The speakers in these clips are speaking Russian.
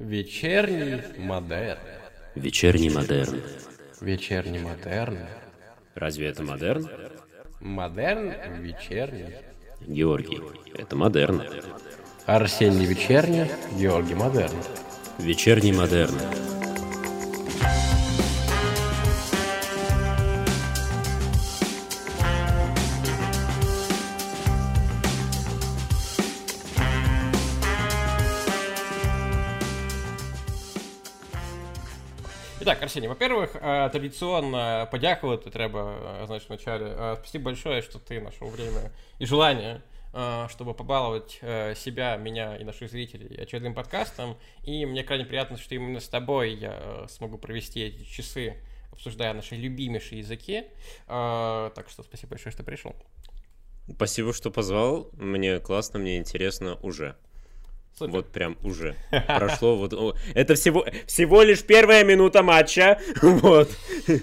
Вечерний модерн. Вечерний модерн. Вечерний модерн. Разве это модерн? Модерн вечерний. Георгий, это модерн. Арсений вечерний, Георгий модерн. Вечерний модерн. Итак, Арсений, во-первых, э, традиционно подякувати треба, э, значит, вначале. Э, Спасибо большое, что ты нашел время и желание чтобы побаловать себя, меня и наших зрителей очередным подкастом. И мне крайне приятно, что именно с тобой я смогу провести эти часы, обсуждая наши любимейшие языки. Так что спасибо большое, что пришел. Спасибо, что позвал. Мне классно, мне интересно уже. Супер. Вот прям уже. Прошло вот... Это всего, всего лишь первая минута матча. Вот.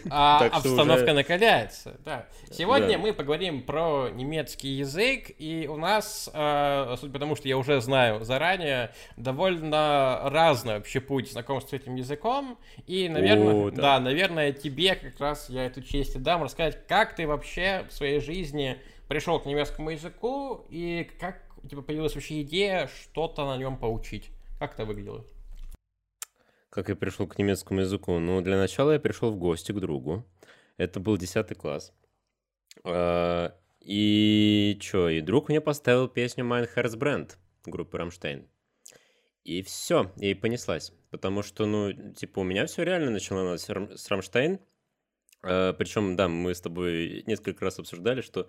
А обстановка уже- накаляется, да. Сегодня Да. мы поговорим про немецкий язык, и у нас, э, судя по тому, что я уже знаю заранее, довольно разный вообще путь знакомства с этим языком, и, наверное, О, да. да. наверное, тебе как раз я эту честь и дам рассказать, как ты вообще в своей жизни пришел к немецкому языку, и как у тебя появилась вообще идея что-то на нем поучить. Как это выглядело? Как я пришел к немецкому языку? Ну, для начала я пришел в гости к другу. Это был 10 класс. А, И чё, и друг мне поставил песню Mein Herzbrand группы Рамштейн. И все, и понеслась. Потому что, ну, типа, у меня все реально началось с Рам- с Рамштейн. Причем, да, мы с тобой несколько раз обсуждали, что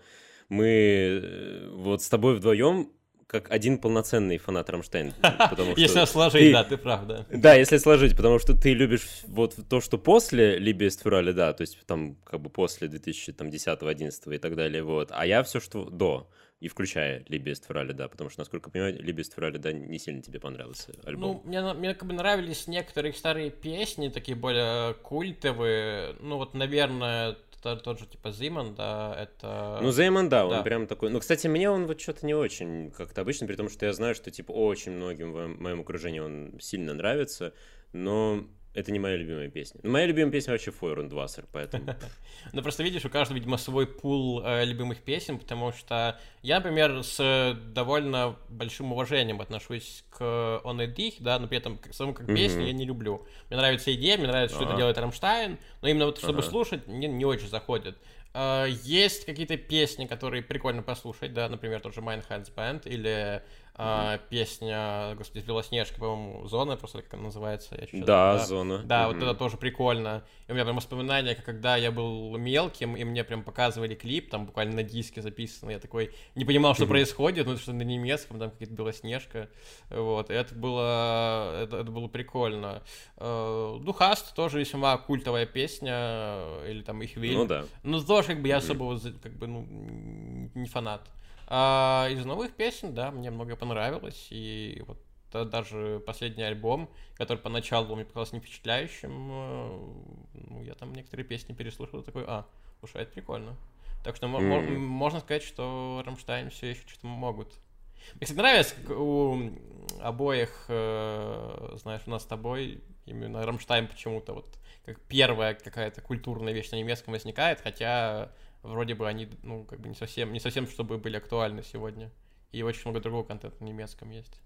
мы э, вот с тобой вдвоем как один полноценный фанат Рамштейн. потому Если что сложить, да, ты прав, да. да, если сложить, потому что ты любишь вот то, что после Либия Стфурали, да, то есть там как бы после 2010-2011 и так далее, вот. А я все, что до, и включая Либия Стфурали, да, потому что, насколько я понимаю, Либия Стфурали, да, не сильно тебе понравился Ну, альбом. мне, на- мне как бы нравились некоторые старые песни, такие более культовые. Ну, вот, наверное, т- тот же, типа, Зиман, да, это... Ну, Зеймон, да, он да. прям такой. Ну, кстати, мне он вот что-то не очень как-то обычно, при том, что я знаю, что, типа, очень многим в моем окружении он сильно нравится, но это не моя любимая песня. Ну, моя любимая песня вообще Фойрун Двассер, поэтому... Ну, просто видишь, у каждого, видимо, свой пул э, любимых песен, потому что я, например, с э, довольно большим уважением отношусь к On a Dich, да, но при этом к самому как песню я не люблю. Мне нравится идея, мне нравится, что это делает Рамштайн, но именно вот чтобы слушать, мне не очень заходит. Э, Есть какие-то песни, которые прикольно послушать, да, например, тот же Mein Hands Band или э, песня, господи, Белоснежка, по-моему, Зона, просто как она называется. я чё-то- Да, зона. да, вот Мгм. это тоже прикольно. И у меня прям воспоминания, как когда я был мелким, и мне прям показывали клип, там буквально на диске записано, я такой не понимал, что Мгм. происходит, ну что на немецком, там какая-то Белоснежка, вот, и это было, это, это было прикольно. Э, Духаст тоже весьма культовая песня, э, или там их Ну да. ну, тоже как бы я особо вот за- как бы, ну, не фанат. А из новых песен, да, мне многое понравилось, и вот да, даже последний альбом, который поначалу мне показался не впечатляющим, э, ну, я там некоторые песни переслушал, такой, а, слушай, это прикольно. Так что Мгм. можно сказать, что Рамштайн все еще что-то могут. Мне, кстати, нравится, как у обоих, э, знаешь, у нас с тобой именно Рамштайн почему-то вот как первая какая-то культурная вещь на немецком возникает, хотя вроде бы они, ну, как бы не совсем, не совсем, чтобы были актуальны сегодня. И очень много другого контента на немецком есть.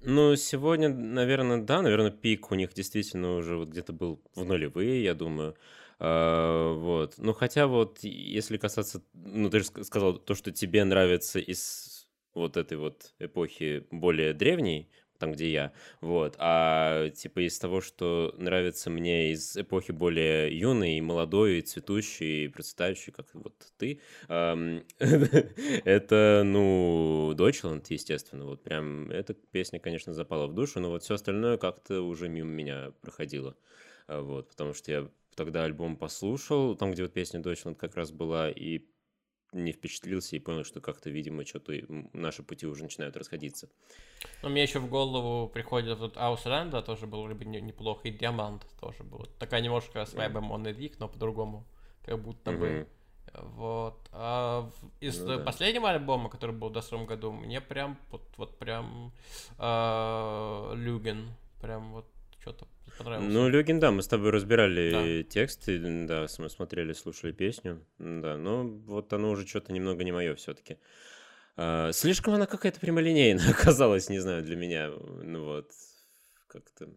Ну, сегодня, наверное, да, наверное, пик у них действительно уже вот где-то был в нулевые, я думаю. А, вот. Ну, хотя вот, если касаться, ну, ты же ск- сказал то, что тебе нравится из вот этой вот эпохи более древней, там, где я, вот, а типа из того, что нравится мне из эпохи более юной, и молодой, и цветущей, и процветающей, как вот ты, это, ну, Deutschland, естественно, вот прям эта песня, конечно, запала в душу, но вот все остальное как-то уже мимо меня проходило, А, вот, потому что я тогда альбом послушал, там, где вот песня Deutschland как раз была, и не впечатлился и понял, что как-то, видимо, что-то наши пути уже начинают расходиться. Но мне еще в голову приходит вот Аусланда, тоже был бы не- неплохо, и Диамант тоже был. Такая немножко с вайбом Он и Вик, но по-другому, как будто бы. Мгм. Вот. А из Ну э, да. последнего альбома, который был в 22 году, мне прям, вот, вот прям а, Люген прям вот что-то понравилось. Ну, Люгин, да, мы с тобой разбирали да. тексты, да, мы смотрели, слушали песню, да, но вот оно уже что-то немного не мое все-таки. А, слишком она какая-то прямолинейная оказалась, не знаю, для меня, ну вот, как-то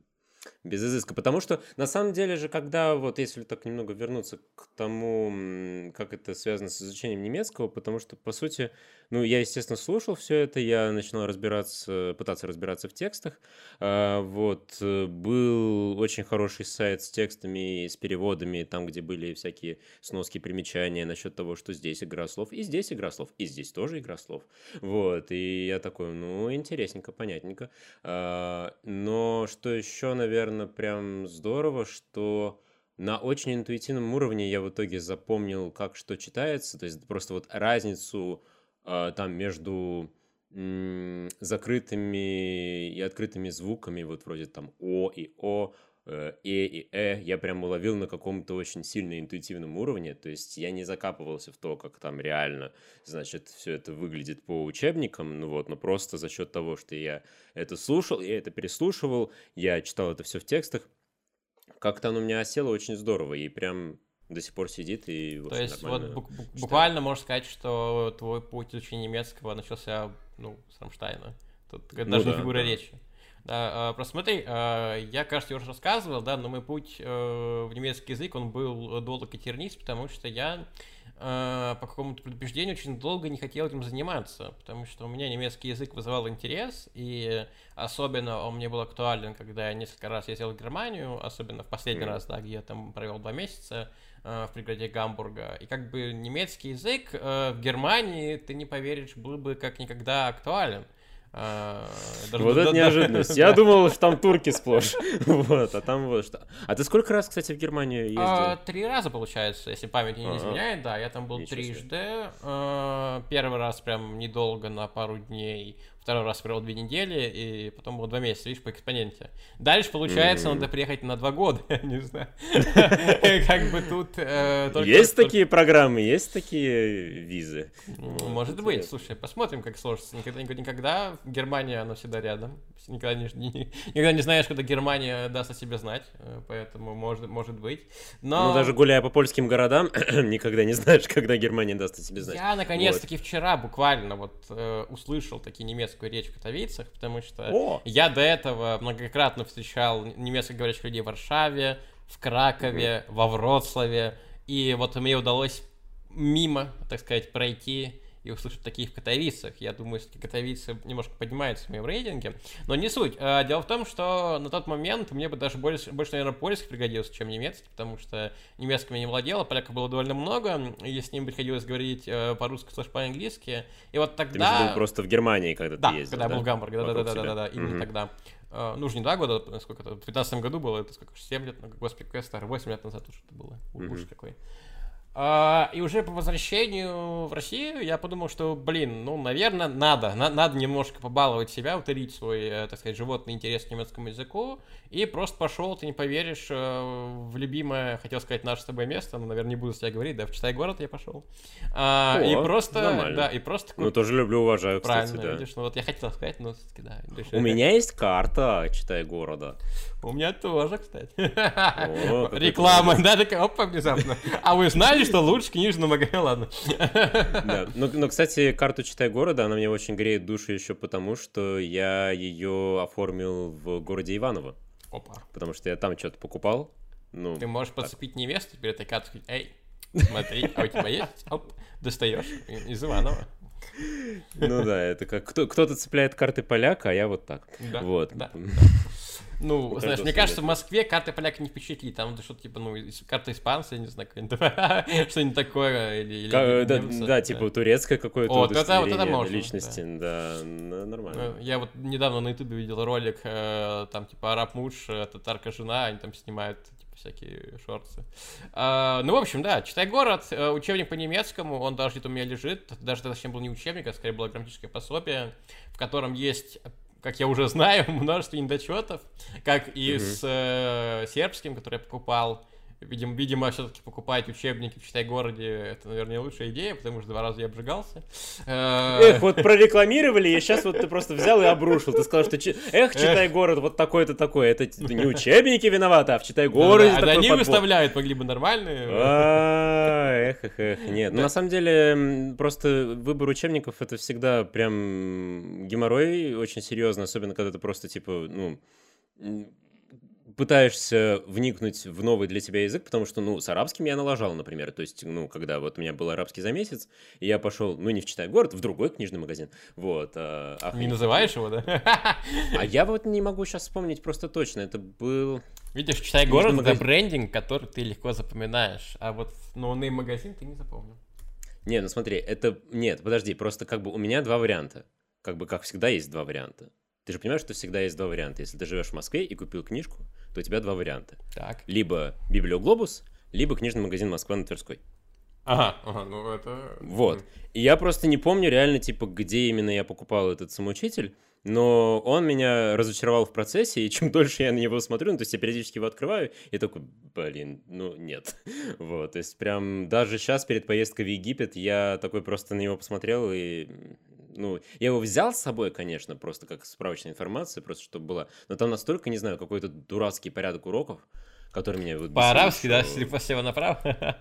без изыска. Потому что, на самом деле же, когда вот, если так немного вернуться к тому, как это связано с изучением немецкого, потому что, по сути, ну, я, естественно, слушал все это, я начинал разбираться, пытаться разбираться в текстах. А, вот, э, был очень хороший сайт с текстами, с переводами, там, где были всякие сноски, примечания насчет того, что здесь игра слов, и здесь игра слов, и здесь тоже игра слов. Вот, и я такой, ну, интересненько, понятненько. А, но что еще, наверное, прям здорово, что на очень интуитивном уровне я в итоге запомнил, как что читается, то есть просто вот разницу там между закрытыми и открытыми звуками, вот вроде там О и О, э, Э и Э, я прям уловил на каком-то очень сильно интуитивном уровне, то есть я не закапывался в то, как там реально, значит, все это выглядит по учебникам, ну вот, но просто за счет того, что я это слушал, я это переслушивал, я читал это все в текстах, как-то оно у меня осело очень здорово, и прям до сих пор сидит и То есть вот бу- буквально можно сказать, что твой путь изучения немецкого начался, ну, с Рамштайна. Тут ну, даже да, не фигура да. речи. Да, а, просто смотри, а, я, кажется, уже рассказывал, да, но мой путь э, в немецкий язык, он был долг и тернист, потому что я э, по какому-то предубеждению очень долго не хотел этим заниматься, потому что у меня немецкий язык вызывал интерес, и особенно он мне был актуален, когда я несколько раз ездил в Германию, особенно в последний mm. раз, да, где я там провел два месяца, в пригороде Гамбурга. И как бы немецкий язык э, в Германии, ты не поверишь, был бы как никогда актуален. А, даже вот это неожиданность. Я думал, что там турки сплошь. Вот, а там вот что. А ты сколько раз, кстати, в Германию ездил? А, три раза, получается, если память не изменяет. Да, я там был трижды. А, первый раз прям недолго, на пару дней второй раз провел две недели, и потом было два месяца, видишь, по экспоненте. Дальше, получается, mm-hmm. надо приехать на два года, не знаю. Как бы тут... Э, есть такие программы, есть такие визы? Может быть, слушай, посмотрим, как сложится. Никогда, никогда Германия, она всегда рядом. Никогда не, знаешь, когда Германия даст о себе знать, э, поэтому может, может быть. Но... Ну, даже гуляя по польским городам, никогда не знаешь, когда Германия даст о себе знать. Я, наконец-таки, вчера буквально вот э, услышал такие немецкие немецкую речь в Катовицах, потому что О! я до этого многократно встречал немецкоговорящих людей в Варшаве, в Кракове, угу. во Вроцлаве, и вот мне удалось мимо, так сказать, пройти и услышать такие в Катовицах. Я думаю, что Катовицы немножко поднимаются в моем рейтинге. Но не суть. А, дело в том, что на тот момент мне бы даже больше, больше наверное, польский пригодился, чем немецкий, потому что немецким я не владел, а поляков было довольно много, и с ним приходилось говорить э, по-русски, слышь, по-английски. И вот тогда... Ты был просто в Германии, когда да, ты ездил, когда да? был в Гамбурге, да-да-да, именно угу. тогда. Uh, ну, уже не два года, сколько это, в 15 году было, это сколько, 7 лет, ну, господи, какой я старый, 8 лет назад уже это было, уж какой. А, и уже по возвращению в Россию я подумал, что, блин, ну, наверное, надо. На, надо немножко побаловать себя, утолить свой, э, так сказать, животный интерес к немецкому языку. И просто пошел, ты не поверишь, э, в любимое, хотел сказать, наше с тобой место, но, наверное, не буду с тебя говорить, да, в Читай город я пошел. А, О, и просто, нормально. да, и просто... Ну, тоже люблю, уважаю, Правильно, кстати, да. видишь, ну вот я хотел сказать, но все-таки, да. У меня есть карта Читай города. У меня тоже, кстати. Реклама, да, такая, опа, внезапно. А вы знали, что лучше книжный магазин? Ладно. Да, но, но, кстати, карту «Читай города», она мне очень греет душу еще потому, что я ее оформил в городе Иваново. Опа. Потому что я там что-то покупал. Ну, Ты можешь так. подцепить невесту перед этой картой эй, смотри, а у тебя есть? Оп, достаешь из Иванова. Ну да, это как кто, кто-то цепляет карты поляка, а я вот так. Да, вот. Да, да. Ну, знаешь, мне кажется, в Москве карты поляка не впечатлит. Там что-то типа, ну, карта испанца, я не знаю, что-нибудь такое. Или, да, да, типа турецкое какое-то вот, это, вот это можно, личности. Да, нормально. Я вот недавно на ютубе видел ролик, э, там типа араб муж, э, татарка жена, они там снимают типа, всякие шорты. А, ну, в общем, да, читай город, э, учебник по немецкому, он даже где-то у меня лежит, даже точнее был не учебник, а скорее было грамматическое пособие, в котором есть как я уже знаю, множество недочетов, как и mm-hmm. с э, сербским, который я покупал, Видимо, видимо все-таки покупать учебники в Читай-городе это, наверное, лучшая идея, потому что два раза я обжигался. Э, Эх, вот прорекламировали, и сейчас вот ты просто взял и обрушил. Ты сказал, что эх, Читай-город вот такой-то такой. Это не учебники виноваты, а в Читай-городе А они выставляют, могли бы нормальные. А, эх, эх, эх. Нет, ну на самом деле просто выбор учебников это всегда прям геморрой очень серьезно, особенно когда ты просто типа, ну, пытаешься вникнуть в новый для тебя язык, потому что, ну, с арабским я налажал, например. То есть, ну, когда вот у меня был арабский за месяц, и я пошел, ну, не в Читай город, в другой книжный магазин. Вот. А, а не называешь его, да? А я вот не могу сейчас вспомнить просто точно. Это был... Видишь, Читай город — это брендинг, который ты легко запоминаешь. А вот no-name ну, магазин ты не запомнил. Не, ну смотри, это... Нет, подожди, просто как бы у меня два варианта. Как бы, как всегда, есть два варианта. Ты же понимаешь, что всегда есть два варианта. Если ты живешь в Москве и купил книжку, то у тебя два варианта. Так. Либо Библиоглобус, либо книжный магазин Москва на Тверской. Ага, ага, ну это... Вот. И я просто не помню реально, типа, где именно я покупал этот самоучитель, но он меня разочаровал в процессе, и чем дольше я на него смотрю, ну, то есть я периодически его открываю, и такой, блин, ну, нет. Вот, то есть прям даже сейчас перед поездкой в Египет я такой просто на него посмотрел, и ну, я его взял с собой, конечно, просто как справочная информация, просто чтобы была. Но там настолько, не знаю, какой-то дурацкий порядок уроков, который меня вот По-арабски, да? Слева направо?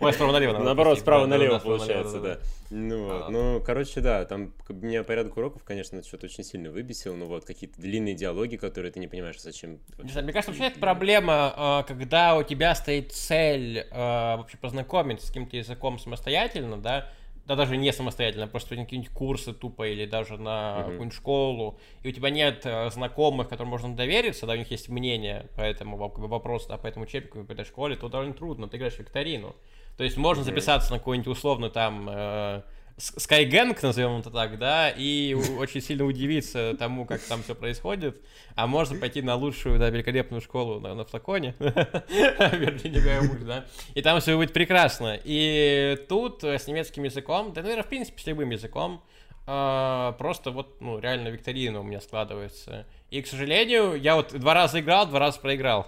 Ой, справа налево. Наоборот, справа налево получается, да. Ну, вот. ну, короче, да, там меня порядок уроков, конечно, что-то очень сильно выбесил, но вот какие-то длинные диалоги, которые ты не понимаешь, зачем. Не знаю, мне кажется, вообще это проблема, а, когда у тебя стоит цель а, вообще познакомиться с каким-то языком самостоятельно, да, да даже не самостоятельно, просто на какие-нибудь курсы тупо или даже на uh-huh. какую-нибудь школу, и у тебя нет э, знакомых, которым можно довериться, да, у них есть мнение по этому вопросу, да, по этому учебнику, по этой школе, то довольно трудно, ты играешь в викторину. То есть можно записаться на какой-нибудь условно там э, Скайгэнг, назовем это так, да, и очень сильно удивиться тому, как там все происходит, а можно пойти на лучшую, да, великолепную школу на, на флаконе, Вирджиния Гаймуш, да, и там все будет прекрасно. И тут с немецким языком, да, наверное, в принципе, с любым языком, а, просто вот, ну, реально викторина у меня складывается. И, к сожалению, я вот два раза играл, два раза проиграл.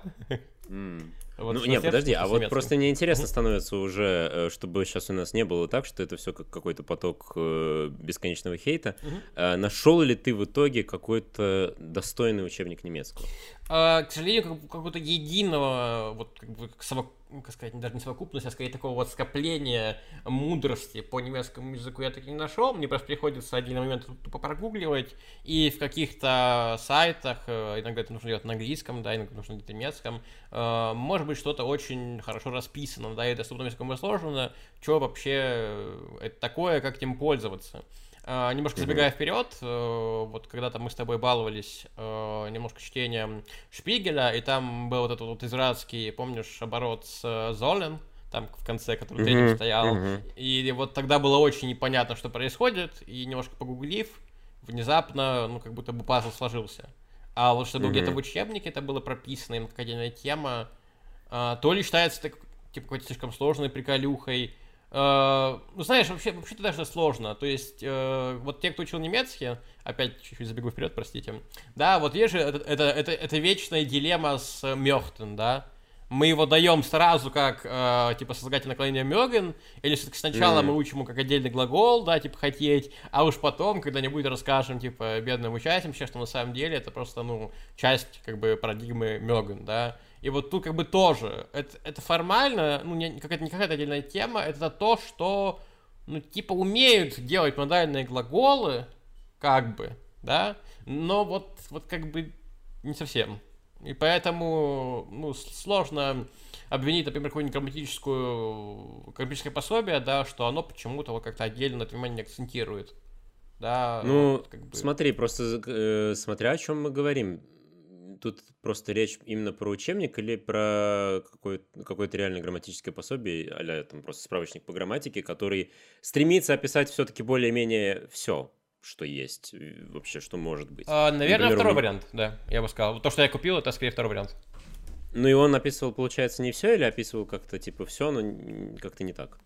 Вот ну, нет, подожди, а вот просто мне интересно становится уже, э, чтобы сейчас у нас не было так, что это все как какой-то поток э, бесконечного хейта. Угу. Нашел ли ты в итоге какой-то достойный учебник немецкого? А, к сожалению, какого-то единого, вот как бы совок ну, как сказать, даже не совокупность, а скорее такого вот скопления мудрости по немецкому языку я таки не нашел. Мне просто приходится один момент тупо прогугливать, и в каких-то сайтах, э, иногда это нужно делать на английском, да, иногда нужно делать на немецком, э, может быть что-то очень хорошо расписано, да, и доступным языком сложно, что вообще э, это такое, как этим пользоваться. Uh, немножко забегая вперед, uh, вот когда-то мы с тобой баловались uh, немножко чтением Шпигеля, и там был вот этот вот израильский, помнишь, оборот с Золен, там в конце, который третьим mm-hmm. стоял. Mm-hmm. И вот тогда было очень непонятно, что происходит, и немножко погуглив, внезапно, ну, как будто бы пазл сложился. А вот что mm-hmm. где-то в учебнике это было прописано, им как отдельная тема, то ли считается так, типа какой-то слишком сложной приколюхой, Э, ну, знаешь, вообще, вообще-то даже сложно. То есть, э, вот те, кто учил немецкий, опять чуть-чуть забегу вперед, простите. Да, вот есть же, это, это, это, это вечная дилемма с Мёхтен, да. Мы его даем сразу как, э, типа, сослагательное наклонение Мёген, или все-таки сначала mm-hmm. мы учим его как отдельный глагол, да, типа, хотеть, а уж потом когда-нибудь расскажем, типа, бедным участникам, что на самом деле это просто, ну, часть, как бы, парадигмы Мёген, да. И вот тут как бы тоже, это, это формально, ну, не, какая-то, не какая-то отдельная тема, это то, что, ну, типа, умеют делать модальные глаголы, как бы, да, но вот, вот как бы не совсем. И поэтому, ну, сложно обвинить, например, какую-нибудь грамматическую, грамматическое пособие, да, что оно почему-то вот как-то отдельно это внимание акцентирует. Да, ну, вот, как бы... смотри, просто э, смотря о чем мы говорим тут просто речь именно про учебник или про какое-то, какое-то реальное грамматическое пособие, а там просто справочник по грамматике, который стремится описать все-таки более-менее все, что есть, вообще, что может быть. А, наверное, Например, второй вариант, да, я бы сказал. То, что я купил, это скорее второй вариант. Ну и он описывал, получается, не все или описывал как-то типа все, но как-то не так?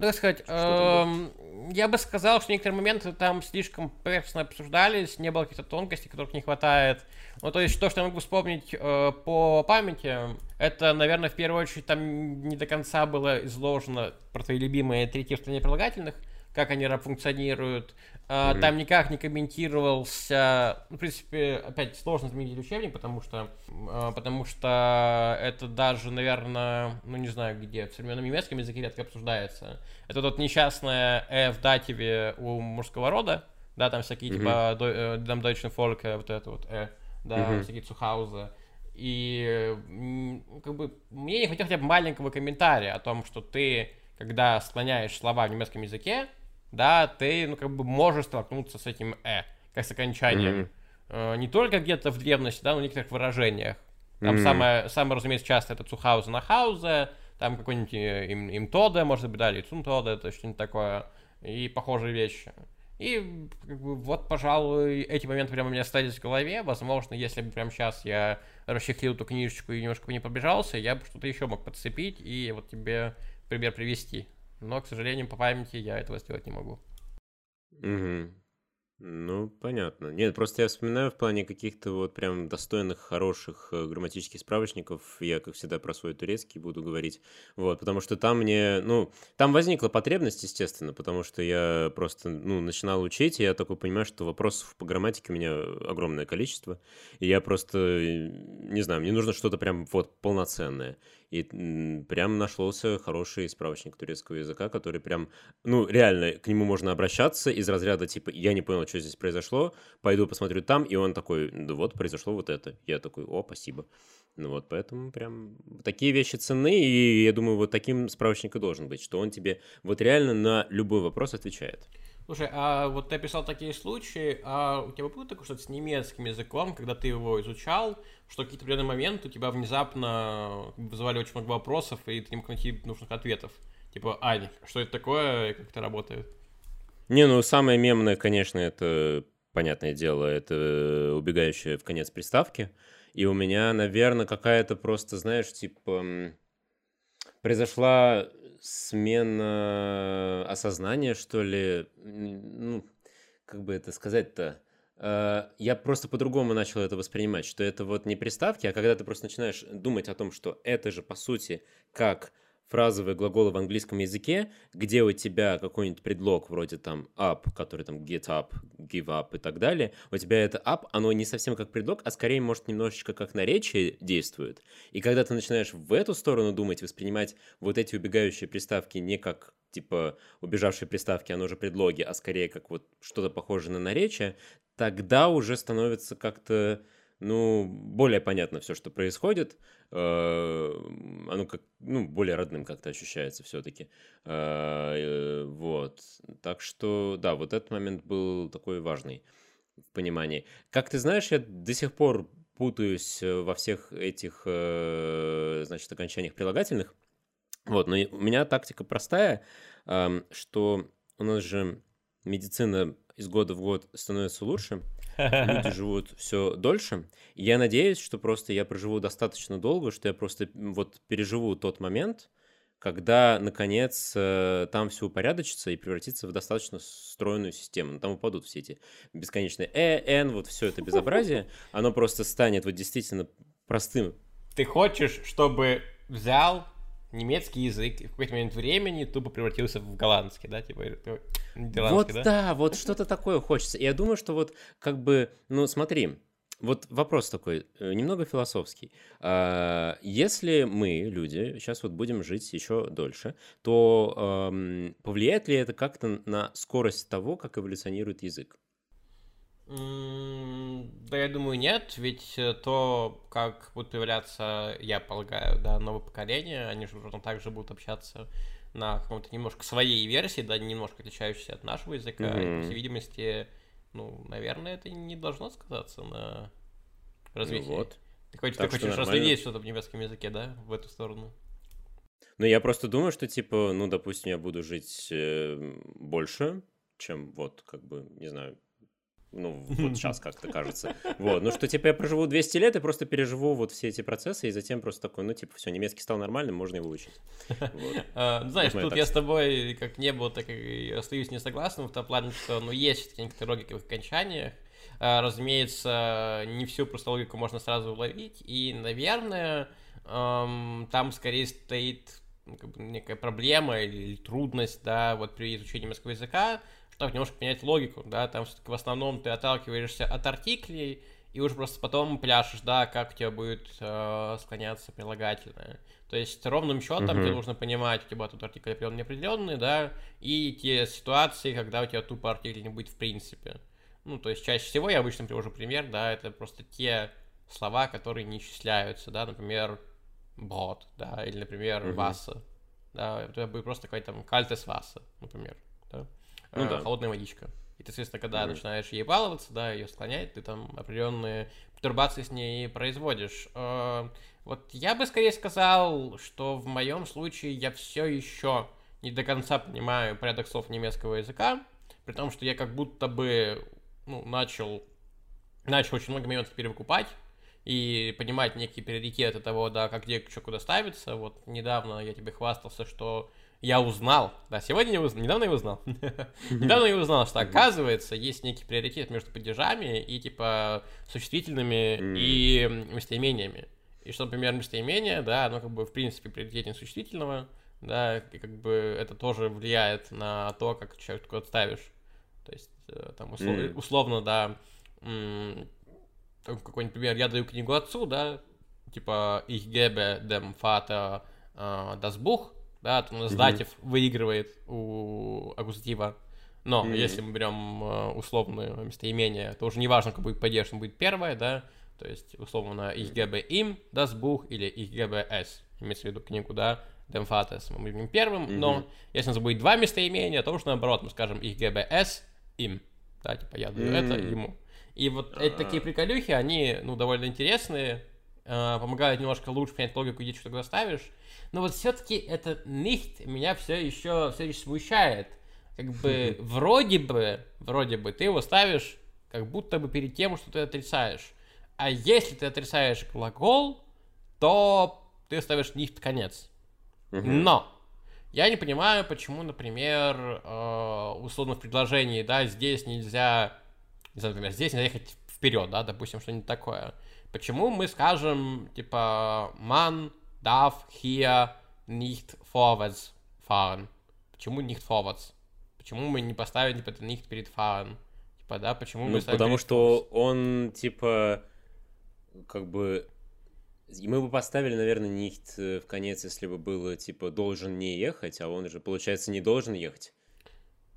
Ну, так сказать, эм, я бы сказал, что некоторые моменты там слишком поверхностно обсуждались, не было каких-то тонкостей, которых не хватает. Ну, то есть, то, что я могу вспомнить э, по памяти, это, наверное, в первую очередь, там не до конца было изложено про твои любимые три типа прилагательных, как они функционируют. Mm-hmm. Там никак не комментировался, ну, в принципе, опять сложно заменить учебник, потому что, а, потому что это даже, наверное, ну не знаю где, в современном немецком языке редко обсуждается. Это тот несчастное «э» в дативе у мужского рода, да, там всякие, mm-hmm. типа, там Deutsche Volk, вот это вот «э», да, mm-hmm. всякие Цухаузы. И как бы мне не хватило хотя бы маленького комментария о том, что ты, когда склоняешь слова в немецком языке, да, ты, ну, как бы можешь столкнуться с этим «э», как с окончанием. Mm-hmm. не только где-то в древности, да, но в некоторых выражениях. Там mm-hmm. самое, самое, разумеется, часто это Цухауза на Хаузе, там какой-нибудь э, им, им может быть, да, или Цун Тоде, это что-нибудь такое, и похожие вещи. И как бы, вот, пожалуй, эти моменты прямо у меня остались в голове. Возможно, если бы прямо сейчас я расчехлил эту книжечку и немножко не побежался, я бы что-то еще мог подцепить и вот тебе пример привести но, к сожалению, по памяти я этого сделать не могу. Угу. Ну, понятно. Нет, просто я вспоминаю в плане каких-то вот прям достойных, хороших э, грамматических справочников. Я, как всегда, про свой турецкий буду говорить. Вот, потому что там мне, ну, там возникла потребность, естественно, потому что я просто, ну, начинал учить, и я такой понимаю, что вопросов по грамматике у меня огромное количество. И я просто, э, не знаю, мне нужно что-то прям вот полноценное. И прям нашелся хороший справочник турецкого языка, который прям, ну, реально, к нему можно обращаться из разряда, типа, я не понял, что здесь произошло, пойду посмотрю там, и он такой, да вот, произошло вот это. Я такой, о, спасибо. Ну вот, поэтому прям такие вещи ценны, и я думаю, вот таким справочник и должен быть, что он тебе вот реально на любой вопрос отвечает. Слушай, а вот ты описал такие случаи, а у тебя было такое что-то с немецким языком, когда ты его изучал, что какие-то определенные моменты у тебя внезапно вызывали очень много вопросов, и ты не мог найти нужных ответов? Типа, Ань, что это такое и как это работает? Не, ну самое мемное, конечно, это, понятное дело, это убегающая в конец приставки. И у меня, наверное, какая-то просто, знаешь, типа произошла смена осознания, что ли, ну, как бы это сказать-то, э, я просто по-другому начал это воспринимать, что это вот не приставки, а когда ты просто начинаешь думать о том, что это же, по сути, как фразовые глаголы в английском языке, где у тебя какой-нибудь предлог вроде там up, который там get up, give up и так далее, у тебя это up, оно не совсем как предлог, а скорее, может, немножечко как наречие действует. И когда ты начинаешь в эту сторону думать, воспринимать вот эти убегающие приставки не как типа убежавшие приставки, оно же предлоги, а скорее как вот что-то похожее на наречие, тогда уже становится как-то ну, более понятно все, что происходит. Э, оно как, ну, более родным как-то ощущается все-таки. Э, э, вот. Так что, да, вот этот момент был такой важный в понимании. Как ты знаешь, я до сих пор путаюсь во всех этих, значит, окончаниях прилагательных. Вот, но у меня тактика простая, что у нас же медицина из года в год становится лучше, люди живут все дольше. Я надеюсь, что просто я проживу достаточно долго, что я просто вот переживу тот момент, когда, наконец, э, там все упорядочится и превратится в достаточно стройную систему. Там упадут все эти бесконечные э, н, вот все это безобразие, оно просто станет вот действительно простым. Ты хочешь, чтобы взял немецкий язык и в какой-то момент времени тупо превратился в голландский, да, типа вот да? да, вот что-то такое хочется. И я думаю, что вот как бы, ну смотри, вот вопрос такой, э, немного философский. А, если мы, люди, сейчас вот будем жить еще дольше, то повлияет ли это как-то на скорость того, как эволюционирует язык? Да, я думаю, нет, ведь э, то, как будут появляться, я полагаю, да, новое поколение, они же ровно так же будут общаться на каком-то немножко своей версии, да, немножко отличающейся от нашего языка, mm-hmm. и, по всей видимости, ну, наверное, это не должно сказаться на развитии. Ну, вот. Ты хочешь, так ты хочешь разглядеть что-то в немецком языке, да, в эту сторону? Ну, я просто думаю, что, типа, ну, допустим, я буду жить э, больше, чем вот, как бы, не знаю, ну, вот сейчас как-то кажется. Вот, ну что, типа, я проживу 200 лет и просто переживу вот все эти процессы, и затем просто такой, ну, типа, все, немецкий стал нормальным, можно его учить. А, знаешь, тут я с тобой как не был, так и остаюсь не согласным в том плане, что, ну, есть некоторые логики в окончаниях, а, разумеется, не всю просто логику можно сразу уловить, и, наверное, там скорее стоит ну, как бы некая проблема или трудность, да, вот при изучении немецкого языка, чтобы немножко менять логику, да, там все-таки в основном ты отталкиваешься от артиклей, и уже просто потом пляшешь, да, как у тебя будет э, склоняться прилагательное. То есть ровным счетом mm-hmm. тебе нужно понимать, у тебя тут артикль определенный, неопределенный, да, и те ситуации, когда у тебя тупо артикль не будет в принципе. Ну, то есть чаще всего я обычно привожу пример, да, это просто те слова, которые не исчисляются, да, например, бот, да, или, например, mm-hmm. васа, да, это будет просто какой-то там кальтес васа, например, ну, э, да. холодная водичка. И ты, соответственно, когда mm-hmm. начинаешь ей баловаться, да, ее склонять, ты там определенные пертурбации с ней производишь. Э, вот я бы скорее сказал, что в моем случае я все еще не до конца понимаю порядок слов немецкого языка, при том, что я как будто бы ну, начал, начал очень много моментов перевыкупать и понимать некие приоритеты того, да, как где что куда ставится. Вот недавно я тебе хвастался, что я узнал, да, сегодня я узнал, недавно я узнал, недавно я узнал, что оказывается есть некий приоритет между падежами и типа существительными и местоимениями. И что, например, местоимение, да, оно как бы в принципе приоритетнее существительного, да, и как бы это тоже влияет на то, как человек куда ставишь. То есть э, там услов, условно, да, какой-нибудь пример, я даю книгу отцу, да, типа ich gebe dem Vater äh, das Buch, да, то у нас датив выигрывает у аккузатива. Но mm-hmm. если мы берем э, условное местоимение, то уже не важно, как будет падеж, будет первое, да, то есть условно ich gebe ihm das Buch или ich gebe es, имеется в виду книгу, да, dem Vaters, мы будем первым, mm-hmm. но если у нас будет два местоимения, то уж наоборот, мы скажем ich gebe es им, да, типа я даю mm-hmm. это ему. И вот эти такие приколюхи, они, ну, довольно интересные, э, помогают немножко лучше понять логику, где что-то ставишь, но вот все-таки это nicht меня все еще, все еще смущает. Как бы вроде бы, вроде бы ты его ставишь как будто бы перед тем, что ты отрицаешь. А если ты отрицаешь глагол, то ты ставишь nicht конец. Но я не понимаю, почему, например, э, условно в предложении, да, здесь нельзя, не знаю, например, здесь нельзя ехать вперед, да, допустим, что-нибудь такое. Почему мы скажем, типа, man darf hier nicht vorwärts fahren. Почему nicht vorwärts? Почему мы не поставили типа nicht перед fahren? Типа, да, почему ну, мы потому что он, типа, как бы... И мы бы поставили, наверное, нихт в конец, если бы было, типа, должен не ехать, а он же, получается, не должен ехать.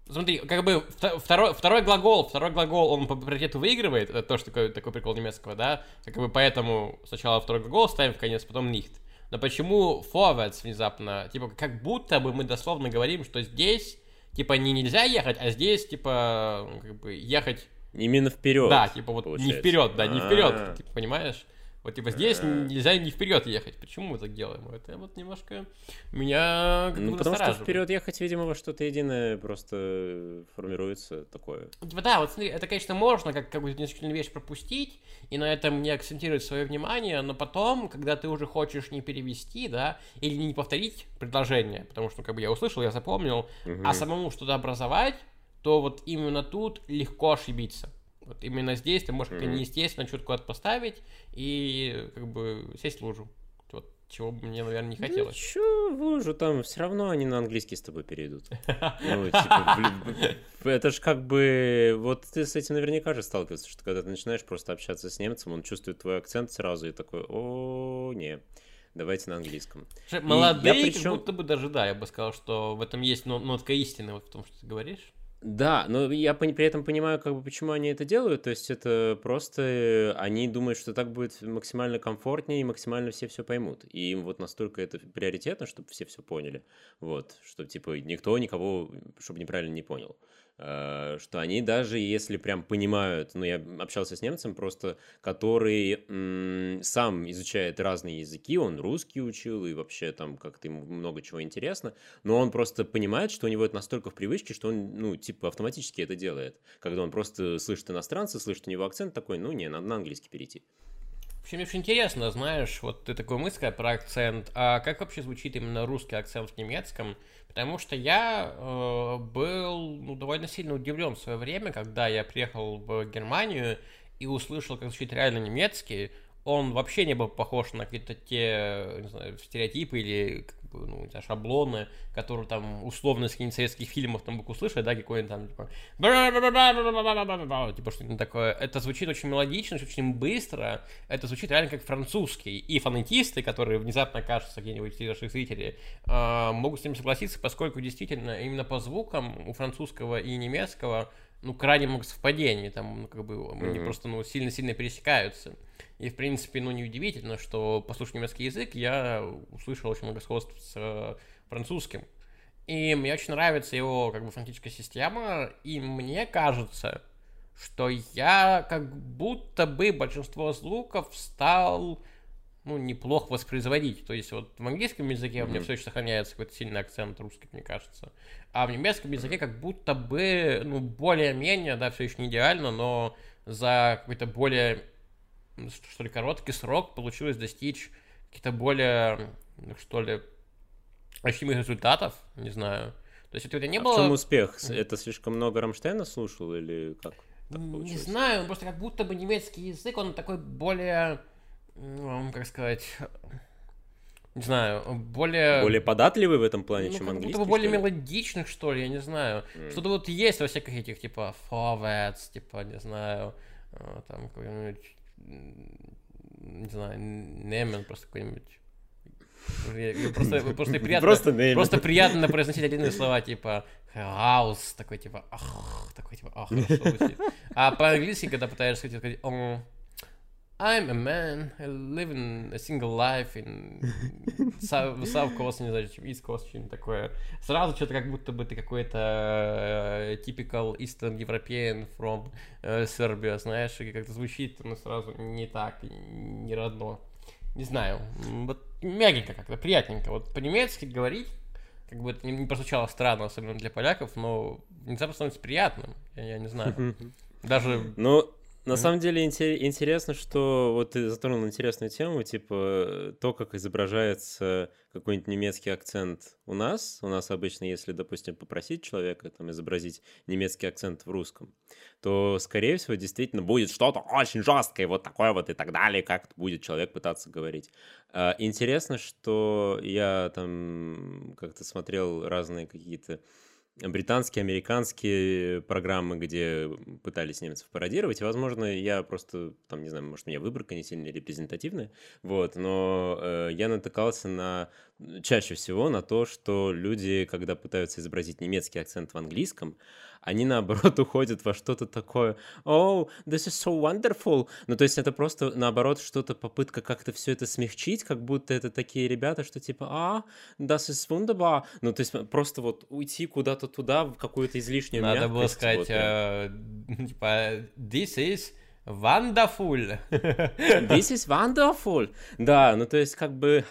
Смотри, как бы второй, второй глагол, второй глагол, он по приоритету выигрывает, это тоже такой, такой прикол немецкого, да, как бы поэтому сначала второй глагол ставим в конец, потом нихт. Но почему forwards внезапно? Типа, как будто бы мы дословно говорим, что здесь, типа, не нельзя ехать, а здесь, типа, как бы, ехать... Именно вперед. Да, типа, вот получается. не вперед, да, не вперед, А-а-а. типа, понимаешь? Вот типа здесь нельзя не вперед ехать. Почему мы так делаем? Это вот немножко меня как Ну, потому что вперед ехать, видимо, во что-то единое просто формируется такое. Типа, да, вот смотри, это, конечно, можно как какую-то незначительную вещь пропустить и на этом не акцентировать свое внимание, но потом, когда ты уже хочешь не перевести, да, или не повторить предложение, потому что, как бы я услышал, я запомнил, угу. а самому что-то образовать, то вот именно тут легко ошибиться. Вот именно здесь ты можешь как-то неестественно что-то куда-то поставить и как бы сесть в лужу. Вот чего бы мне, наверное, не хотелось. Ну, чё в лужу там? Все равно они на английский с тобой перейдут. Ну, типа, это ж как бы... Вот ты с этим наверняка же сталкивался, что когда ты начинаешь просто общаться с немцем, он чувствует твой акцент сразу и такой, о, не, давайте на английском. Молодые, причем... как будто бы даже, да, я бы сказал, что в этом есть нотка истины вот в том, что ты говоришь. Да, но я при этом понимаю, как бы, почему они это делают. То есть это просто они думают, что так будет максимально комфортнее и максимально все все поймут. И им вот настолько это приоритетно, чтобы все все поняли. Вот, что типа никто никого, чтобы неправильно не понял. Э, что они даже если прям понимают, ну, я общался с немцем просто, который м, сам изучает разные языки, он русский учил, и вообще там как-то ему много чего интересно, но он просто понимает, что у него это настолько в привычке, что он, ну, типа, автоматически это делает. Когда он просто слышит иностранца, слышит у него акцент такой, ну, не, надо на английский перейти. Вообще, мне очень интересно, знаешь, вот ты такой мысль про акцент, а как вообще звучит именно русский акцент в немецком? Потому что я э, был ну, довольно сильно удивлен в свое время, когда я приехал в Германию и услышал, как звучит реально немецкий. Он вообще не был похож на какие-то те, не знаю, стереотипы или бы, ну, у шаблоны, которые там условно из каких-нибудь советских фильмов там бы услышали, да, какой-нибудь там, типа, типа что-нибудь такое. Это звучит очень мелодично, очень быстро, это звучит реально как французский. И фонетисты, которые внезапно окажутся где-нибудь среди наших зрителей, могут с ним согласиться, поскольку действительно именно по звукам у французского и немецкого ну, крайне много совпадений, там, ну, как бы, mm-hmm. они просто, ну, сильно-сильно пересекаются. И, в принципе, ну, неудивительно, что, послушав немецкий язык, я услышал очень много сходств с э, французским. И мне очень нравится его, как бы, фонетическая система, и мне кажется, что я как будто бы большинство звуков стал ну, неплохо воспроизводить. То есть вот в английском языке mm-hmm. у меня все еще сохраняется какой-то сильный акцент русский, мне кажется. А в немецком языке как будто бы, ну, более-менее, да, все еще не идеально, но за какой-то более, что ли, короткий срок получилось достичь каких-то более, что ли, ощутимых результатов, не знаю. То есть это не а было... в чем успех? Это слишком много Рамштейна слушал или как? Не знаю, просто как будто бы немецкий язык, он такой более как сказать, не знаю, более... Более податливый в этом плане, ну, чем английский, будто более мелодичных, что ли, я не знаю. Mm. Что-то вот есть во всяких этих, типа, forwards, типа, не знаю, э, там, какой-нибудь, не знаю, Немен просто какой-нибудь... Просто, просто, приятно, просто, просто приятно произносить отдельные слова, типа хаус, такой типа ах, такой типа ах, А по-английски, когда пытаешься сказать, I'm a man, I live in a single life in South, South Coast, не знаю, East Coast, что-нибудь такое. Сразу что-то как будто бы ты какой-то uh, typical Eastern European from uh, Serbia, знаешь, и как-то звучит, но сразу не так, не родно. Не знаю, вот мягенько как-то, приятненько. Вот по-немецки говорить, как бы это не прозвучало странно, особенно для поляков, но внезапно становится приятным, я, я не знаю. Даже... Ну, на самом деле интересно, что вот ты затронул интересную тему, типа то, как изображается какой-нибудь немецкий акцент у нас. У нас обычно, если, допустим, попросить человека там изобразить немецкий акцент в русском, то, скорее всего, действительно будет что-то очень жесткое, вот такое вот и так далее, как будет человек пытаться говорить. А, интересно, что я там как-то смотрел разные какие-то британские, американские программы, где пытались немцев пародировать. Возможно, я просто, там, не знаю, может, у меня выборка не сильно репрезентативная, вот, но э, я натыкался на чаще всего на то, что люди, когда пытаются изобразить немецкий акцент в английском, они наоборот уходят во что-то такое «Oh, this is so wonderful!» Ну, то есть это просто наоборот что-то, попытка как-то все это смягчить, как будто это такие ребята, что типа «А, das ist wunderbar!» Ну, то есть просто вот уйти куда-то туда, в какую-то излишнюю Надо мягкость. было сказать, вот, э, типа «This is Wonderful. This is wonderful. Да, ну то есть как бы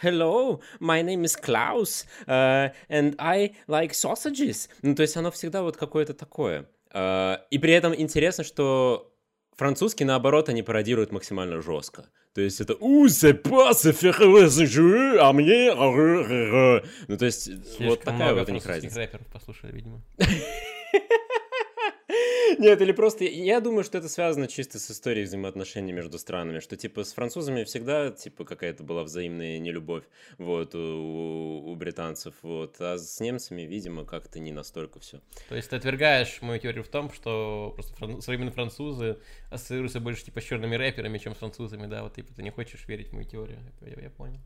Hello, my name is Klaus, uh, and I like sausages. Ну то есть оно всегда вот какое-то такое. Uh, и при этом интересно, что французский, наоборот, они пародируют максимально жестко. То есть это «У, pas se а мне...» Ну, то есть Слишком вот такая вот у них разница. рэперов послушали, видимо. Нет, или просто... Я думаю, что это связано чисто с историей взаимоотношений между странами, что, типа, с французами всегда, типа, какая-то была взаимная нелюбовь, вот, у, у британцев, вот, а с немцами, видимо, как-то не настолько все. То есть ты отвергаешь мою теорию в том, что просто фран... современные французы ассоциируются больше, типа, с черными рэперами, чем с французами, да, вот, типа, ты не хочешь верить в мою теорию, я, я понял.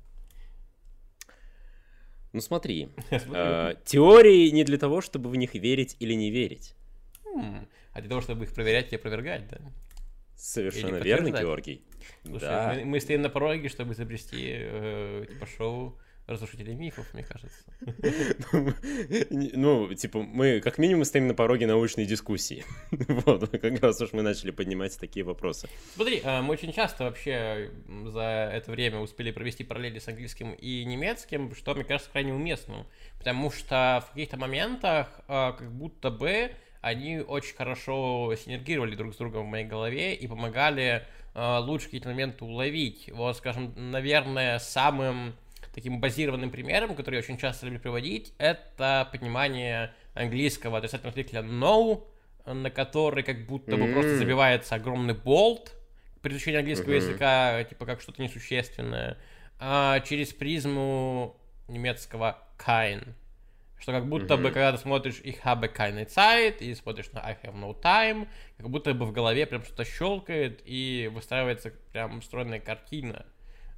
Ну смотри, э, теории не для того, чтобы в них верить или не верить. А для того, чтобы их проверять и опровергать, да? Совершенно верно, Георгий. Слушай, да. мы, мы стоим на пороге, чтобы изобрести э, типа шоу разрушители мифов, мне кажется. Ну, типа, мы как минимум стоим на пороге научной дискуссии. Вот, как раз уж мы начали поднимать такие вопросы. Смотри, э, мы очень часто вообще за это время успели провести параллели с английским и немецким, что, мне кажется, крайне уместным. Потому что в каких-то моментах э, как будто бы они очень хорошо синергировали друг с другом в моей голове и помогали э, лучше какие-то моменты уловить. Вот, скажем, наверное, самым таким базированным примером, который я очень часто люблю приводить, это понимание английского отрицательного артикля no, на который как будто бы mm. просто забивается огромный болт при изучении английского mm-hmm. языка, типа как что-то несущественное, а через призму немецкого kein. Что как будто mm-hmm. бы, когда ты смотришь ich habe keine Zeit и смотришь на I have no time, как будто бы в голове прям что-то щелкает и выстраивается прям стройная картина.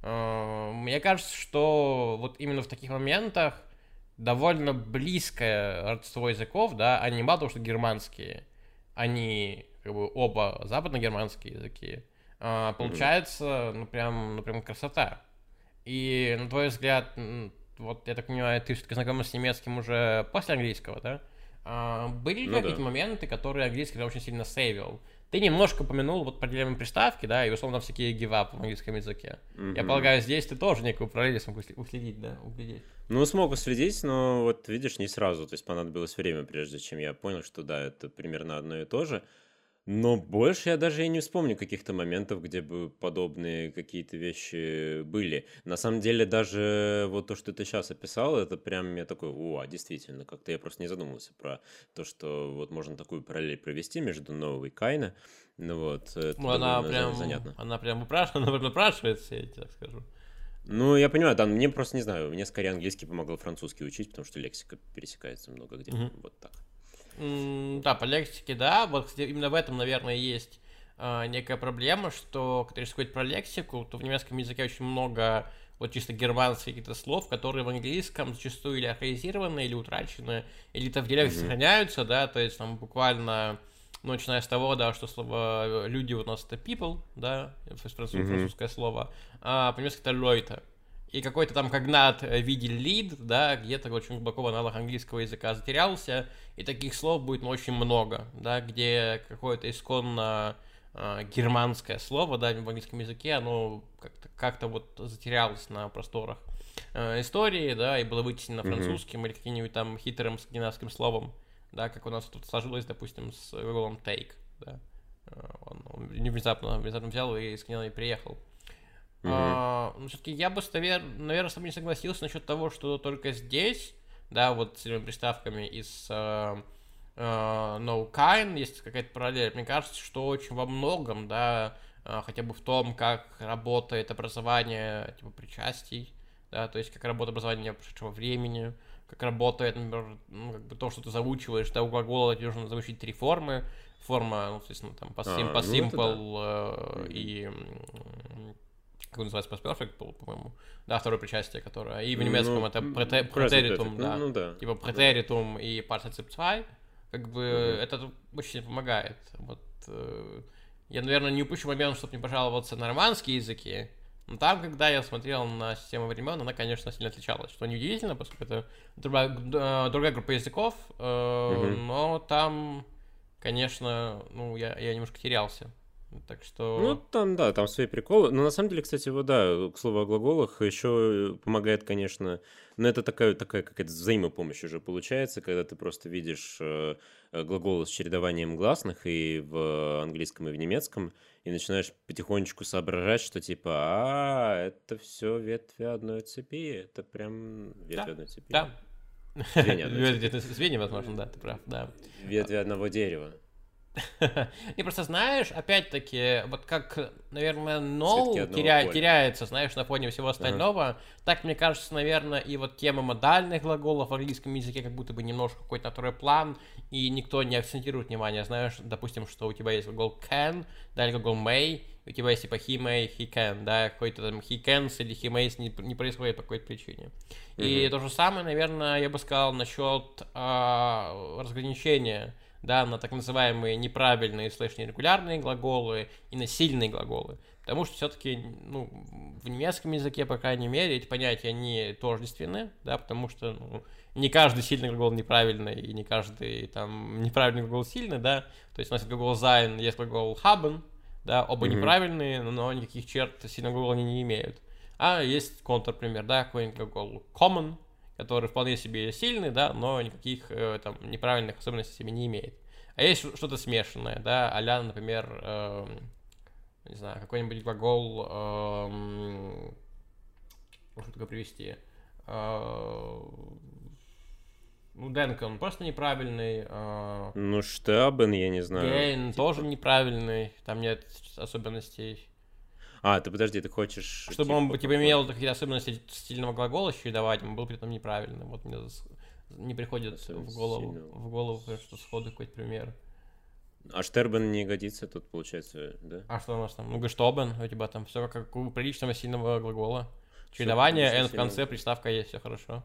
Э, мне кажется, что вот именно в таких моментах довольно близкое родство языков, да, они мало того, что германские, они как бы оба западно-германские языки, а, получается, ну прям, ну прям красота. И на твой взгляд, вот я так понимаю, ты все-таки знаком с немецким уже после английского, да? А, были ли ну, какие-то да. моменты, которые английский очень сильно сейвил? Ты немножко упомянул вот определенные приставки, да, и условно всякие give up в английском языке. Mm-hmm. Я полагаю, здесь ты тоже некую параллель смог уследить, да, углядеть. Ну, смог уследить, но вот видишь, не сразу. То есть понадобилось время, прежде чем я понял, что да, это примерно одно и то же. Но больше я даже и не вспомню каких-то моментов, где бы подобные какие-то вещи были. На самом деле, даже вот то, что ты сейчас описал, это прям я такой, о, действительно, как-то я просто не задумывался про то, что вот можно такую параллель провести между новой и Кайна. Ну вот, это ну, она прям, занятно. Она прям упрашивается, она напрашивается, я тебе так скажу. Ну, я понимаю, да, мне просто не знаю, мне скорее английский помогал французский учить, потому что лексика пересекается много где, угу. вот так. Да, по лексике, да. Вот, кстати, именно в этом, наверное, есть э, некая проблема, что, когда речь говорить про лексику, то в немецком языке очень много вот чисто германских каких-то слов, которые в английском зачастую или архаизированы, или утрачены, или то в диалекте mm-hmm. сохраняются, да, то есть там буквально, ну, начиная с того, да, что слово люди у нас это people, да, француз, mm-hmm. французское слово, а по-немецки это Leute и какой-то там когнат в виде lead, да, где-то очень глубоко в аналог английского языка затерялся, и таких слов будет очень много, да, где какое-то исконно э, германское слово, да, в английском языке, оно как-то как вот затерялось на просторах э, истории, да, и было вытеснено mm-hmm. французским или каким-нибудь там хитрым скандинавским словом, да, как у нас тут сложилось, допустим, с глаголом take, да, э, он, он внезапно, внезапно взял и из Скандинавии приехал. Mm-hmm. А, ну, все-таки я бы, наверное, с тобой не согласился насчет того, что только здесь, да, вот с этими приставками из uh, uh, No Kind есть какая-то параллель. Мне кажется, что очень во многом, да, uh, хотя бы в том, как работает образование, типа, причастий, да, то есть как работает образование прошедшего времени, как работает, например, ну, как бы то, что ты заучиваешь, да, у глагола тебе нужно заучить три формы, форма, ну, соответственно, там, по, sim, а, по ну simple да. э, и как он называется, Past Perfect, по-моему. Да, второе причастие, которое. И в немецком ну, это претеритум, да. Ну, да. Типа претеритум да. и partizip 2. Как бы угу. это очень помогает. Вот э, я, наверное, не упущу момент, чтобы не пожаловаться на романские языки. Но там, когда я смотрел на систему времен, она, конечно, сильно отличалась. Что неудивительно, поскольку это другая, э, другая группа языков. Э, угу. Но там, конечно, ну, я, я немножко терялся. Так что... Ну, там, да, там свои приколы. Но на самом деле, кстати, вот, да, к слову о глаголах, еще помогает, конечно, но это такая, такая какая-то взаимопомощь уже получается, когда ты просто видишь э, глаголы с чередованием гласных и в английском, и в немецком, и начинаешь потихонечку соображать, что типа, а, это все ветви одной цепи, это прям ветви да, одной цепи. Да. Звенья, возможно, да, ты прав, да. Ветви одного дерева. Не просто знаешь, опять-таки, вот как, наверное, ноу теря... теряется, знаешь, на фоне всего остального, ага. так, мне кажется, наверное, и вот тема модальных глаголов в английском языке как будто бы немножко какой-то второй план, и никто не акцентирует внимание, знаешь, допустим, что у тебя есть глагол can, да, или глагол may, у тебя есть типа he may, he can, да, какой-то там he can или he may не, не происходит по какой-то причине. Mm-hmm. И то же самое, наверное, я бы сказал насчет а, разграничения да, на так называемые неправильные слэш нерегулярные глаголы и на сильные глаголы. Потому что все-таки, ну, в немецком языке, по крайней мере, эти понятия, они тождественны, да, потому что ну, не каждый сильный глагол неправильный, и не каждый там неправильный глагол сильный, да. То есть у нас есть глагол sein, есть глагол haben, да, оба mm-hmm. неправильные, но никаких черт сильного глагола они не имеют. А есть контрпример, да, какой-нибудь глагол common, который вполне себе сильный, да, но никаких э, там неправильных особенностей себе не имеет. А есть что-то смешанное, да, а например, э, не знаю, какой-нибудь глагол, э, можно только привести, э, ну, Денка, он просто неправильный. Э, ну, Штабен, я не знаю. Гейн типа... тоже неправильный, там нет особенностей. А, ты подожди, ты хочешь... Чтобы типа, он типа, имел какие-то особенности стильного глагола чередовать, он был при этом неправильным. Вот мне не приходит в голову, в голову, что сходу какой-то пример. А Штербен не годится тут, получается, да? А что у нас там? Ну, Гештобен, у тебя там все как у приличного сильного глагола. Чередование, N в конце, приставка есть, все хорошо.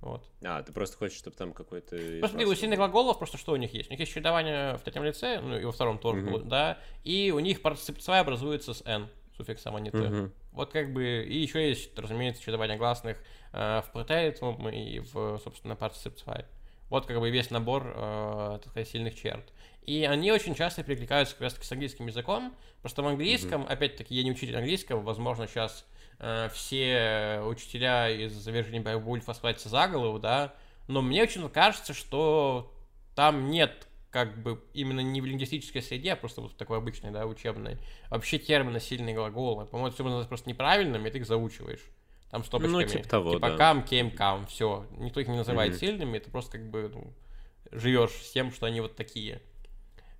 Вот. А, ты просто хочешь, чтобы там какой-то... Просто у сильных глаголов просто что у них есть? У них есть чередование в третьем лице, ну и во втором тоже, mm-hmm. да, и у них партиципация образуется с n суффиксом, а не t. Mm-hmm. Вот как бы, и еще есть, разумеется, чередование гласных э, в претеритум и в, собственно, партиципация. Вот как бы весь набор, э, так сказать, сильных черт. И они очень часто перекликаются как раз таки с английским языком. Просто в английском, mm-hmm. опять-таки, я не учитель английского, возможно, сейчас э, все учителя из Virginia Вульфа схватятся за голову, да, но мне очень кажется, что там нет как бы именно не в лингвистической среде, а просто вот такой обычной, да, учебной, вообще термины сильные глаголы. По-моему, все называется просто неправильными, и ты их заучиваешь. Там стопочками. Ну, типа того, типа да. кам, кем, кам, все. Никто их не называет mm-hmm. сильными, это просто как бы ну, живешь с тем, что они вот такие.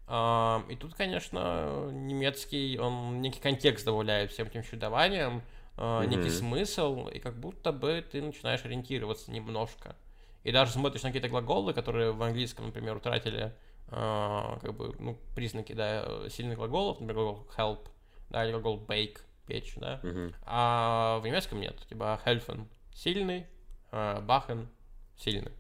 А, и тут, конечно, немецкий, он некий контекст добавляет всем этим чередованиям, mm-hmm. некий смысл, и как будто бы ты начинаешь ориентироваться немножко. И даже смотришь на какие-то глаголы, которые в английском, например, утратили как бы, ну, признаки, да, сильных глаголов, например, глагол help, да, или глагол bake, печь, да, mm-hmm. а в немецком нет, типа helfen сильный, а bachen сильный.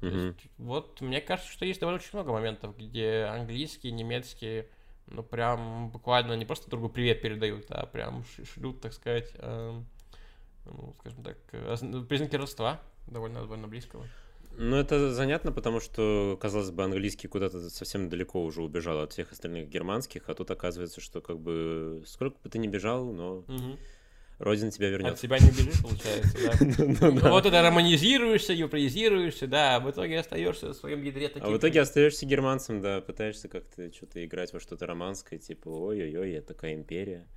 Mm-hmm. Есть, вот мне кажется, что есть довольно очень много моментов, где английский, немецкий, ну прям буквально не просто другу привет передают, а прям шлют, так сказать, э, ну, скажем так, признаки родства довольно довольно близкого. Ну, это занятно, потому что, казалось бы, английский куда-то совсем далеко уже убежал от всех остальных германских, а тут оказывается, что как бы сколько бы ты ни бежал, но угу. Родина тебя вернет. От себя не бежишь, получается, да? Ну вот это романизируешься, европеизируешься, да, а в итоге остаешься в своем ядре таким. А в итоге остаешься германцем, да, пытаешься как-то что-то играть во что-то романское, типа, ой-ой-ой, я такая империя.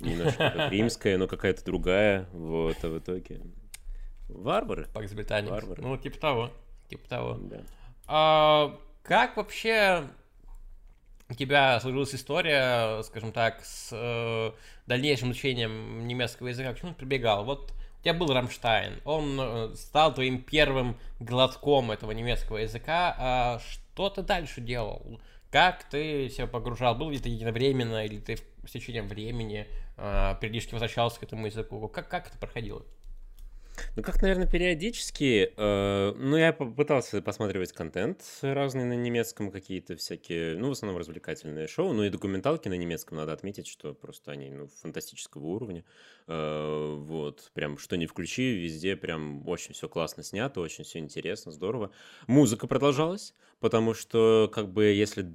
Немножко как римская, но какая-то другая, вот, а в итоге Варвары. Пакс Британикс. Варвары. Ну, типа того. Типа того. Да. А, как вообще у тебя сложилась история, скажем так, с э, дальнейшим изучением немецкого языка? К чему ты прибегал? Вот у тебя был Рамштайн, он э, стал твоим первым глотком этого немецкого языка. А что ты дальше делал? Как ты себя погружал? Был ли это единовременно, или ты с течением времени э, периодически возвращался к этому языку? Как, как это проходило? Ну, как, наверное, периодически. Э, ну, я попытался посматривать контент разный на немецком, какие-то всякие, ну, в основном развлекательные шоу, ну и документалки на немецком, надо отметить, что просто они, ну, фантастического уровня. Э, вот, прям что не включи, везде прям очень все классно снято, очень все интересно, здорово. Музыка продолжалась, потому что, как бы, если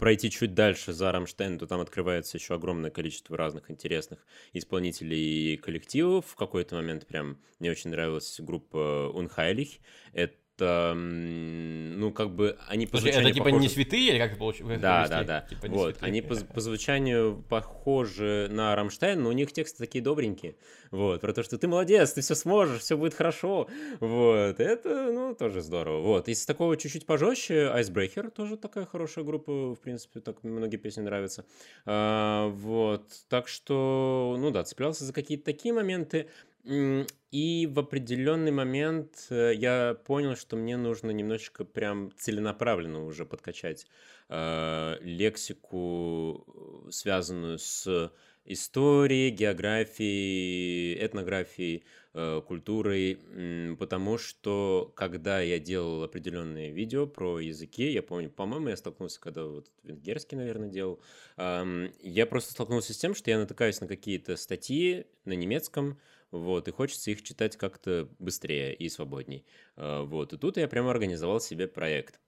пройти чуть дальше за Рамштайн, то там открывается еще огромное количество разных интересных исполнителей и коллективов. В какой-то момент прям мне очень нравилась группа Unheilig. Это ну, как бы они по Слушай, звучанию это типа похожи... не святые или как получилось? Да, да, да. Типа вот, святые. они по, по звучанию похожи на Рамштайн, но у них тексты такие добренькие. Вот, про то, что ты молодец, ты все сможешь, все будет хорошо. Вот, это, ну, тоже здорово. Вот, из такого чуть-чуть пожестче, Icebreaker тоже такая хорошая группа, в принципе, так многие песни нравятся. А, вот, так что, ну да, цеплялся за какие-то такие моменты. И в определенный момент э, я понял, что мне нужно немножечко прям целенаправленно уже подкачать э, лексику, связанную с истории, географии, этнографии, э, культурой, потому что когда я делал определенные видео про языки, я помню, по-моему, я столкнулся, когда вот венгерский, наверное, делал, я просто столкнулся с тем, что я натыкаюсь на какие-то статьи на немецком, вот, и хочется их читать как-то быстрее и свободней, а, вот, и тут я прямо организовал себе проект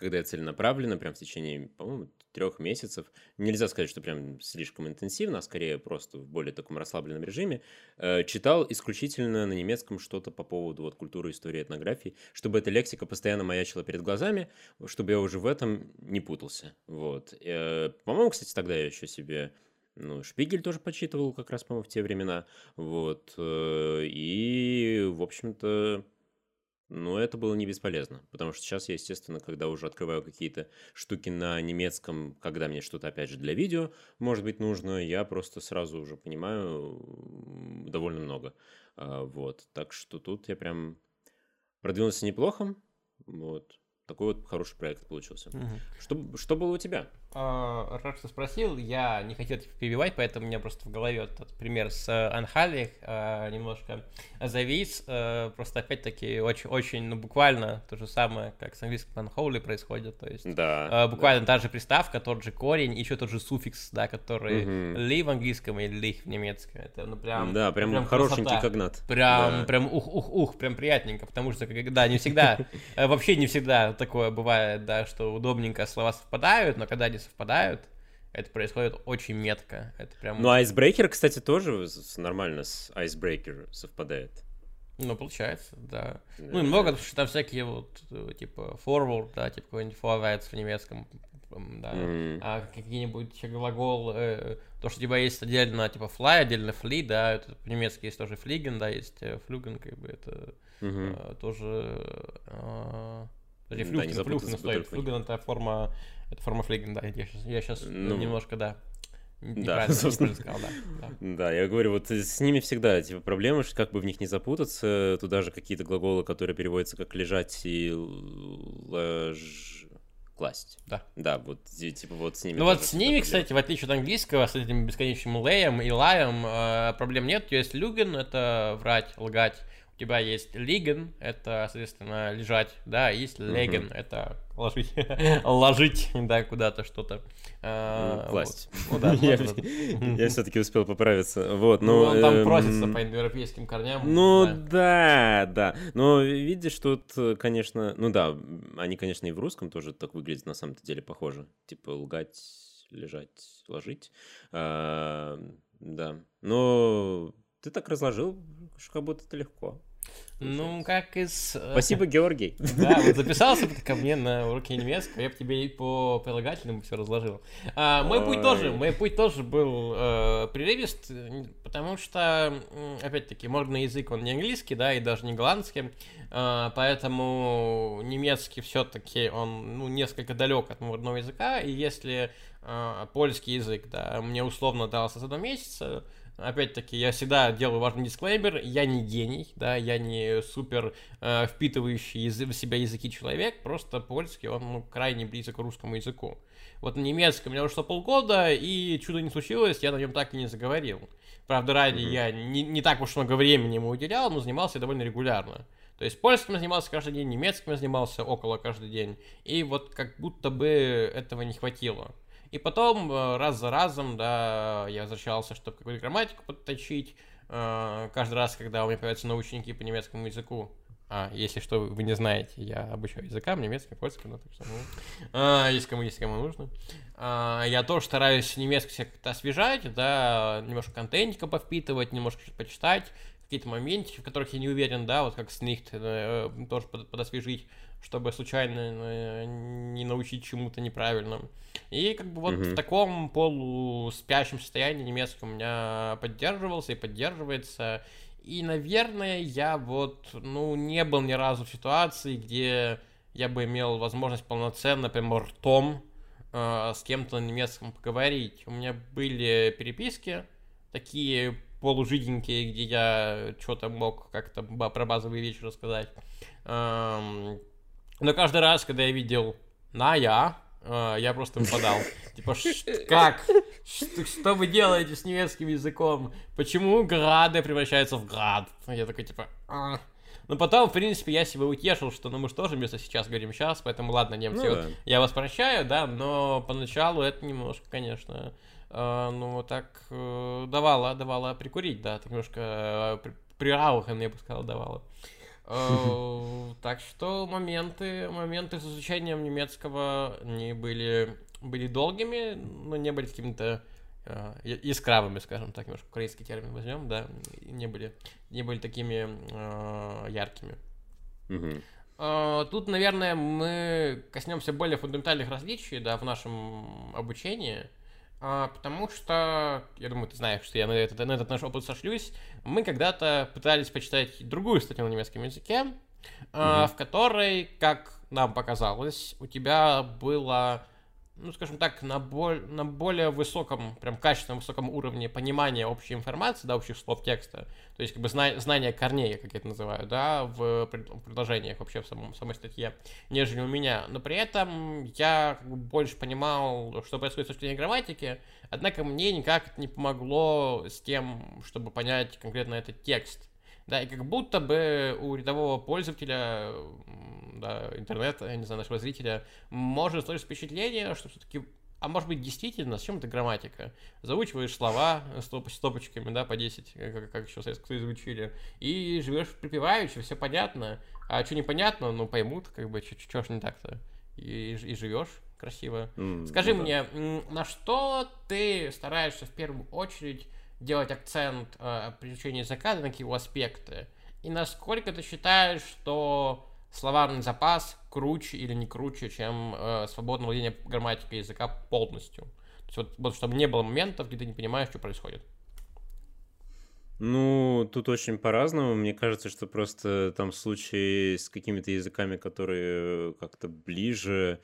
когда я целенаправленно, прям в течение, по-моему, трех месяцев, нельзя сказать, что прям слишком интенсивно, а скорее просто в более таком расслабленном режиме, э, читал исключительно на немецком что-то по поводу вот культуры, истории, этнографии, чтобы эта лексика постоянно маячила перед глазами, чтобы я уже в этом не путался. Вот. Э, по-моему, кстати, тогда я еще себе ну, Шпигель тоже почитывал как раз, по-моему, в те времена. Вот. Э, и, в общем-то, но это было не бесполезно, потому что сейчас я, естественно, когда уже открываю какие-то штуки на немецком, когда мне что-то, опять же, для видео, может быть, нужно, я просто сразу уже понимаю довольно много. А, вот, так что тут я прям продвинулся неплохо, вот, такой вот хороший проект получился. Угу. Что, что было у тебя? А, рад, что спросил. Я не хотел тебя перебивать, поэтому у меня просто в голове этот пример с Анхали а, немножко завис. А, просто опять-таки очень, очень, ну буквально то же самое, как с английским unholy происходит. То есть да, буквально да. та же приставка, тот же корень, еще тот же суффикс, да, который угу. ли в английском или ли в немецком. Это ну прям. Да, прям, прям хорошенький красота. когнат. Прям, да. прям ух, ух, ух, прям приятненько, потому что да, не всегда, вообще не всегда такое бывает, да, что удобненько слова совпадают, но когда они совпадают, это происходит очень метко. Это прям... Ну, Icebreaker, кстати, тоже нормально с Icebreaker совпадает. Ну, получается, да. да. Ну, и много, потому что там всякие вот, э, типа, forward, да, типа какой-нибудь forwards в немецком, да, mm. а какие-нибудь глагол, э, то, что, типа, есть отдельно, типа, fly, отдельно flee, да, это по-немецки есть тоже fliegen, да, есть flugen, как бы, это mm-hmm. э, тоже... Э, Подожди, флюг, да, не флюг не стоит. Флюген это форма, это форма флейген, да. Я сейчас, я сейчас ну, немножко, да. Да, собственно. Сказал, да, да. да, я говорю, вот с ними всегда типа проблемы, что как бы в них не запутаться. Туда же какие-то глаголы, которые переводятся как лежать и лож... класть. Да. Да, вот типа вот с ними. Ну вот с ними, кстати, в отличие от английского, с этим бесконечным леем и лаем, э, проблем нет. Есть люген, это врать, лгать тебя есть лиген, это, соответственно, лежать, да, есть леген, uh-huh. это ложить, ложить, да, куда-то что-то. А, класть. Ну, да, я, я все-таки успел поправиться. Вот, но, ну, он там эм, просится по индоевропейским корням. Ну да. да, да. Но видишь, тут, конечно, ну да, они, конечно, и в русском тоже так выглядят на самом-то деле похоже. Типа лгать, лежать, ложить. А, да. Но ты так разложил, что как будто это легко. Ну, как из... Э, Спасибо, Георгий. Да, вот записался бы ко мне на уроки немецкого, я бы тебе и по прилагательному все разложил. А, мой путь тоже, мой путь тоже был э, прерывист, потому что, опять-таки, модный язык, он не английский, да, и даже не голландский, э, поэтому немецкий все-таки, он, ну, несколько далек от модного языка, и если э, польский язык, да, мне условно дался за два месяца, опять-таки, я всегда делаю важный дисклеймер, я не гений, да, я не супер э, впитывающий язы, в себя языки человек, просто польский, он ну, крайне близок к русскому языку. Вот на немецком у меня ушло полгода, и чудо не случилось, я на нем так и не заговорил. Правда, ради mm-hmm. я не, не так уж много времени ему уделял, но занимался довольно регулярно. То есть польским я занимался каждый день, немецким я занимался около каждый день. И вот как будто бы этого не хватило. И потом э, раз за разом, да, я возвращался, чтобы какую-то грамматику подточить. Э, каждый раз, когда у меня появляются научники по немецкому языку, а, если что, вы не знаете, я обучаю языкам, немецким, польским, ну, так что, ну, а, если кому, если кому нужно. А, я тоже стараюсь немецкий себя как-то освежать, да, немножко контентика повпитывать, немножко почитать, какие-то моменты, в которых я не уверен, да, вот как Снихт, э, тоже под, подосвежить чтобы случайно э, не научить чему-то неправильному. И как бы вот mm-hmm. в таком полуспящем состоянии немецкий у меня поддерживался и поддерживается. И, наверное, я вот, ну, не был ни разу в ситуации, где я бы имел возможность полноценно, например, ртом э, с кем-то на немецком поговорить. У меня были переписки такие полужиденькие, где я что-то мог как-то про базовые вещи рассказать. Эм, но каждый раз, когда я видел на я, э, я просто выпадал. Типа, как? Что, вы делаете с немецким языком? Почему грады превращаются в град? Я такой, типа, а. Но потом, в принципе, я себя утешил, что ну мы же тоже вместо сейчас говорим сейчас, поэтому ладно, немцы, Ну вот, да. я вас прощаю, да, но поначалу это немножко, конечно, э, ну так э, давало, давало прикурить, да, так немножко э, при- прираухан, я бы сказал, давало. Э, Так что моменты, моменты с изучением немецкого не были, были долгими, но не были какими-то э, искравыми, скажем так, немножко украинский термин возьмем, да, не были, не были такими э, яркими. Э, Тут, наверное, мы коснемся более фундаментальных различий, да, в нашем обучении, а, потому что, я думаю, ты знаешь, что я на этот, на этот наш опыт сошлюсь, мы когда-то пытались почитать другую статью на немецком языке, а, Мгм. в которой, как нам показалось, у тебя было, ну, скажем так, на, боль, на более высоком, прям качественном высоком уровне понимания общей информации, да, общих слов текста, то есть как бы зна- знание корней, как я это называю, да, в пред- предложениях вообще в самом, самой статье, нежели у меня. Но при этом я как бы больше понимал, что происходит с точки зрения грамматики, однако мне никак это не помогло с тем, чтобы понять конкретно этот текст. Да, и как будто бы у рядового пользователя да, интернета, я не знаю, нашего зрителя, может сложиться впечатление, что все-таки а может быть, действительно, с чем это грамматика? Заучиваешь слова стоп, стопочками, да, по 10, как, как еще в Советском Союзе учили, и живешь припеваючи, все понятно. А что непонятно, ну, поймут, как бы, что ж не так-то. И, и живешь красиво. М, Скажи ну да. мне, м, на что ты стараешься в первую очередь делать акцент э, при изучении языка, на какие аспекты? И насколько ты считаешь, что словарный запас круче или не круче, чем э, свободное владение грамматикой языка полностью? То есть вот, вот чтобы не было моментов, где ты не понимаешь, что происходит. Ну, тут очень по-разному. Мне кажется, что просто там случаи с какими-то языками, которые как-то ближе.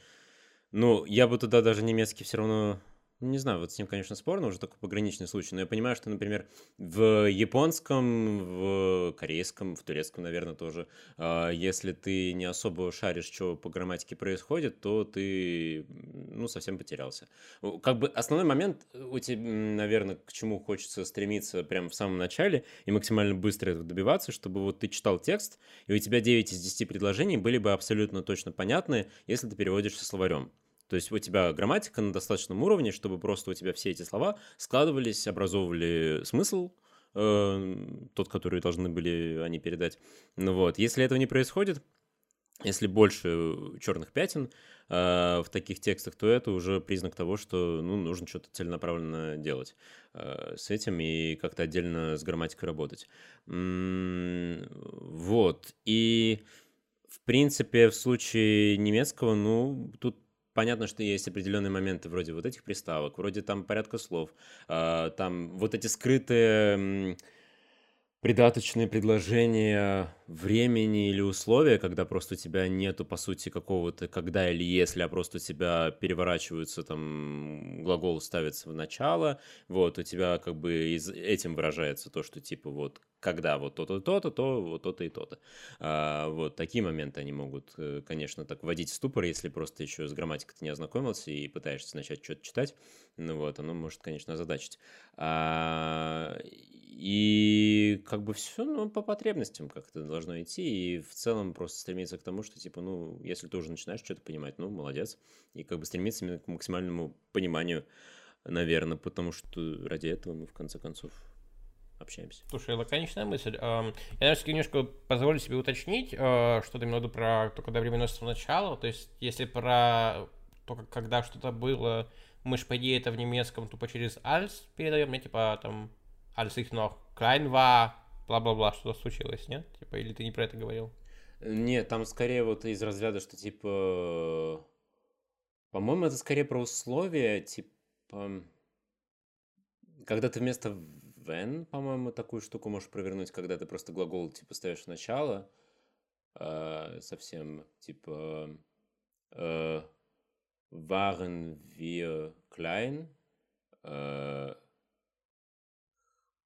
Ну, я бы туда даже немецкий все равно... Не знаю, вот с ним, конечно, спорно, уже такой пограничный случай. Но я понимаю, что, например, в японском, в корейском, в турецком, наверное, тоже, а, если ты не особо шаришь, что по грамматике происходит, то ты, ну, совсем потерялся. Как бы основной момент у тебя, наверное, к чему хочется стремиться прямо в самом начале и максимально быстро этого добиваться, чтобы вот ты читал текст, и у тебя 9 из 10 предложений были бы абсолютно точно понятны, если ты переводишь со словарем. То есть у тебя грамматика на достаточном уровне, чтобы просто у тебя все эти слова складывались, образовывали смысл, э, тот, который должны были они передать. Ну вот, если этого не происходит, если больше черных пятен э, в таких текстах, то это уже признак того, что ну, нужно что-то целенаправленно делать э, с этим и как-то отдельно с грамматикой работать. М, Вот. И, в принципе, в случае немецкого, ну, тут понятно, что есть определенные моменты вроде вот этих приставок, вроде там порядка слов, а, там вот эти скрытые м, придаточные предложения времени или условия, когда просто у тебя нету, по сути, какого-то когда или если, а просто у тебя переворачиваются, там, глагол ставится в начало, вот, у тебя как бы из этим выражается то, что типа вот когда вот то-то, то-то, то вот то-то и то-то. А, вот такие моменты они могут, э, конечно, так вводить в ступор, если просто еще с грамматикой ты не ознакомился и пытаешься начать что-то читать. Ну вот, оно может, конечно, озадачить. А, и как бы все, ну, по потребностям как-то должно идти. И в целом просто стремиться к тому, что, типа, ну, если ты уже начинаешь что-то понимать, ну, молодец. И как бы стремиться именно к максимальному пониманию, наверное, потому что ради этого мы, в конце концов, общаемся. Слушай, лаконичная мысль. Эм, Я, наверное, немножко позволю себе уточнить, э, что ты имел в виду про то, когда время носится в начало. То есть, если про то, когда что-то было, мы же, по идее, это в немецком тупо через als передаем, мне типа там ich noch klein war, бла-бла-бла, что-то случилось, нет? Типа, или ты не про это говорил? Нет, там скорее вот из разряда, что типа... По-моему, это скорее про условия, типа... Когда ты вместо when, по-моему, такую штуку можешь провернуть, когда ты просто глагол, типа, ставишь в начало, а, совсем, типа... э, waren wir klein? Э,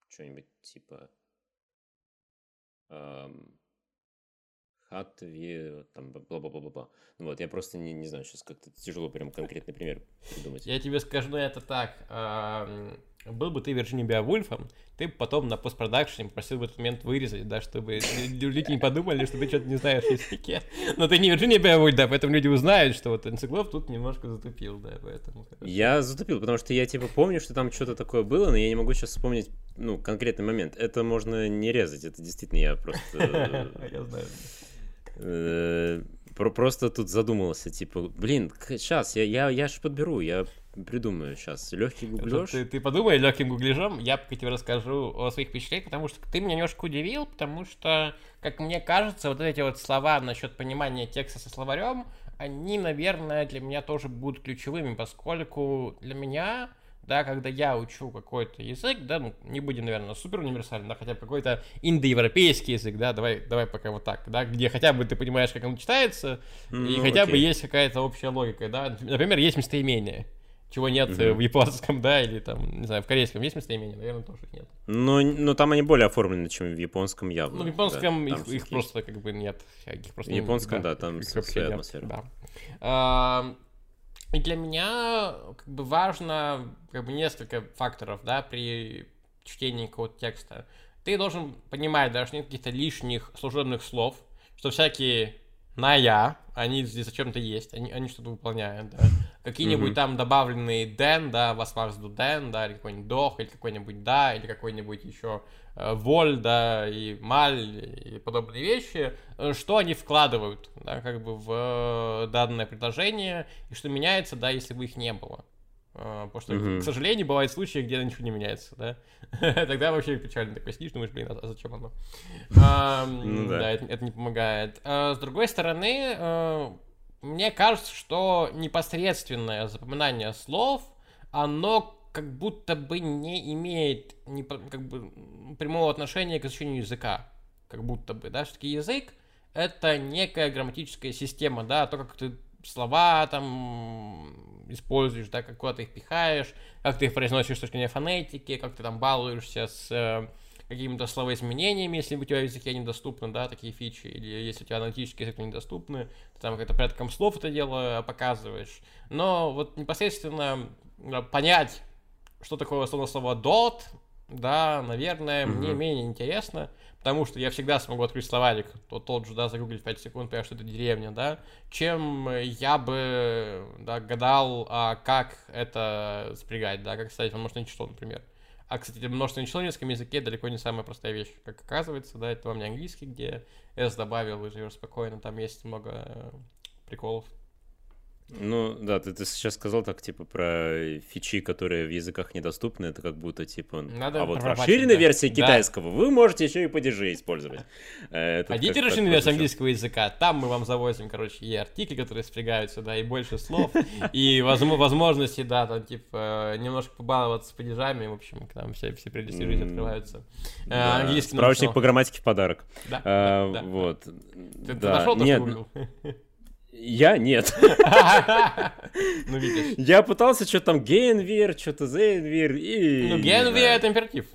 что-нибудь типа... эм, Хатве, там, бла-бла-бла-бла. Ну вот, я просто не, не знаю, сейчас как-то тяжело прям конкретный пример придумать. Я тебе скажу это так. Был бы ты Вирджини Беовульфом, ты потом на постпродакшене попросил в этот момент вырезать, да, чтобы люди не подумали, что ты что-то не знаешь в языке. Но ты не Вирджини Беовульф, да, поэтому люди узнают, что вот Энциклоп тут немножко затупил, да, поэтому... Я затупил, потому что я, типа, помню, что там что-то такое было, но я не могу сейчас вспомнить, ну, конкретный момент. Это можно не резать, это действительно я просто... Я знаю. Э, просто тут задумался, типа, блин, сейчас, я, я, я ж подберу, я придумаю сейчас. Легкий гуглеж. Ты, ты подумай легким гуглежом, я пока тебе расскажу о своих впечатлениях, потому что ты меня немножко удивил, потому что, как мне кажется, вот эти вот слова насчет понимания текста со словарем, они, наверное, для меня тоже будут ключевыми, поскольку для меня да, когда я учу какой-то язык, да, ну, не будем, наверное, супер универсальным, да, хотя бы какой-то индоевропейский язык, да, давай, давай пока вот так, да, где хотя бы ты понимаешь, как он читается, ну, и хотя окей. бы есть какая-то общая логика, да, например, есть местоимение, чего нет mm-hmm. в японском, да, или там, не знаю, в корейском есть местоимения, наверное, тоже нет. Но, но там они более оформлены, чем в японском явно. Ну, в японском да, их, их просто как бы нет. Их просто в японском, не, да, там своя атмосфера. Да. А, и для меня как бы важно как бы несколько факторов, да, при чтении какого-то текста. Ты должен понимать, даже нет каких-то лишних служебных слов, что всякие на я, они здесь зачем-то есть, они, они что-то выполняют, да. Какие-нибудь mm-hmm. там добавленные ден, да, вас до ден, да, или какой-нибудь дох, или какой-нибудь да, или какой-нибудь еще э, воль, да, и маль, и подобные вещи, э, что они вкладывают, да, как бы в э, данное предложение, и что меняется, да, если бы их не было. А, потому что, mm-hmm. к сожалению, бывают случаи, где ничего не меняется, да? Тогда вообще печально такой сидишь, думаешь, блин, а зачем оно? Ну да, это не помогает. А, с другой стороны, мне кажется, что непосредственное запоминание слов, оно как будто бы не имеет не, как бы, прямого отношения к изучению языка. Как будто бы, да, все-таки язык — это некая грамматическая система, да, то, как ты слова там используешь, да, как куда ты их пихаешь, как ты их произносишь с точки зрения фонетики, как ты там балуешься с э, какими-то словоизменениями, если у тебя в языке недоступны, да, такие фичи, или если у тебя аналитический язык недоступны, ты там как-то порядком слов это дело показываешь. Но вот непосредственно э, понять, что такое условно слово dot, да, наверное, mm-hmm. мне менее интересно, потому что я всегда смогу открыть словарик, то тот же, да, загуглить 5 секунд, понять, что это деревня, да, чем я бы, да, гадал, а как это спрягать, да, как ставить множественное число, например. А, кстати, множественное число в немецком языке далеко не самая простая вещь, как оказывается, да, это вам не английский, где S добавил и живешь спокойно, там есть много э, приколов. Ну, да, ты, ты сейчас сказал так, типа, про фичи, которые в языках недоступны, это как будто, типа, Надо а вот в расширенной да. версии китайского да. вы можете еще и падежи использовать. Э, Пойдите расширенную версию английского языка, там мы вам завозим, короче, и артикли, которые спрягаются, да, и больше слов, и возможности, да, там, типа, немножко побаловаться с падежами, в общем, к нам все, все прелести жизни открываются. Э, английский Справочник по грамматике в подарок. Да, э, Вот. Ты нашел то, что я нет. Ну, видишь. Я пытался что-то там Генвер, что-то Зейнвер и... Ну, Генвер — это императив.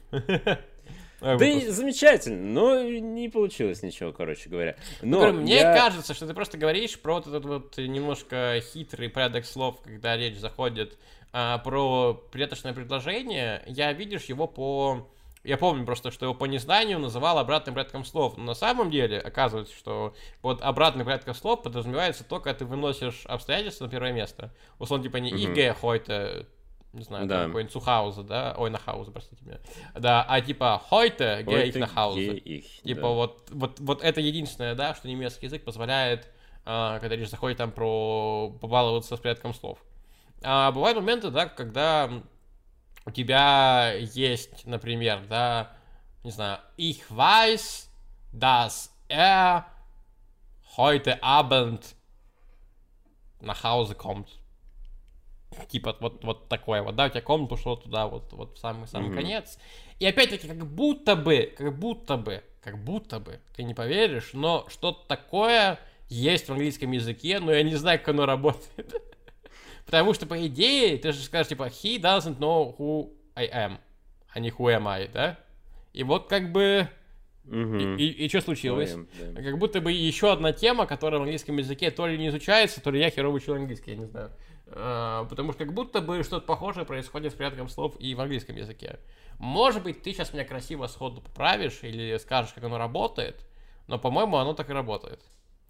Да и замечательно, но не получилось ничего, короче говоря. Но ну, мне я... кажется, что ты просто говоришь про вот этот вот немножко хитрый порядок слов, когда речь заходит а, про прияточное предложение. Я видишь его по я помню просто, что его по незнанию называл обратным порядком слов. Но на самом деле оказывается, что под обратным порядком слов подразумевается то, когда ты выносишь обстоятельства на первое место. Условно, типа не ИГ хойте, не знаю, да. какой-нибудь Сухауза, да, ой, Нахауза, простите меня, да, а типа Хойте, ге их Нахауза. Типа да. вот, вот, вот это единственное, да, что немецкий язык позволяет, а, когда речь заходит там про побаловаться с порядком слов. А бывают моменты, да, когда у тебя есть, например, да, не знаю, ich weiß, dass er heute Abend nach Hause kommt. Типа вот, вот такое вот, да, у тебя комната ушла туда, вот, вот в самый-самый mm-hmm. конец. И опять-таки, как будто бы, как будто бы, как будто бы, ты не поверишь, но что-то такое есть в английском языке, но я не знаю, как оно работает. Потому что, по идее, ты же скажешь, типа, he doesn't know who I am, а не who am I, да? И вот как бы Мгм. И, и, и что случилось? Ой, да. Как будто бы еще одна тема, которая в английском языке то ли не изучается, то ли я херово учил английский, я не знаю. А, потому что как будто бы что-то похожее происходит с порядком слов и в английском языке. Может быть, ты сейчас меня красиво сходу поправишь или скажешь, как оно работает, но, по-моему, оно так и работает.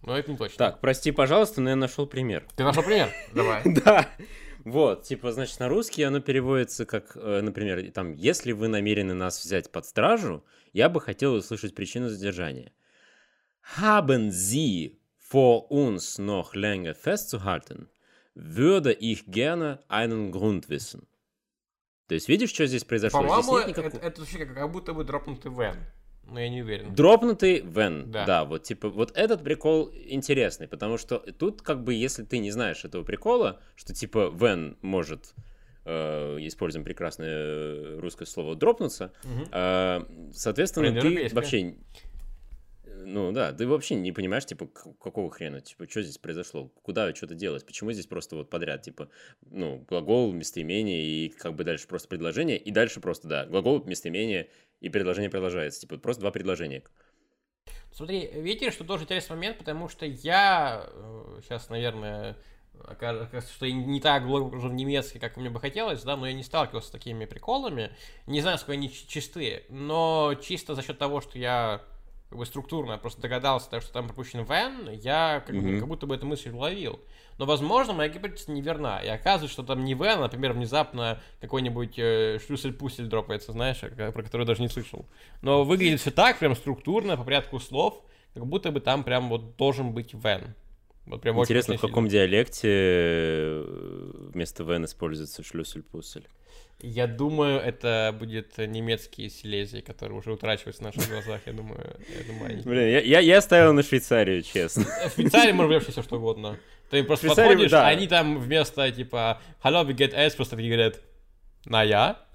Но это не точно. Так, прости, пожалуйста, но я нашел пример. Ты нашел пример? Давай. Да. Вот, типа, значит, на русский оно переводится как, э, например, там, если вы намерены нас взять под стражу, я бы хотел услышать причину задержания. Haben Sie vor uns noch länger festzuhalten, würde ich gerne einen Grund wissen. То есть, видишь, что здесь произошло? По-моему, никакого- это, это вообще как, как будто бы дропнутый вен. Но я не уверен. Дропнутый вен, Да. да. вот типа, вот этот прикол интересный, потому что тут как бы, если ты не знаешь этого прикола, что типа вен может, э, используем прекрасное русское слово, дропнуться, Мгм. э, соответственно, ты вообще, ну да, ты вообще не понимаешь, типа, какого хрена, типа, что здесь произошло, куда что-то делать, почему здесь просто вот подряд, типа, ну, глагол, местоимение и как бы дальше просто предложение, и дальше просто, да, глагол, местоимение и предложение продолжается, типа, просто два предложения. Смотри, видите, что тоже интересный момент, потому что я сейчас, наверное, окажется, что не так глубоко в немецкий, как мне бы хотелось, да, но я не сталкивался с такими приколами. Не знаю, сколько они чистые, но чисто за счет того, что я как бы структурно просто догадался, так, что там пропущен вен, я как, бы- Мгм. как будто бы эту мысль уловил. Но, возможно, моя гипотеза неверна. И оказывается, что там не вен, а, например, внезапно какой-нибудь э, шлюсель-пусель дропается, знаешь, э, про который даже не слышал. Но выглядит все так, прям структурно, по порядку слов, как будто бы там прям вот должен быть вен. Вот прям Интересно, в каком сильно. диалекте э, вместо вен используется шлюсель-пусель? Я думаю, это будет немецкий Силезий, который уже утрачивается в наших глазах, я думаю. Я думаю, они- Блин, я, я, я ставил на Швейцарию, честно. В Швейцарии можно вообще все что угодно. Ты просто Швейцарии, подходишь, да. а они там вместо типа «Hello, we get S» просто такие говорят «На я».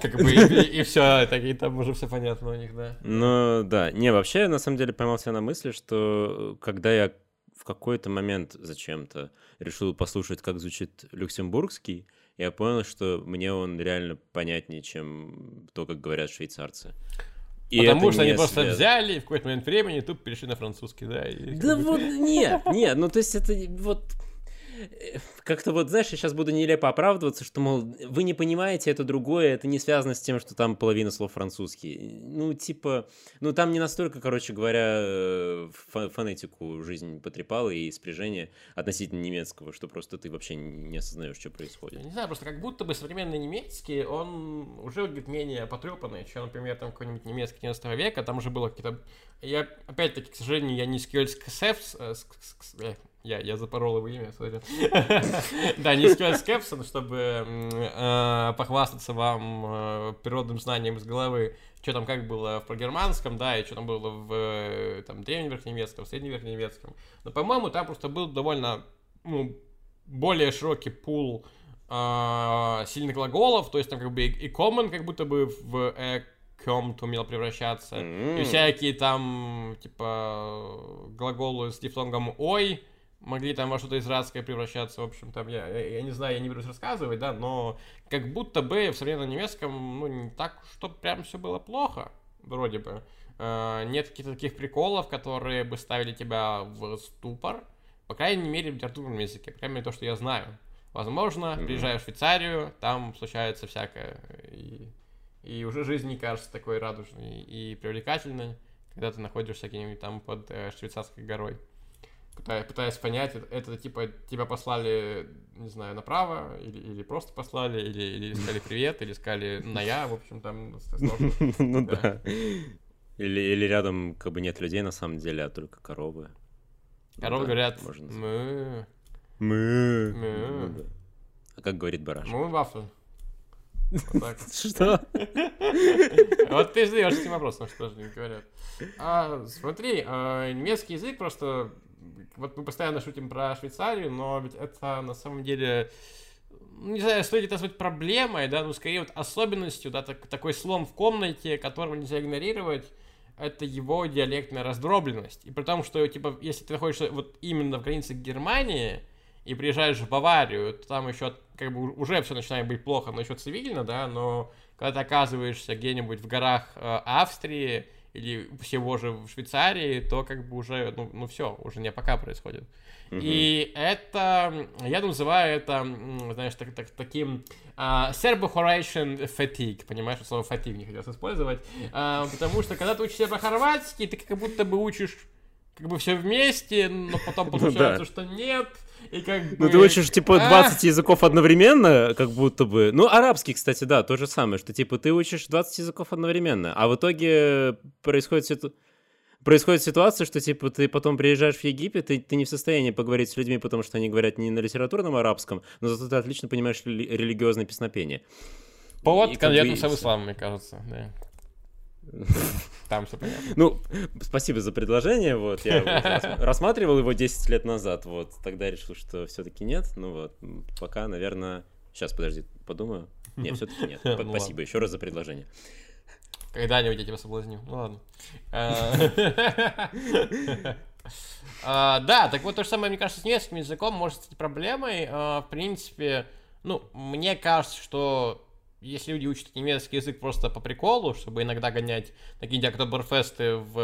Как бы и, все, такие там уже все понятно у них, да. Ну, да. Не, вообще, я на самом деле поймал себя на мысли, что э, когда я в какой-то момент зачем-то решил послушать, как звучит люксембургский, я понял, что мне он реально понятнее, чем то, как говорят швейцарцы. И Потому что они просто связано. взяли и в какой-то момент времени тупо перешли на французский, да. и Да вот нет, нет, ну то есть это вот как-то вот, знаешь, я сейчас буду нелепо оправдываться, что, мол, вы не понимаете, это другое, это не связано с тем, что там половина слов французские. Ну, типа, ну там не настолько, короче говоря, э, фо- фонетику жизнь потрепала и спряжение относительно немецкого, что просто ты вообще не осознаешь, что происходит. не знаю, просто как будто бы современный немецкий, он уже выглядит менее потрепанный, чем, например, там какой-нибудь немецкий 19 века, там уже было какие-то... Я, опять-таки, к сожалению, я не скёльсксефс... э, ск- ск- ск- э, Я, я запорол его имя, смотри. Да, не скёльскепсон, чтобы м, э, похвастаться вам э, природным знанием из головы, что там как было в прогерманском, да, и что там было в э, там, древневерхнемецком, средневерхнемецком. Но, по-моему, там просто был довольно ну, более широкий пул а, сильных глаголов, то есть там как бы и common как будто бы в come умел превращаться, и всякие там, типа, глаголы с дифтонгом ой могли там во что-то израильское превращаться, в общем, там, я, я, я не знаю, я не берусь рассказывать, да, но как будто бы в современном немецком, ну, не так, что прям все было плохо, вроде бы. А, нет каких-то таких приколов, которые бы ставили тебя в ступор, по крайней мере, в литературном языке, по крайней мере, то, что я знаю. Возможно, Мгм. приезжаю в Швейцарию, там случается всякое, и, и уже жизнь не кажется такой радужной и привлекательной, когда ты находишься где-нибудь там под э, швейцарской горой. Пытаясь, пытаясь понять, это, это типа тебя послали, не знаю, направо, или, или просто послали, или, или сказали привет, или сказали на я, в общем, там сложно. Ну Да. Или, или рядом как бы нет людей на самом деле, а только коровы. Ну Коровы да, говорят, можно мы, Мы. Мы. Ну. А как говорит бараш? мы так. Что? Вот ты задаешь этим вопросом, что же они говорят. А, смотри, а, немецкий язык просто... Вот мы постоянно шутим про Швейцарию, но ведь это на самом деле... ну, Не знаю, стоит это назвать проблемой, да, ну, скорее вот особенностью, да, так- такой слом в комнате, которого нельзя игнорировать, это его диалектная раздробленность. И при том, что, типа, если ты находишься вот именно в границе Германии и приезжаешь в Баварию, то там еще, как бы, уже все начинает быть плохо, но еще цивильно, да, но когда ты оказываешься где-нибудь в горах э, Австрии или всего же в Швейцарии, то как бы уже, ну, ну все, уже не пока происходит. И это, я называю это, знаешь, так, так, таким uh, Serbo-Horatian fatigue, понимаешь, слово fatigue не хотелось использовать, uh, потому что когда ты учишь сербо-хорватский, ты как будто бы учишь как бы все вместе, но потом получается, ну, да. что нет, и как бы... Ну, ты учишь, типа, 20 а... языков одновременно, как будто бы. Ну, арабский, кстати, да, то же самое, что, типа, ты учишь 20 языков одновременно, а в итоге происходит ситуация происходит ситуация, что типа ты потом приезжаешь в Египет, и ты не в состоянии поговорить с людьми, потому что они говорят не на литературном арабском, но зато ты отлично понимаешь религиозное песнопение. Повод конвертнулся в ислам, мне кажется, да. Там все понятно. Ну, спасибо за предложение. Вот, я рассматривал его 10 лет назад. Вот, тогда решил, что все-таки нет. Ну вот, пока, наверное. Сейчас, подожди, подумаю. Нет, все-таки нет. Ну спасибо еще раз за предложение. Когда-нибудь я тебя соблазню. Ну ладно. А, да, так вот то же самое, мне кажется, с немецким языком может стать проблемой. А, в принципе, ну, мне кажется, что если люди учат немецкий язык просто по приколу, чтобы иногда гонять какие-нибудь Октоберфесты в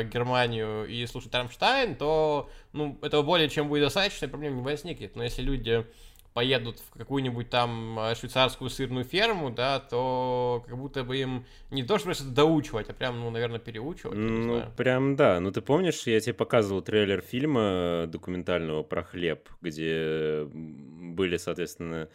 э, Германию и слушать Рамштайн, то ну, этого более чем будет достаточно, проблем не возникнет. Но если люди поедут в какую-нибудь там э, швейцарскую сырную ферму, да, то как будто бы им не то, что просто доучивать, а прям, ну, наверное, переучивать. Ну, прям да. Ну, ты помнишь, я тебе показывал трейлер фильма документального про хлеб, где были, соответственно,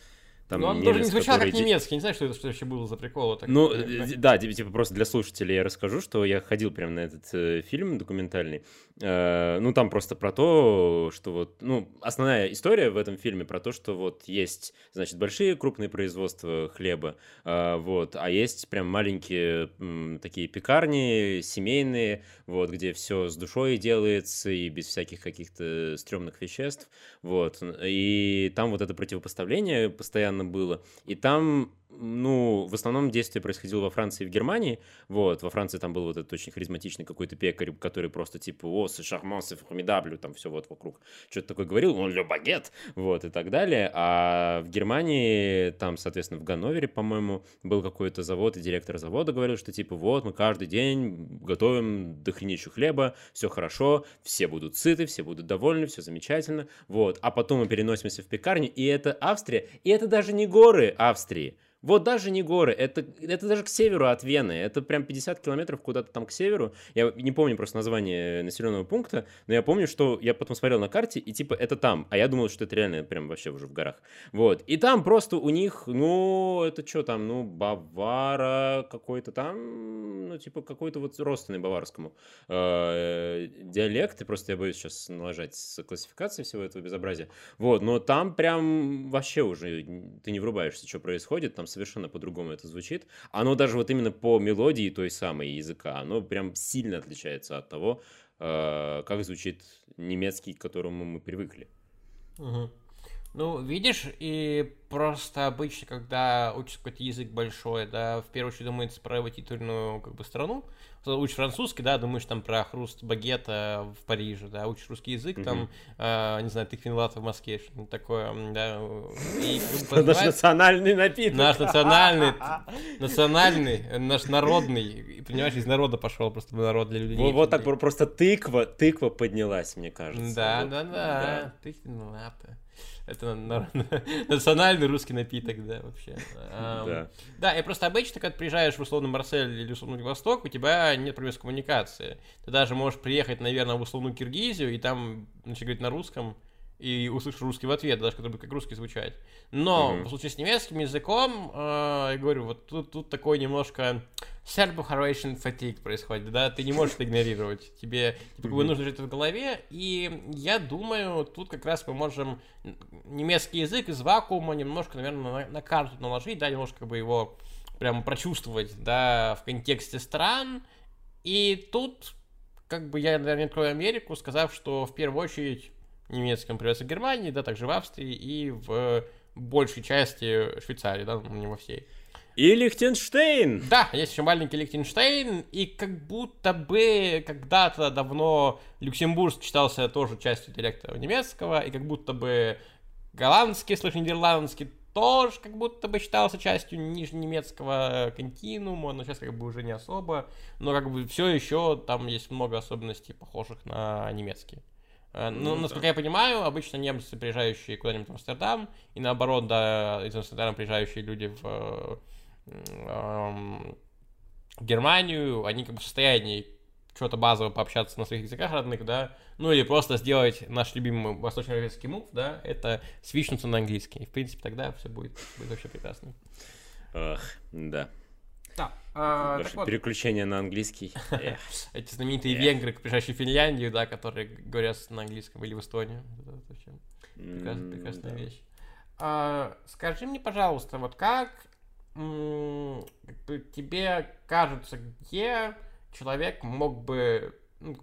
там ну, он тоже не звучал который... как немецкий, не знаю, что это что вообще было за прикол. Так, ну, да, типа просто для слушателей я расскажу, что я ходил прямо на этот э, фильм документальный. Э, ну, там просто про то, что вот, ну, основная история в этом фильме про то, что вот есть, значит, большие крупные производства хлеба, э, вот, а есть прям маленькие м, такие пекарни, семейные, вот, где все с душой делается и без всяких каких-то стрёмных веществ, вот, и там вот это противопоставление постоянно было. И там ну, в основном действие происходило во Франции и в Германии. Вот, во Франции там был вот этот очень харизматичный какой-то пекарь, который просто типа, о, c'est charmant, c'est formidable, там все вот вокруг что-то такое говорил, он ле багет, вот, и так далее. А в Германии, там, соответственно, в Ганновере, по-моему, был какой-то завод, и директор завода говорил, что типа, вот, мы каждый день готовим дохренищу хлеба, все хорошо, все будут сыты, все будут довольны, все замечательно, вот. А потом мы переносимся в пекарню, и это Австрия, и это даже не горы Австрии, вот даже не горы, это, это даже к северу от Вены, это прям 50 километров куда-то там к северу. Я не помню просто название населенного пункта, но я помню, что я потом смотрел на карте, и типа это там, а я думал, что это реально прям вообще уже в горах. Вот, и там просто у них, ну, это что там, ну, Бавара какой-то там, ну, типа какой-то вот родственный баварскому э, диалект, и просто я боюсь сейчас налажать с классификацией всего этого безобразия. Вот, но там прям вообще уже ты не врубаешься, что происходит, там совершенно по-другому это звучит. Оно даже вот именно по мелодии той самой языка, оно прям сильно отличается от того, э, как звучит немецкий, к которому мы привыкли. Угу. Ну, видишь, и просто обычно, когда учишь какой-то язык большой, да, в первую очередь думается про его титульную как бы страну, учишь французский, да, думаешь там про хруст багета в Париже, да, учишь русский язык, mm-hmm. там, э, не знаю, тыквенный в Москве, что-то такое, да. И, наш национальный напиток. Наш национальный, национальный, наш народный, понимаешь, из народа пошел, просто народ для людей. Вот, вот так просто тыква, тыква поднялась, мне кажется. Да, вот, да, да, да, тыквенный. Это национальный русский напиток, да, вообще. Да. Да, и просто обычно, когда приезжаешь в условный Марсель или условный Восток, у тебя нет проблем с коммуникацией. Ты даже можешь приехать, наверное, в условную Киргизию и там начать говорить на русском, и услышишь русский в ответ, даже который будет как русский звучать. Но mm-hmm. в случае с немецким языком, э, я говорю, вот тут, тут такой немножко Serbo-Horvatian fatigue происходит, да, ты не можешь это игнорировать, тебе типа, mm-hmm. нужно жить в голове, и я думаю, тут как раз мы можем немецкий язык из вакуума немножко, наверное, на, на карту наложить, да, немножко как бы его прям прочувствовать, да, в контексте стран, и тут как бы я, наверное, открою Америку, сказав, что в первую очередь немецком привез в Германии, да, также в Австрии и в большей части Швейцарии, да, не во всей. И Лихтенштейн! Да, есть еще маленький Лихтенштейн, и как будто бы когда-то давно Люксембург считался тоже частью диалекта немецкого, и как будто бы голландский, слышь, нидерландский тоже как будто бы считался частью нижненемецкого континуума, но сейчас как бы уже не особо. Но как бы все еще там есть много особенностей, похожих на немецкие. Э, ну, ну, насколько да. я понимаю, обычно немцы, приезжающие куда-нибудь в Амстердам, и наоборот, да, из Амстердама приезжающие люди в э, Германию, они как бы в состоянии что-то базово пообщаться на своих языках родных, да, ну или просто сделать наш любимый восточноевропейский мув, да, это свичнуться на английский. И, в принципе, тогда все будет, будет вообще прекрасно. Ах, да. Да. А, вот. Переключение на английский. Эти знаменитые венгры, приезжающие в Финляндию, да, которые говорят на английском или в Эстонию. Прекрасная, вещь. А, скажи мне, пожалуйста, вот как тебе кажется, где человек мог бы, ну,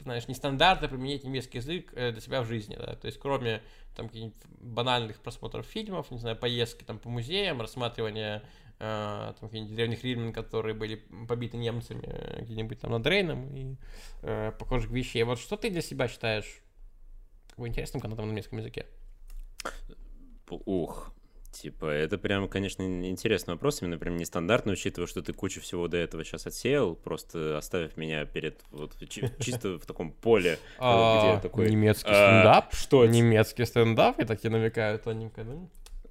знаешь, нестандартно применить немецкий язык э, для себя в жизни, да, то есть кроме там каких-нибудь банальных просмотров фильмов, не знаю, поездки там по музеям, рассматривания там каких-нибудь древних римлян, которые были побиты немцами э, где-нибудь там над Рейном и э, похожих вещей. Вот что ты для себя считаешь как бы, интересным контентом на немецком языке? Ух, Типа, это прям, конечно, интересный вопрос, именно прям нестандартно, учитывая, что ты кучу всего до этого сейчас отсеял, просто оставив меня перед вот чисто в таком поле, а, где такой... Немецкий а, стендап? Что? Немецкий стендап, я так тебе намекаю тоненько, да?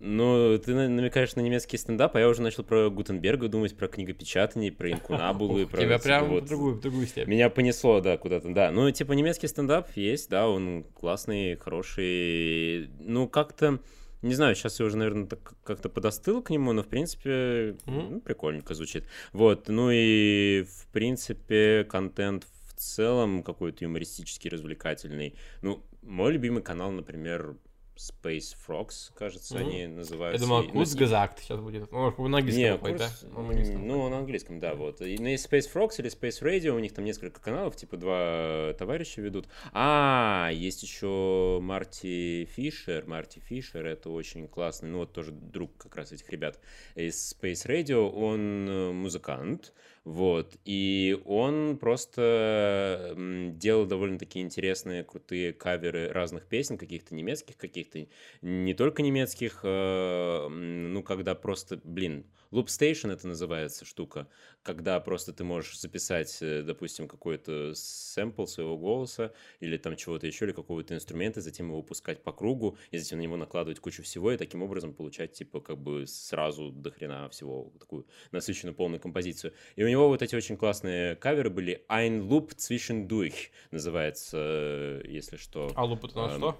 Ну, ты намекаешь на немецкий стендап, а я уже начал про Гутенберга думать, про книгопечатание, про инкунабулы. про, тебя прям вот, в, другую, в другую степень. Меня понесло, да, куда-то, да. Ну, типа, немецкий стендап есть, да, он классный, хороший. Ну, как-то не знаю, сейчас я уже, наверное, так как-то подостыл к нему, но, в принципе, mm-hmm. ну, прикольненько звучит. Вот, ну и, в принципе, контент в целом какой-то юмористический, развлекательный. Ну, мой любимый канал, например, Space Frogs, кажется, mm-hmm. они называются. Я думал, курс Газакт сейчас будет. Ну, на английском Не, курс... да? На английском. Ну, на английском, да, вот. И на Space Frogs или Space Radio, у них там несколько каналов, типа два товарища ведут. А, есть еще Марти Фишер. Марти Фишер, это очень классный, ну, вот тоже друг как раз этих ребят из Space Radio. Он э, музыкант, вот. И он просто делал довольно-таки интересные, крутые каверы разных песен, каких-то немецких, каких-то не только немецких. Э, ну, когда просто, блин, Loop Station это называется штука, когда просто ты можешь записать, э, допустим, какой-то сэмпл своего голоса или там чего-то еще, или какого-то инструмента, затем его пускать по кругу, и затем на него накладывать кучу всего, и таким образом получать, типа, как бы сразу до хрена всего, такую насыщенную полную композицию. И у него вот эти очень классные каверы были. Ein Loop zwischendurch называется, э, если что. А луп это на эм, что?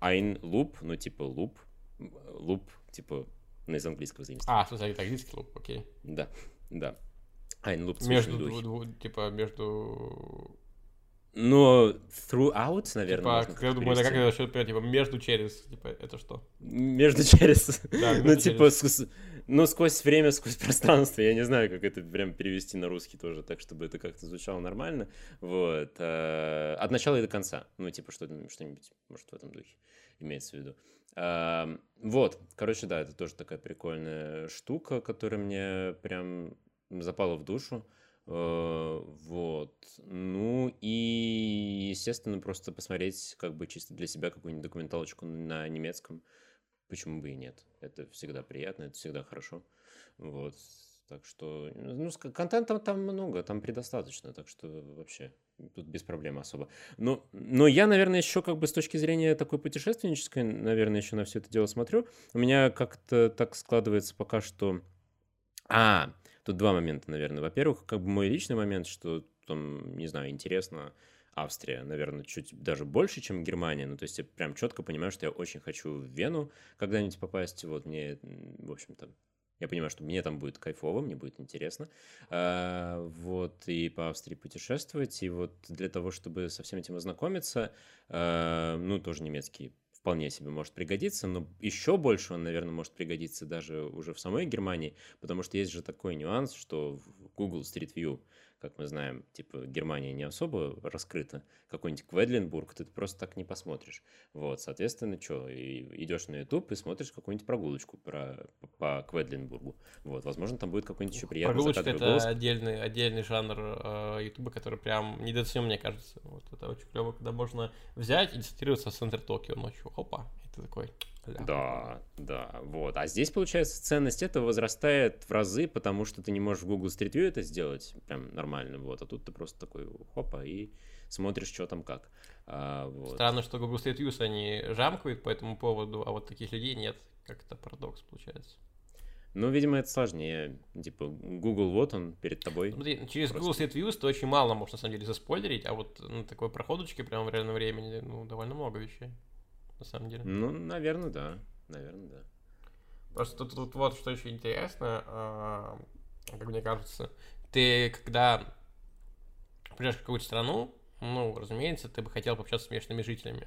Ein Loop, ну, типа, луп, луп, типа, ну, из английского заимствования. А, что за английский луп, окей. Да, да. Ein Loop Между, дву, типа, между... Ну, throughout, наверное, Типа, я думаю, как это насчет, типа, между через, типа, это что? Между через. Да, ну, типа, ну, сквозь время, сквозь пространство. Я не знаю, как это прям перевести на русский тоже, так, чтобы это как-то звучало нормально. Вот. Э, от начала и до конца. Ну, типа, что-нибудь, может, в этом духе имеется в виду. Вот, короче, да, это тоже такая прикольная штука, которая мне прям запала в душу. Э, вот. Ну и, естественно, просто посмотреть как бы чисто для себя какую-нибудь документалочку на немецком. Почему бы и нет? Это всегда приятно, это всегда хорошо. Вот. Так что, ну, контента там много, там предостаточно, так что вообще тут без проблем особо. Но, но я, наверное, еще как бы с точки зрения такой путешественнической, наверное, еще на все это дело смотрю. У меня как-то так складывается пока что... А, тут два момента, наверное. Во-первых, как бы мой личный момент, что там, не знаю, интересно, Австрия, наверное, чуть даже больше, чем Германия. Ну, то есть я прям четко понимаю, что я очень хочу в Вену когда-нибудь попасть. Вот мне, в общем-то, я понимаю, что мне там будет кайфово, мне будет интересно. А, вот, и по Австрии путешествовать. И вот для того, чтобы со всем этим ознакомиться, а, ну, тоже немецкий вполне себе может пригодиться, но еще больше он, наверное, может пригодиться даже уже в самой Германии, потому что есть же такой нюанс, что в Google Street View – как мы знаем, типа Германия не особо раскрыта, какой-нибудь Кведлинбург ты просто так не посмотришь. Вот, соответственно, что, идешь на YouTube и смотришь какую-нибудь прогулочку про, по Кведлинбургу. Вот, возможно, там будет какой-нибудь еще приятный Прогулочка — это голос. отдельный, отдельный жанр э, YouTube, который прям недооценен, мне кажется. Вот, это очень клево, когда можно взять и дистиллироваться в центр Токио ночью. Опа, это такой Да, да, вот. А здесь, получается, ценность этого возрастает в разы, потому что ты не можешь в Google Street View это сделать прям нормально, вот. А тут ты просто такой, хопа, и смотришь, что там как. А, вот. Странно, что Google Street View они жамкают по этому поводу, а вот таких людей нет. Как это парадокс получается. Ну, видимо, это сложнее. Типа, Google вот он перед тобой. Смотри, через Просто. Google Street View ты очень мало можешь, на самом деле, заспойлерить, а вот на такой проходочке прямо в реальном времени, ну, довольно много вещей, на самом деле. Ну, наверное, да. Наверное, да. Просто тут, тут вот что еще интересно, а, как мне кажется, ты когда приезжаешь в какую-то страну, ну, разумеется, ты бы хотел пообщаться с местными жителями.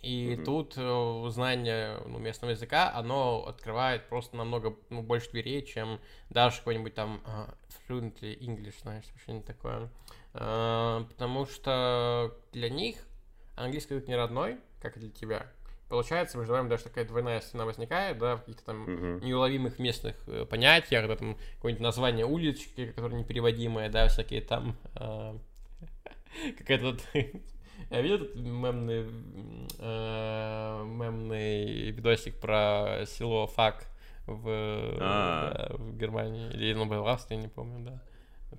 И mm-hmm. тут э, знание ну, местного языка, оно открывает просто намного ну, больше дверей, чем даже какой-нибудь там uh, fluently English, знаешь, что-нибудь такое. Uh, потому что для них английский язык не родной, как и для тебя. Получается, между вами даже такая двойная стена возникает, да, в каких-то там uh-huh. неуловимых местных э, понятиях, да, там какое-нибудь название улички, которое непереводимое, да, всякие там э, какая-то я видел этот мемный, э, мемный видосик про село Fuck в, а. в Германии, или ну, в Австрии, не помню, да.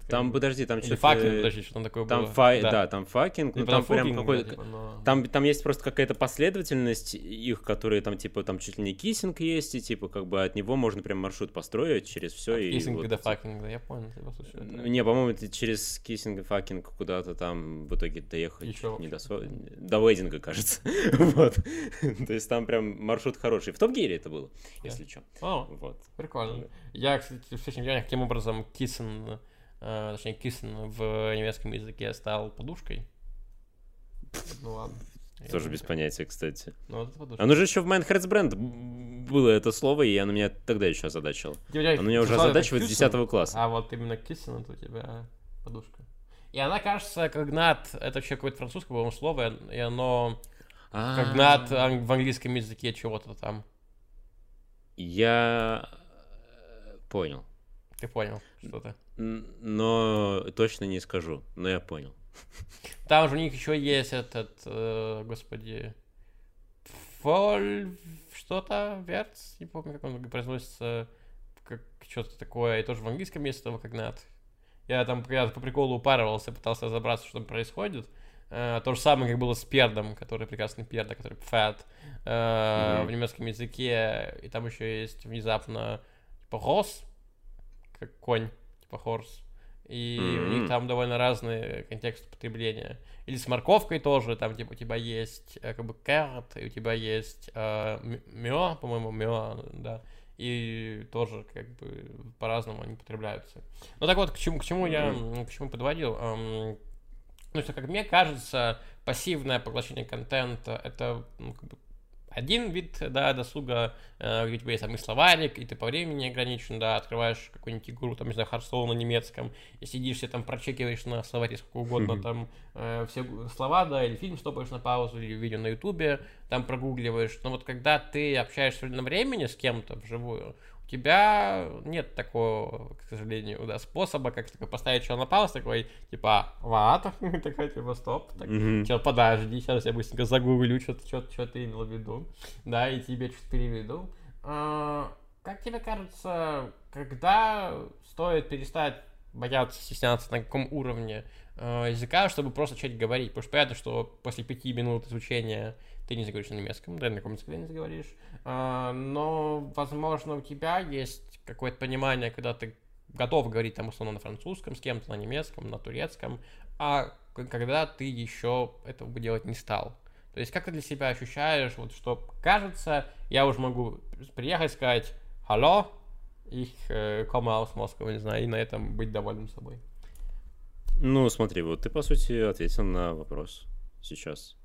Там, подожди, там что-то... Fucking, подожди, что там такое там было. Фа... Да. да, там Fucking, ну, там прям какой типа, но... там, там есть просто какая-то последовательность их, которые там, типа, там чуть ли не Kissing есть, и, типа, как бы от него можно прям маршрут построить через все. и Kissing вот, до типа... Fucking а, я понял, тебя слушаю. Это... Не, по-моему, ты через Kissing и Fucking куда-то там в итоге доехать Еще не до, до Wedding а, кажется. вот. То есть там прям маршрут хороший. В Top Gear е это было, если что. О, вот. прикольно. Я, кстати, в делах, каким образом Kissing э, точнее, Kissen в немецком языке стал подушкой. Ну ладно. Тоже без понятия, кстати. Ну, вот оно же еще в Mein Herz brennt было это слово, и оно меня тогда еще озадачило. Оно меня уже озадачивает с 10 класса. А вот именно киссен это у тебя подушка. И она, кажется, когнат, это вообще какое-то французское, по-моему, слово, и оно когнат в английском языке чего-то там. Я понял. Ты понял что-то. Но точно не скажу, но я понял. Там же у них еще есть этот, э, господи, фоль что-то, верц, не помню, как он произносится, как что-то такое, и тоже в английском есть этого когнат. Я там я по приколу упарывался, пытался разобраться, что там происходит. Uh, то же самое, как было с пердом, который прекрасный перда, который fat uh, mm-hmm. в немецком языке. И там еще есть внезапно типа рос, как конь, типа хорс. И mm-hmm. у них там довольно разные контексты потребления. Или с морковкой тоже, там типа у тебя есть э, как бы carrot, и у тебя есть э, мё, по-моему, мё, да. И тоже как бы по-разному они потребляются. Ну так вот, к чему, к чему mm-hmm. я к чему подводил? Эм, ну что, как мне кажется, пассивное поглощение контента это ну, как бы один вид, да, досуга, где у тебя есть самый словарик, и ты по времени ограничен, да, открываешь какую-нибудь игру, там, не знаю, Hearthstone на немецком, и сидишь, себе там прочекиваешь на словаре сколько угодно, там, э, все слова, да, или фильм стопаешь на паузу, или видео на ютубе, там прогугливаешь, но вот когда ты общаешься в реальном времени с кем-то вживую, тебя нет такого, к сожалению, да, способа, как такой поставить человека на паузу, такой, типа, ват, такой, типа, стоп, так, mm-hmm. что, подожди, сейчас я быстренько загуглю, что, что, что ты имел в виду, да, и тебе что-то переведу. А, как тебе кажется, когда стоит перестать бояться, стесняться, на каком уровне э, языка, чтобы просто начать говорить? Потому что понятно, что после пяти минут изучения ты не заговоришь на немецком, да, на каком языке не заговоришь, а, но, возможно, у тебя есть какое-то понимание, когда ты готов говорить там условно на французском с кем-то, на немецком, на турецком, а когда ты еще этого бы делать не стал. То есть как ты для себя ощущаешь, вот что кажется, я уже могу приехать сказать «Алло», их komme aus Москвы, не знаю, и на этом быть довольным собой. Ну, смотри, вот ты, по сути, ответил на вопрос сейчас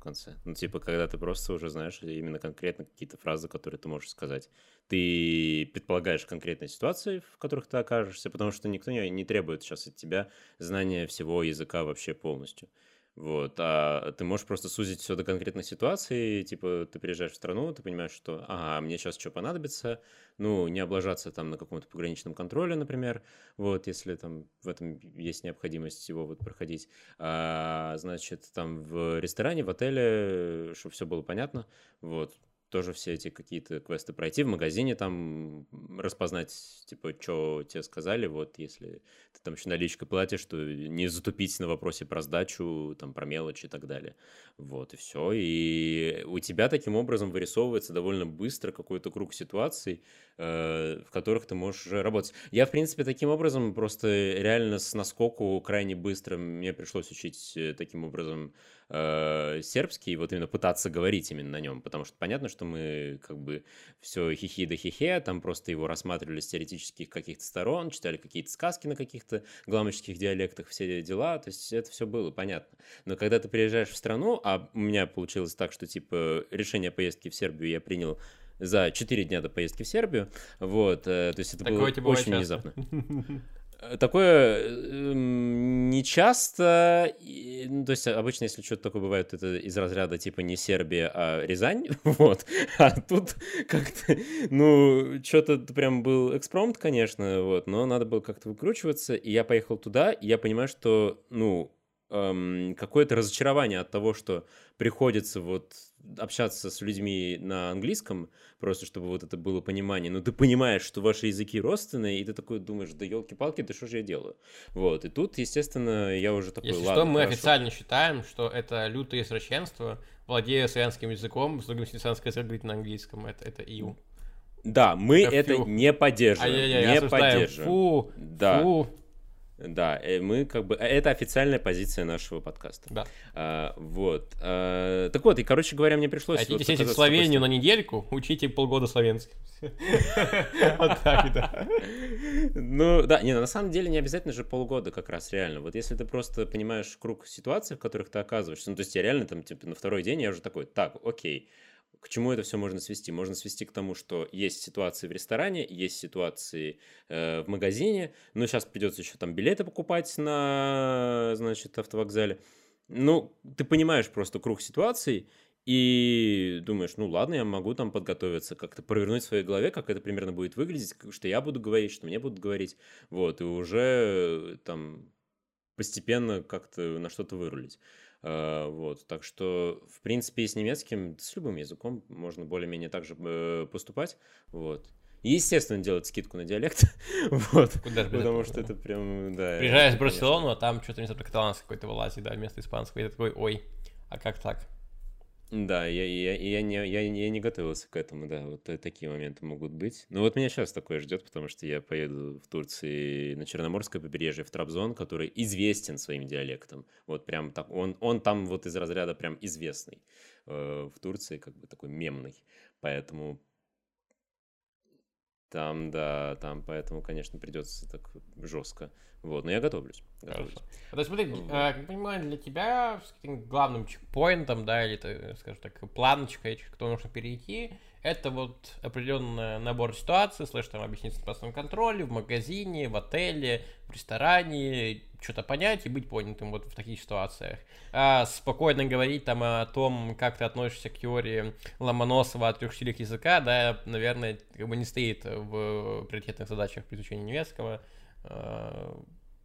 конце. Ну, типа, когда ты просто уже знаешь именно конкретно какие-то фразы, которые ты можешь сказать. Ты предполагаешь конкретные ситуации, в которых ты окажешься, потому что никто не, не требует сейчас от тебя знания всего языка вообще полностью. Вот, а ты можешь просто сузить все до конкретной ситуации, типа ты приезжаешь в страну, ты понимаешь, что, ага, мне сейчас что понадобится, ну, не облажаться там на каком-то пограничном контроле, например, вот, если там в этом есть необходимость его вот проходить, а, значит, там в ресторане, в отеле, чтобы все было понятно, вот, тоже все эти какие-то квесты пройти, в магазине там распознать, типа, что тебе сказали, вот, если ты там еще наличкой платишь, что не затупить на вопросе про сдачу, там, про мелочи и так далее. Вот, и все. И у тебя таким образом вырисовывается довольно быстро какой-то круг ситуаций, э, в которых ты можешь работать. Я, в принципе, таким образом просто реально с наскоку крайне быстро мне пришлось учить э, таким образом э, сербский, вот именно пытаться говорить именно на нем, потому что понятно, что мы как бы все хихи да хихе, там просто его рассматривали с теоретических каких-то сторон, читали какие-то сказки на каких-то гламочских диалектах, все дела, то есть это все было понятно. Но когда ты приезжаешь в страну, а у меня получилось так, что типа решение поездки в Сербию я принял за 4 дня до поездки в Сербию, вот, э, то есть это Такое было очень внезапно. Такое э, не часто, ну, то есть обычно, если что-то такое бывает, это из разряда типа не Сербия, а Рязань, вот, а тут как-то, ну, что-то прям был экспромт, конечно, вот, но надо было как-то выкручиваться, и я поехал туда, и я понимаю, что, ну, эм, какое-то разочарование от того, что приходится вот общаться с людьми на английском, просто чтобы вот это было понимание. Но ты понимаешь, что ваши языки родственные, и ты такой думаешь, да елки-палки, да что же я делаю? Вот, и тут, естественно, я уже такой, Если ладно, что, мы хорошо. официально считаем, что это лютое извращенство, владея славянским языком, с другим славянское язык на английском, это, это ИУ. Да, мы Фу. это не поддерживаем. Ай-яй-яй, не поддерживаем. Фу, да. фу, да, э, мы как бы... Э, это официальная позиция нашего подкаста. Да. А, вот. А, так вот, и, короче говоря, мне пришлось... Хотите вот сесть в Словению на недельку, учите полгода славянский. Вот так, да. Ну, да, не, на самом деле не обязательно же полгода как раз, реально. Вот если ты просто понимаешь круг ситуаций, в которых ты оказываешься, ну, то есть я реально там, типа, на второй день я уже такой, так, окей, к чему это все можно свести? Можно свести к тому, что есть ситуации в ресторане, есть ситуации э, в магазине, но сейчас придется еще там билеты покупать на, значит, автовокзале. Ну, ты понимаешь просто круг ситуаций, и думаешь, ну ладно, я могу там подготовиться, как-то провернуть в своей голове, как это примерно будет выглядеть, что я буду говорить, что мне будут говорить, вот, и уже там постепенно как-то на что-то вырулить. А, вот, так что, в принципе, и с немецким, с любым языком можно более-менее так же э, поступать, вот. И, естественно, делать скидку на диалект, вот, Куда потому что это прям, да. Приезжаешь в Барселону, а там что-то внезапно каталанский какой-то вылазит, да, вместо испанского, и ты такой, ой, а как так? Да, я, я, я, не, я, я не готовился к этому, да, вот такие моменты могут быть. Но вот меня сейчас такое ждет, потому что я поеду в Турции на Черноморское побережье, в Трабзон, который известен своим диалектом. Вот прям так, он, он там вот из разряда прям известный э, в Турции, как бы такой мемный. Поэтому там, да, там, поэтому, конечно, придется так жестко. Вот, но я готовлюсь. готовлюсь. Хорошо. То есть, смотри, вот. а, как понимаю, для тебя главным чекпоинтом, да, или, скажем так, планочкой, кто нужно перейти, это вот определенный набор ситуаций, слышь, там объяснить в контроле, в магазине, в отеле, в ресторане, что-то понять и быть понятым вот в таких ситуациях. А спокойно говорить там о том, как ты относишься к теории Ломоносова о трех стилях языка, да, наверное, как бы не стоит в приоритетных задачах при изучении немецкого. А,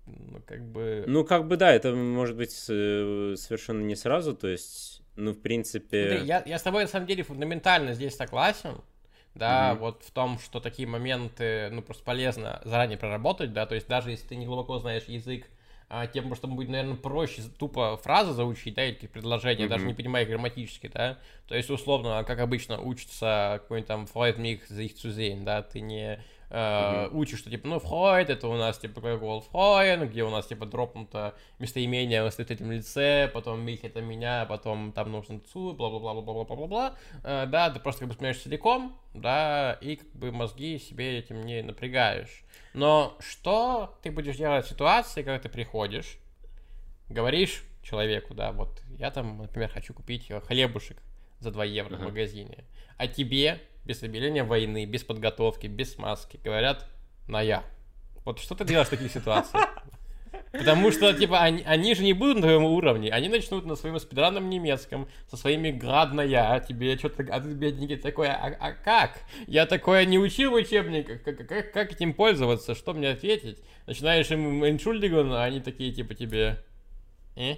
ну, как бы... Ну, как бы, да, это может быть э, совершенно не сразу, то есть ну, в принципе... Смотри, я, я с тобой, на самом деле, фундаментально здесь согласен, да, mm-hmm. вот в том, что такие моменты, ну, просто полезно заранее проработать, да, то есть даже если ты не глубоко знаешь язык, тем просто будет, наверное, проще тупо фразы заучить, да, или предложения, mm-hmm. даже не понимая грамматически, да, то есть, условно, как обычно учится какой-нибудь там freut mich sich zu sehen, да, ты не Uh, mm-hmm. учишь, что типа, ну, Фройд, это у нас типа глагол Фройн, где у нас типа дропнуто местоимение в третьем лице, потом Мих это меня, потом там нужно цу, бла-бла-бла-бла-бла-бла-бла. Uh, да, ты просто как бы сменяешь целиком, да, и как бы мозги себе этим не напрягаешь. Но что ты будешь делать в ситуации, когда ты приходишь, говоришь человеку, да, вот я там, например, хочу купить хлебушек за 2 евро uh-huh. в магазине, а тебе без объявления войны, без подготовки, без маски, говорят на я. Вот что ты делаешь в таких ситуациях? Потому что, типа, они, они же не будут на твоем уровне, они начнут на своем спидранном немецком, со своими градно я, а тебе что-то, а ты, бедненький, такой, а, а как? Я такое не учил в учебниках, как, как, как этим пользоваться, что мне ответить? Начинаешь им эншульдиган, а они такие, типа, тебе, э?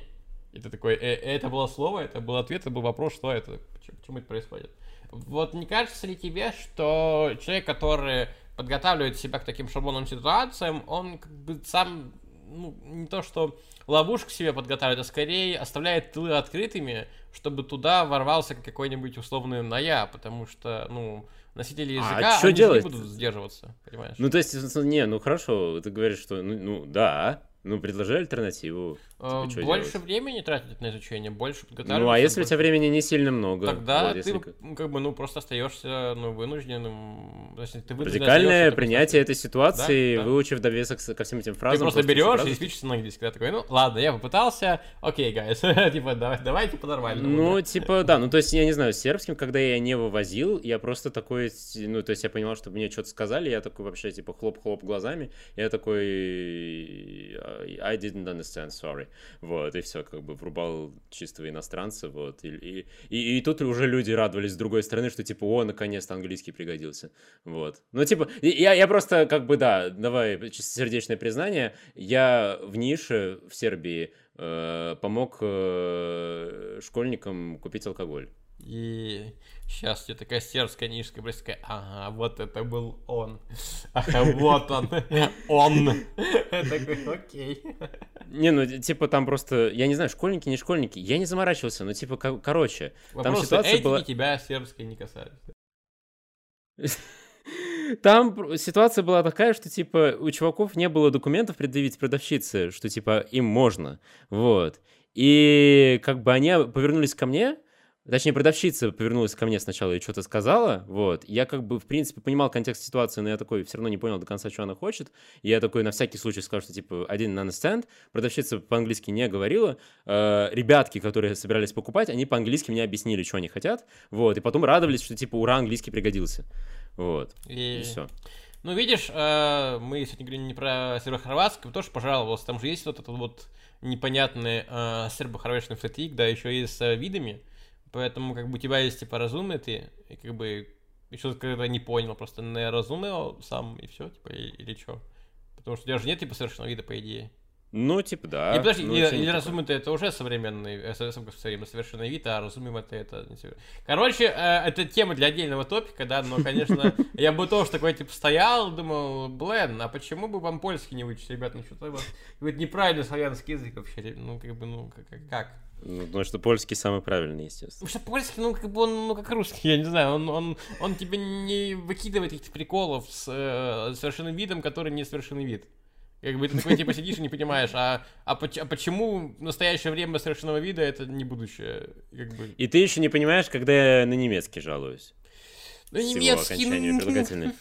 И ты такой, э, это было слово, это был ответ, это был вопрос, что это, почему это происходит. Вот не кажется ли тебе, что человек, который подготавливает себя к таким шаблонным ситуациям, он как бы сам, ну, не то что ловушку себе подготавливает, а скорее оставляет тылы открытыми, чтобы туда ворвался какой-нибудь условный ная, потому что, ну, носители А языка, чё они же делать? не будут сдерживаться, понимаешь? Ну, то есть, не, ну хорошо, ты говоришь, что, ну, ну, да, ну, предложи альтернативу. Типа, чё больше делать? времени тратить на изучение, больше подготавливаться. Ну, а если у тебя времени не сильно много? Тогда вот, ты если как бы ну просто остаешься ну вынужденным, то есть ты Радикальное принятие этой ситуации, Да, да. выучив довесок ко всем этим Ты фразам. просто всю берешь и на английский, да, такой, ну ладно, я попытался, okay, guys, типа давай, давайте по-нормальному. Ну, типа, да, ну, то есть, я не знаю, с сербским, когда я не вывозил, я просто такой, ну, то есть, я понимал, что мне что-то сказали, я такой вообще, типа, хлоп-хлоп глазами, я такой, I didn't understand, sorry, вот, и все, как бы, врубал чистого иностранца, вот, и, и, и, и тут уже люди радовались с другой стороны, что, типа, о, наконец-то английский пригодился, вот. Ну, типа, я, я просто, как бы, да, давай, чистосердечное признание, я в нише в Сербии э, помог э, школьникам купить алкоголь. И сейчас тебе такая сербская нижская брать такая, ага, вот это был он. Ага, вот он. Он. Такой, окей. Не, ну, типа, там просто, я не знаю, школьники, не школьники, я не заморачивался, но, типа, ко- короче, Вопросы ситуация была- тебя сербские не касаются. Там ситуация была такая, что, типа, у чуваков не было документов предъявить продавщице, что, типа, им можно, вот. И, как бы, они повернулись ко мне, точнее, продавщица повернулась ко мне сначала и что-то сказала, вот. Я, как бы, в принципе, понимал контекст ситуации, но я такой все равно не понял до конца, что она хочет. И я такой на всякий случай сказал, что, типа, один understand. Продавщица по-английски не говорила. Э, ребятки, которые собирались покупать, они по-английски мне объяснили, что они хотят, вот. И потом радовались, что, типа, ура, английский пригодился. Вот. И И все. Ну, видишь, э, мы сегодня говорим не про сербо-хорватский, тоже пожаловался. Там же есть вот этот вот непонятный э, сербо-хорватский фатик, да, еще и с э, видами. Поэтому, как бы, у тебя есть, типа, разумный ты, и, как бы, еще когда не понял, просто не разумел сам, и все, типа, и- или что? Потому что у тебя же нет, типа, совершенного вида, по идее. Ну, типа, да. И подожди, Ну, или, не или такое? разумный это уже современный, э, совершенный вид, а разумным это, это не Короче, э, это тема для отдельного топика, да, но, конечно, я бы тоже такой, типа, стоял, думал, блин, а почему бы вам польский не выучить, ребят, ну что-то какой-то неправильный славянский язык вообще, ну, как бы, ну, как- как? Ну, потому что польский самый правильный, естественно. Потому что польский, ну, как бы он, ну, как русский, я не знаю, он, он, он тебе не выкидывает каких-то приколов с э, совершенным видом, который не совершенный вид. Как бы ты такой, типа, сидишь и не понимаешь, а, а, поч- а почему в настоящее время совершенного вида это не будущее? Как бы... И ты еще не понимаешь, когда я на немецкий жалуюсь. Ну, немецкий, окончания ну, прилагательной.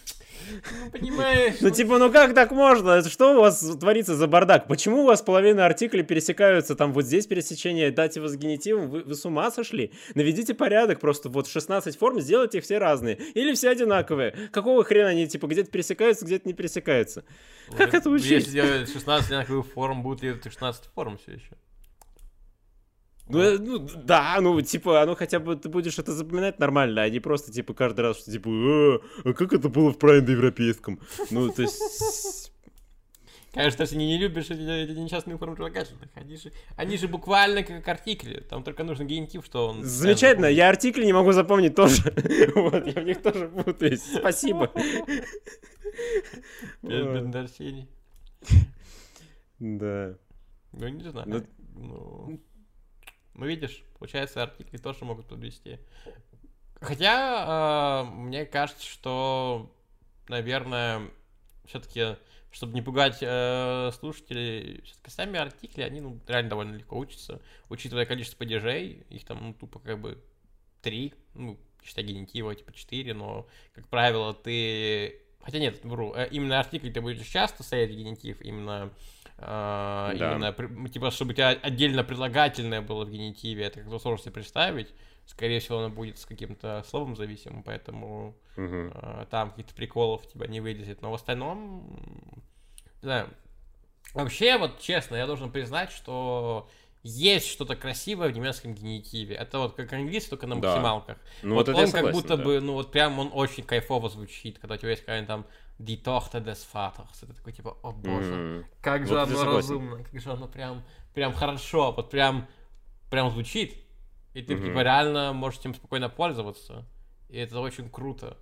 Ну, понимаешь. Ну, типа, ну как так можно? Это Что у вас творится за бардак? Почему у вас половина артиклей пересекаются? Там вот здесь пересечение датива с генитивом. Вы, вы с ума сошли? Наведите порядок просто. Вот 16 форм, сделайте их все разные. Или все одинаковые. Какого хрена они, типа, где-то пересекаются, где-то не пересекаются? Как это учить? Если делать 16 одинаковых форм, будет ли это 16 форм все еще? Ну, э, ну, да, ну, типа, оно хотя бы ты будешь это запоминать нормально, а не просто, типа, каждый раз, что, типа, «А, а как это было в правильно-европейском? Ну, то есть... Конечно, если не, не любишь эти, эти несчастные формы прилагательных, они же, они же буквально как артикли, там только нужен генитив, что он... Замечательно, я артикли не могу запомнить тоже. Вот, я в них тоже путаюсь. Спасибо. Без. Да. Ну, не знаю. Ну- Ну, видишь, получается, артикли тоже могут подвести. Хотя, э, мне кажется, что, наверное, все-таки, чтобы не пугать э, слушателей, все-таки сами артикли, они ну, реально довольно легко учатся, учитывая количество падежей, их там, ну, тупо как бы три, ну, считай генитива, типа четыре, но, как правило, ты... Хотя нет, вру, э, именно артикль ты будешь часто стоять генитив, именно Да. именно, типа, чтобы у тебя отдельно прилагательное было в генитиве, это как-то сложно себе представить. Скорее всего, оно будет с каким-то словом зависимым, поэтому э, там каких-то приколов тебя не вылезет. Но в остальном, не знаю. Вообще, вот честно, я должен признать, что есть что-то красивое в немецком генитиве. Это вот как английский, только на Да. максималках. Ну, вот вот он я как согласен, будто да. бы, ну вот прям он очень кайфово звучит, когда у тебя есть какая-нибудь там Die Tochter des Vaters. Это такой типа, о боже, Мгм. как же Вот я оно разумно, как же оно прям, прям хорошо, вот прям прям звучит, и ты, типа, реально можешь этим спокойно пользоваться. И это очень круто.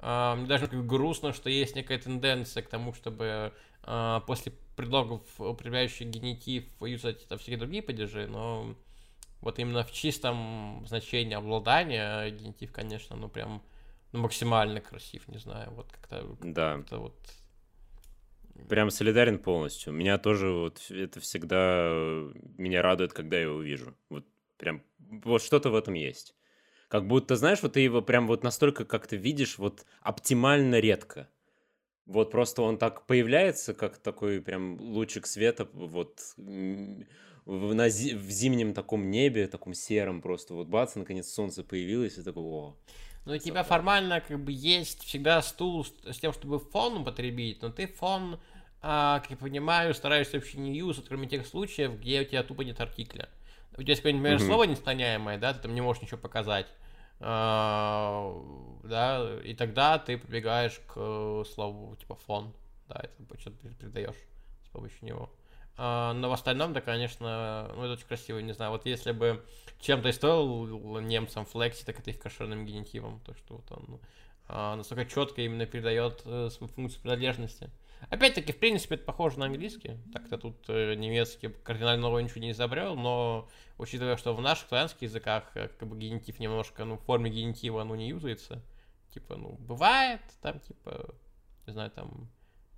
Uh, мне даже как грустно, что есть некая тенденция к тому, чтобы uh, после предлогов, употребляющих генитив, юзать это всякие другие падежи, но вот именно в чистом значении обладания генитив, конечно, ну прям ну, максимально красив, не знаю, вот как-то... Да. Как вот... Прям солидарен полностью. Меня тоже вот это всегда меня радует, когда я его вижу. Вот прям вот что-то в этом есть. Как будто, знаешь, вот ты его прям вот настолько как-то видишь вот оптимально редко. Вот просто он так появляется, как такой прям лучик света вот в, на, в зимнем таком небе, таком сером просто. Вот бац, наконец солнце появилось, и такой, о. Ну, у тебя формально как бы есть всегда стул с, с тем, чтобы фон употребить, но ты фон, а, как я понимаю, стараешься вообще не юзать, кроме тех случаев, где у тебя тупо нет артикля у тебя есть какое-нибудь, например, mm-hmm. слово несклоняемое, да, ты там не можешь ничего показать, а, да, и тогда ты прибегаешь к слову типа фон, да, это что-то передаешь с помощью него. А, но в остальном, да, конечно, ну, это очень красиво, не знаю, вот если бы чем-то и стоил немцам флекси, так это их кошерным генитивом, то, что вот он а, настолько четко именно передает э, свою функцию принадлежности. Опять-таки, в принципе, это похоже на английский. Так-то тут э, немецкий кардинально нового ничего не изобрел, но учитывая, что в наших славянских языках э, как бы генитив немножко, ну, в форме генитива оно не юзается. Типа, ну, бывает, там, типа, не знаю, там,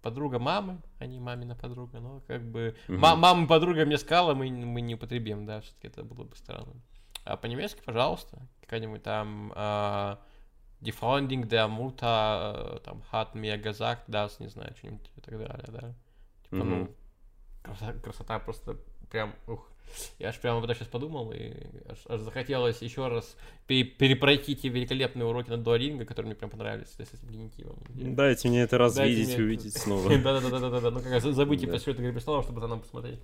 подруга мамы, а не мамина подруга, но как бы угу. мама подруга мне сказала, мы, мы не употребим, да, все-таки это было бы странно. А по-немецки, пожалуйста, какая-нибудь там а, Die Freundin der Mutter там, hat mir gesagt, das, не знаю, что-нибудь и так далее, да. Типа, mm-hmm. ну, красота, красота просто прям, ух. Я аж прямо об этом сейчас подумал, и аж, аж захотелось еще раз перепройти те великолепные уроки на дуалинго, которые мне прям понравились с этим генитивом. Дайте мне это раз видеть и увидеть снова. Да-да-да, ну как забудьте про это «Игры престолов», чтобы за нам посмотреть.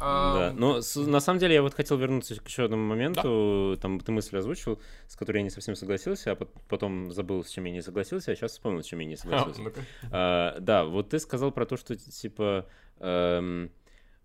Да, но на самом деле я вот хотел вернуться к еще одному моменту. Да? Там ты мысль озвучил, с которой я не совсем согласился, а потом забыл, с чем я не согласился, а сейчас вспомнил, с чем я не согласился. А, да, вот ты сказал про то, что типа эм,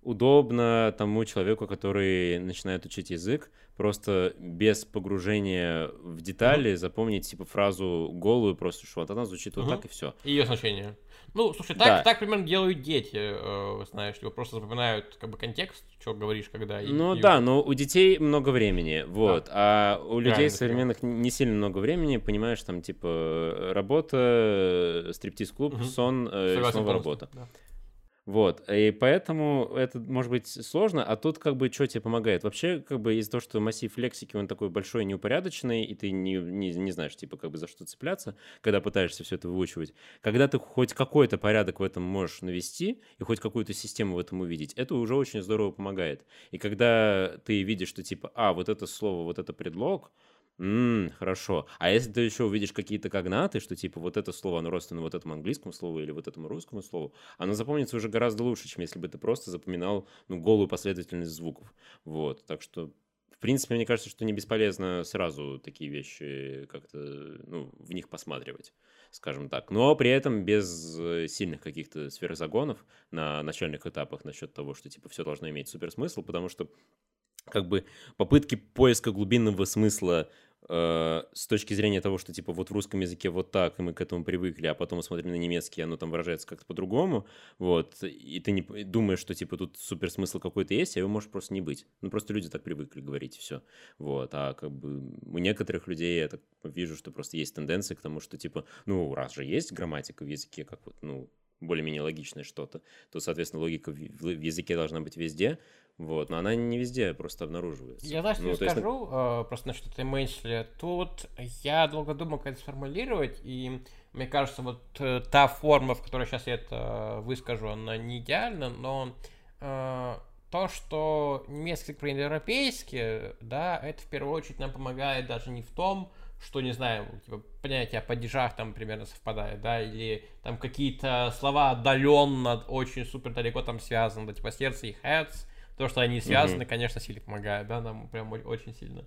удобно тому человеку, который начинает учить язык, просто без погружения в детали запомнить типа фразу голую, просто что вот она звучит вот так и все. Ее значение. Ну, слушай, так, да. так примерно делают дети, э, знаешь, типа просто запоминают как бы контекст, что говоришь, когда... Ну и, да, и... но у детей много времени, вот, да. а у людей Правильно, современных не сильно много времени, понимаешь, там типа работа, стриптиз-клуб, угу. сон, э, снова работа. Да. Вот, и поэтому это может быть сложно, а тут как бы что тебе помогает? Вообще, как бы из-за того, что массив лексики, он такой большой, неупорядоченный, и ты не, не, не знаешь, типа, как бы за что цепляться, когда пытаешься все это выучивать. Когда ты хоть какой-то порядок в этом можешь навести, и хоть какую-то систему в этом увидеть, это уже очень здорово помогает. И когда ты видишь, что типа, а, вот это слово, вот это предлог, Ммм, хорошо. А если ты еще увидишь какие-то когнаты, что типа вот это слово, оно родственно вот этому английскому слову или вот этому русскому слову, оно запомнится уже гораздо лучше, чем если бы ты просто запоминал ну, голую последовательность звуков. Вот, так что в принципе, мне кажется, что не бесполезно сразу такие вещи как-то, ну, в них посматривать, скажем так. Но при этом без э, сильных каких-то сверхзагонов на начальных этапах насчет того, что, типа, все должно иметь суперсмысл, потому что как бы попытки поиска глубинного смысла Э, с точки зрения того, что типа вот в русском языке вот так, и мы к этому привыкли, а потом смотрим на немецкий, оно там выражается как-то по-другому, вот, и ты не думаешь, что типа тут супер смысл какой-то есть, а его может просто не быть. Ну, просто люди так привыкли говорить, все. Вот, а как бы у некоторых людей я так вижу, что просто есть тенденция к тому, что типа, ну, раз же есть грамматика в языке, как вот, ну, более-менее логичное что-то, то, соответственно, логика в языке должна быть везде, вот, но она не везде просто обнаруживается. Я знаешь, ну, что скажу, есть... э, просто насчет этой мысли. Тут я долго думал, как это сформулировать, и мне кажется, вот э, та форма, в которой сейчас я это выскажу, она не идеальна, но э, то, что немецкий язык европейский, да, это в первую очередь нам помогает даже не в том, что, не знаю, типа, понятие о падежах там примерно совпадает, да, или там какие-то слова отдаленно, очень супер далеко там связаны, да, типа сердце и heads, то, что они связаны, mm-hmm. конечно, сильно помогает, да, нам прям очень сильно.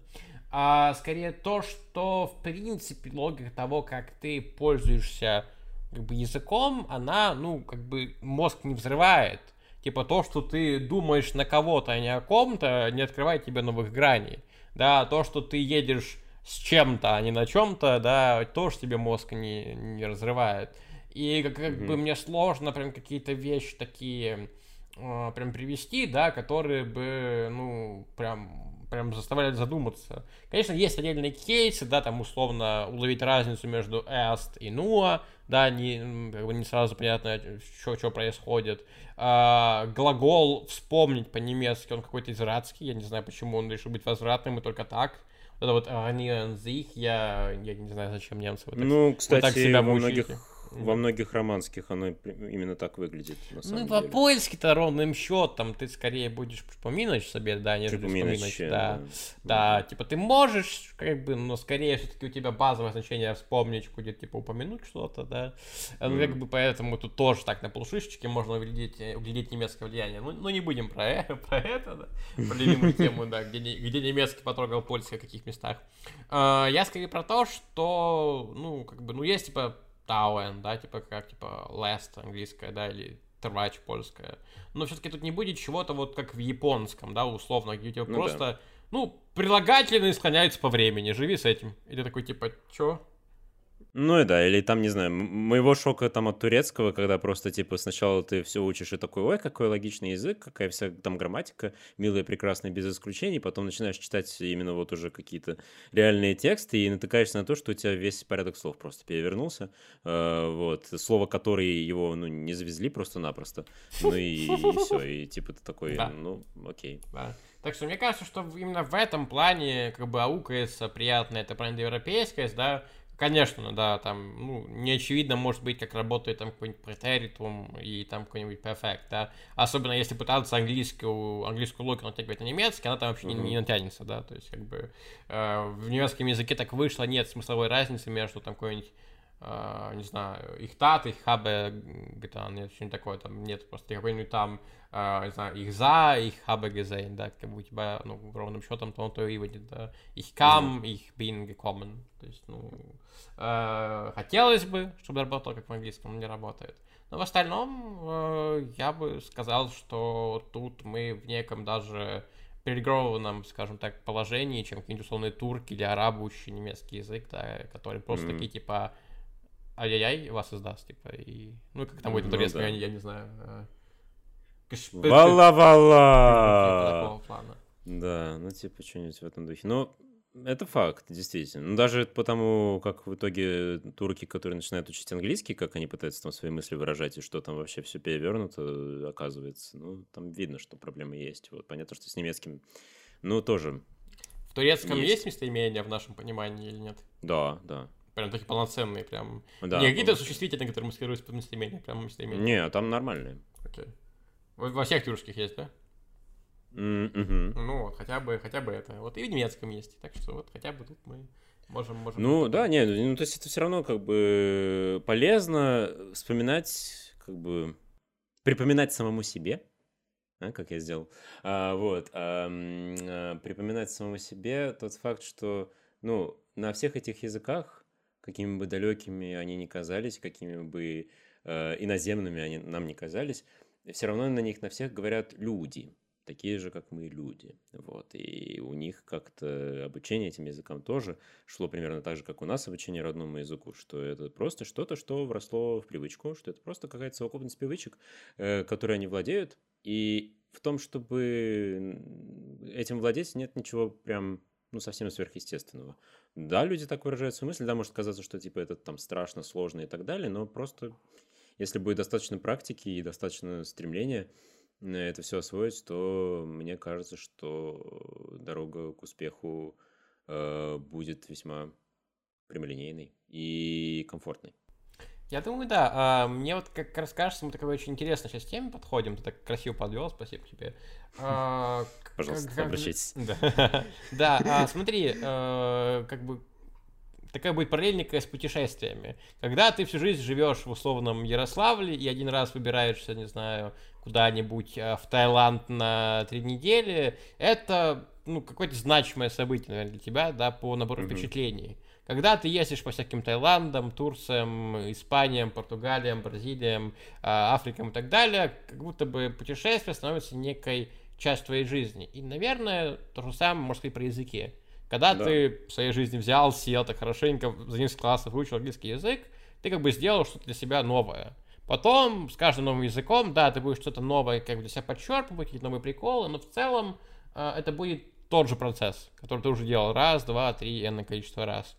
А скорее то, что, в принципе, логика того, как ты пользуешься как бы языком, она, ну, как бы мозг не взрывает. Типа то, что ты думаешь на кого-то, а не о ком-то, не открывает тебе новых граней. Да, то, что ты едешь с чем-то, а не на чем-то, да, тоже тебе мозг не, не разрывает. И как, как mm-hmm. бы мне сложно прям какие-то вещи такие э, прям привести, да, которые бы, ну, прям прям заставляют задуматься. Конечно, есть отдельные кейсы, да, там условно уловить разницу между est и nua, да, не, как бы не сразу понятно, что, что происходит. А, глагол вспомнить по-немецки, он какой-то израдский, я не знаю, почему он решил быть возвратным, и только так. Это вот Ранир я, я не знаю, зачем немцы вот так, ну, кстати, вот так себя во многих во многих романских оно именно так выглядит, на ну, самом ну, по-польски-то ровным счетом ты скорее будешь поминать себе, да, нежели вспоминать. Да. Да. да, типа ты можешь, как бы, но скорее все-таки у тебя базовое значение вспомнить, будет, типа, упомянуть что-то, да. Mm. Ну, как бы поэтому тут тоже так на полушишечке можно углядеть, э, углядеть немецкое влияние. Ну, ну не будем про, это, про это, да, про любимую тему, да, где, где немецкий потрогал польский в каких местах. Я скорее про то, что, ну, как бы, ну, есть, типа, Тауэн, да, типа как, типа, Last английская, да, или Трвач польская. Но все-таки тут не будет чего-то вот как в японском, да, условно, где у тебя ну, просто, да. ну, прилагательные склоняются по времени, живи с этим. Или такой, типа, чё? Ну и да, или там, не знаю, моего шока там от турецкого, когда просто, типа, сначала ты все учишь и такой, ой, какой логичный язык, какая вся там грамматика, милая, прекрасная, без исключений, потом начинаешь читать именно вот уже какие-то реальные тексты и натыкаешься на то, что у тебя весь порядок слов просто перевернулся, э, вот, слово, которое его, ну, не завезли просто-напросто, ну и, и все, и типа ты такой, да. ну, окей. Да. Так что мне кажется, что именно в этом плане как бы аукается приятно это про европейскость, да, Конечно, да, там, ну, не очевидно, может быть, как работает там какой-нибудь претеритум и там какой-нибудь perfect, да. Особенно если пытаться английскую, английскую логику натягивать на немецкий, она там вообще mm-hmm. не, не натянется, да. То есть, как бы, э, в немецком языке так вышло, нет смысловой разницы между там какой-нибудь Uh, не знаю, их тат, их хабе, где-то нет, что-нибудь такое, там нет, просто какой-нибудь там, uh, не знаю, их за, их хабе gesehen, да, как бы у тебя, ну, ровным счетом, то он то и выйдет, да, их кам, mm-hmm. их bin gekommen, то есть, ну, uh, хотелось бы, чтобы работало как в английском, но не работает. Но в остальном, uh, я бы сказал, что тут мы в неком даже перегрованном, скажем так, положении, чем какие-нибудь условные турки или арабы, учащие немецкий язык, да, которые просто mm-hmm. такие, типа, ай-яй-яй вас издаст, типа, и... Ну, как там будет на ну турецком, ну, да. я, я не знаю. Вала-вала! Да, ну, типа, что-нибудь в этом духе. Но это факт, действительно. Ну, даже потому, как в итоге турки, которые начинают учить английский, как они пытаются там свои мысли выражать, и что там вообще все перевернуто, оказывается, ну, там видно, что проблемы есть. Вот, понятно, что с немецким, ну, тоже. В турецком есть, есть местоимения в нашем понимании или нет? Да, да. Прям такие полноценные, прям. Да, не какие-то существительные, которые маскируются под местоимение, прям местоимение. Не, там нормальные. Окей. Во всех тюркских есть, да? Mm-hmm. Ну вот, хотя бы, хотя бы это. Вот и в немецком есть, так что вот хотя бы тут мы можем... можем ну да, нет, ну то есть это все равно как бы полезно вспоминать, как бы припоминать самому себе, а, как я сделал, а, вот, а, а, припоминать самому себе тот факт, что, ну, на всех этих языках какими бы далекими они ни казались, какими бы э, иноземными они нам не казались, все равно на них на всех говорят люди, такие же, как мы люди. Вот. И у них как-то обучение этим языкам тоже шло примерно так же, как у нас обучение родному языку, что это просто что-то, что вросло в привычку, что это просто какая-то совокупность привычек, э, которые они владеют. И в том, чтобы этим владеть, нет ничего прям ну, совсем сверхъестественного. Да, люди так выражают свою мысль, да, может казаться, что, типа, это там страшно, сложно и так далее, но просто если будет достаточно практики и достаточно стремления это все освоить, то мне кажется, что дорога к успеху э, будет весьма прямолинейной и комфортной. Я думаю, да. А, мне вот как раз кажется, мы такой очень интересной сейчас теме подходим. Ты так красиво подвел, спасибо тебе. А, Пожалуйста, как, обращайтесь. Да, да а, смотри, а, как бы такая будет параллельника с путешествиями. Когда ты всю жизнь живешь в условном Ярославле и один раз выбираешься, не знаю, куда-нибудь в Таиланд на три недели, это ну, какое-то значимое событие, наверное, для тебя, да, по набору mm-hmm. впечатлений. Когда ты ездишь по всяким Таиландам, Турциям, Испаниям, Португалиям, Бразилиям, а, Африкам и так далее, как будто бы путешествие становится некой частью твоей жизни. И, наверное, то же самое можно сказать про языки. Когда да. ты в своей жизни взял, сел так хорошенько, за несколько классов выучил английский язык, ты как бы сделал что-то для себя новое. Потом, с каждым новым языком, да, ты будешь что-то новое как бы для себя подчерпывать, какие-то новые приколы, но в целом э, это будет тот же процесс, который ты уже делал раз, два, три, энное количество раз.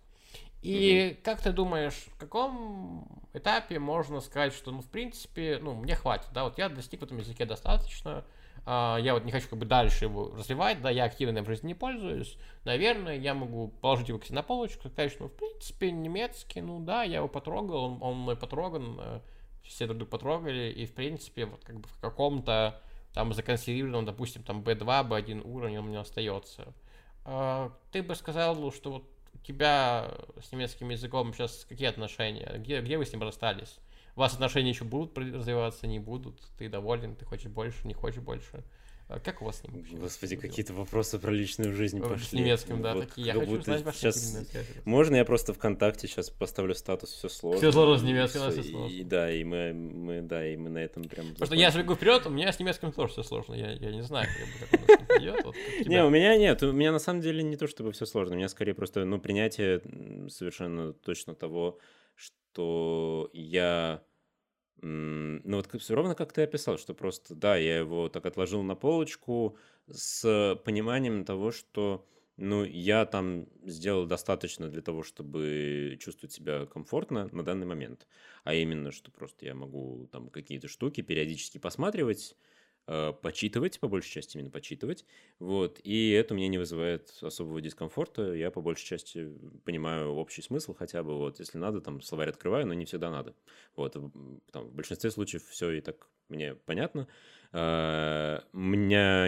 И как ты думаешь, в каком этапе можно сказать, что, ну, в принципе, ну, мне хватит, да, вот я достиг в этом языке достаточно, а, я вот не хочу как бы дальше его развивать, да, я активно в жизни не пользуюсь, наверное, я могу положить его на полочку, сказать, ну, в принципе, немецкий, ну, да, я его потрогал, он, он мной потроган, э, все друг друга потрогали, и, в принципе, вот как бы в каком-то там законсервированном, допустим, там B2, B1 уровне он у меня остается. А, ты бы сказал, что вот тебя с немецким языком сейчас какие отношения? Где, где вы с ним расстались? У вас отношения еще будут развиваться, не будут? Ты доволен, ты хочешь больше, не хочешь больше? А как у вас с ним? Господи, какие-то вопросы про личную жизнь пошли. С немецким, да, вот, такие. Я хочу узнать ваши сейчас... Можно я просто ВКонтакте сейчас поставлю статус «Все сложно»? Все сложно с немецким, все сложно. И, да, и мы, мы, да, и мы на этом прям... Потому что я забегу вперед, у меня с немецким тоже все сложно. Я, я не знаю, как у нас пойдет. Вот, не, у меня нет. У меня на самом деле не то, чтобы все сложно. У меня скорее просто, ну, принятие совершенно точно того, что я ну вот все ровно как ты описал, что просто, да, я его так отложил на полочку с пониманием того, что, ну, я там сделал достаточно для того, чтобы чувствовать себя комфортно на данный момент. А именно, что просто я могу там какие-то штуки периодически посматривать, почитывать, по большей части именно почитывать, вот, и это мне не вызывает особого дискомфорта, я по большей части понимаю общий смысл хотя бы, вот, если надо, там, словарь открываю, но не всегда надо, вот, там, в большинстве случаев все и так мне понятно, э, у меня,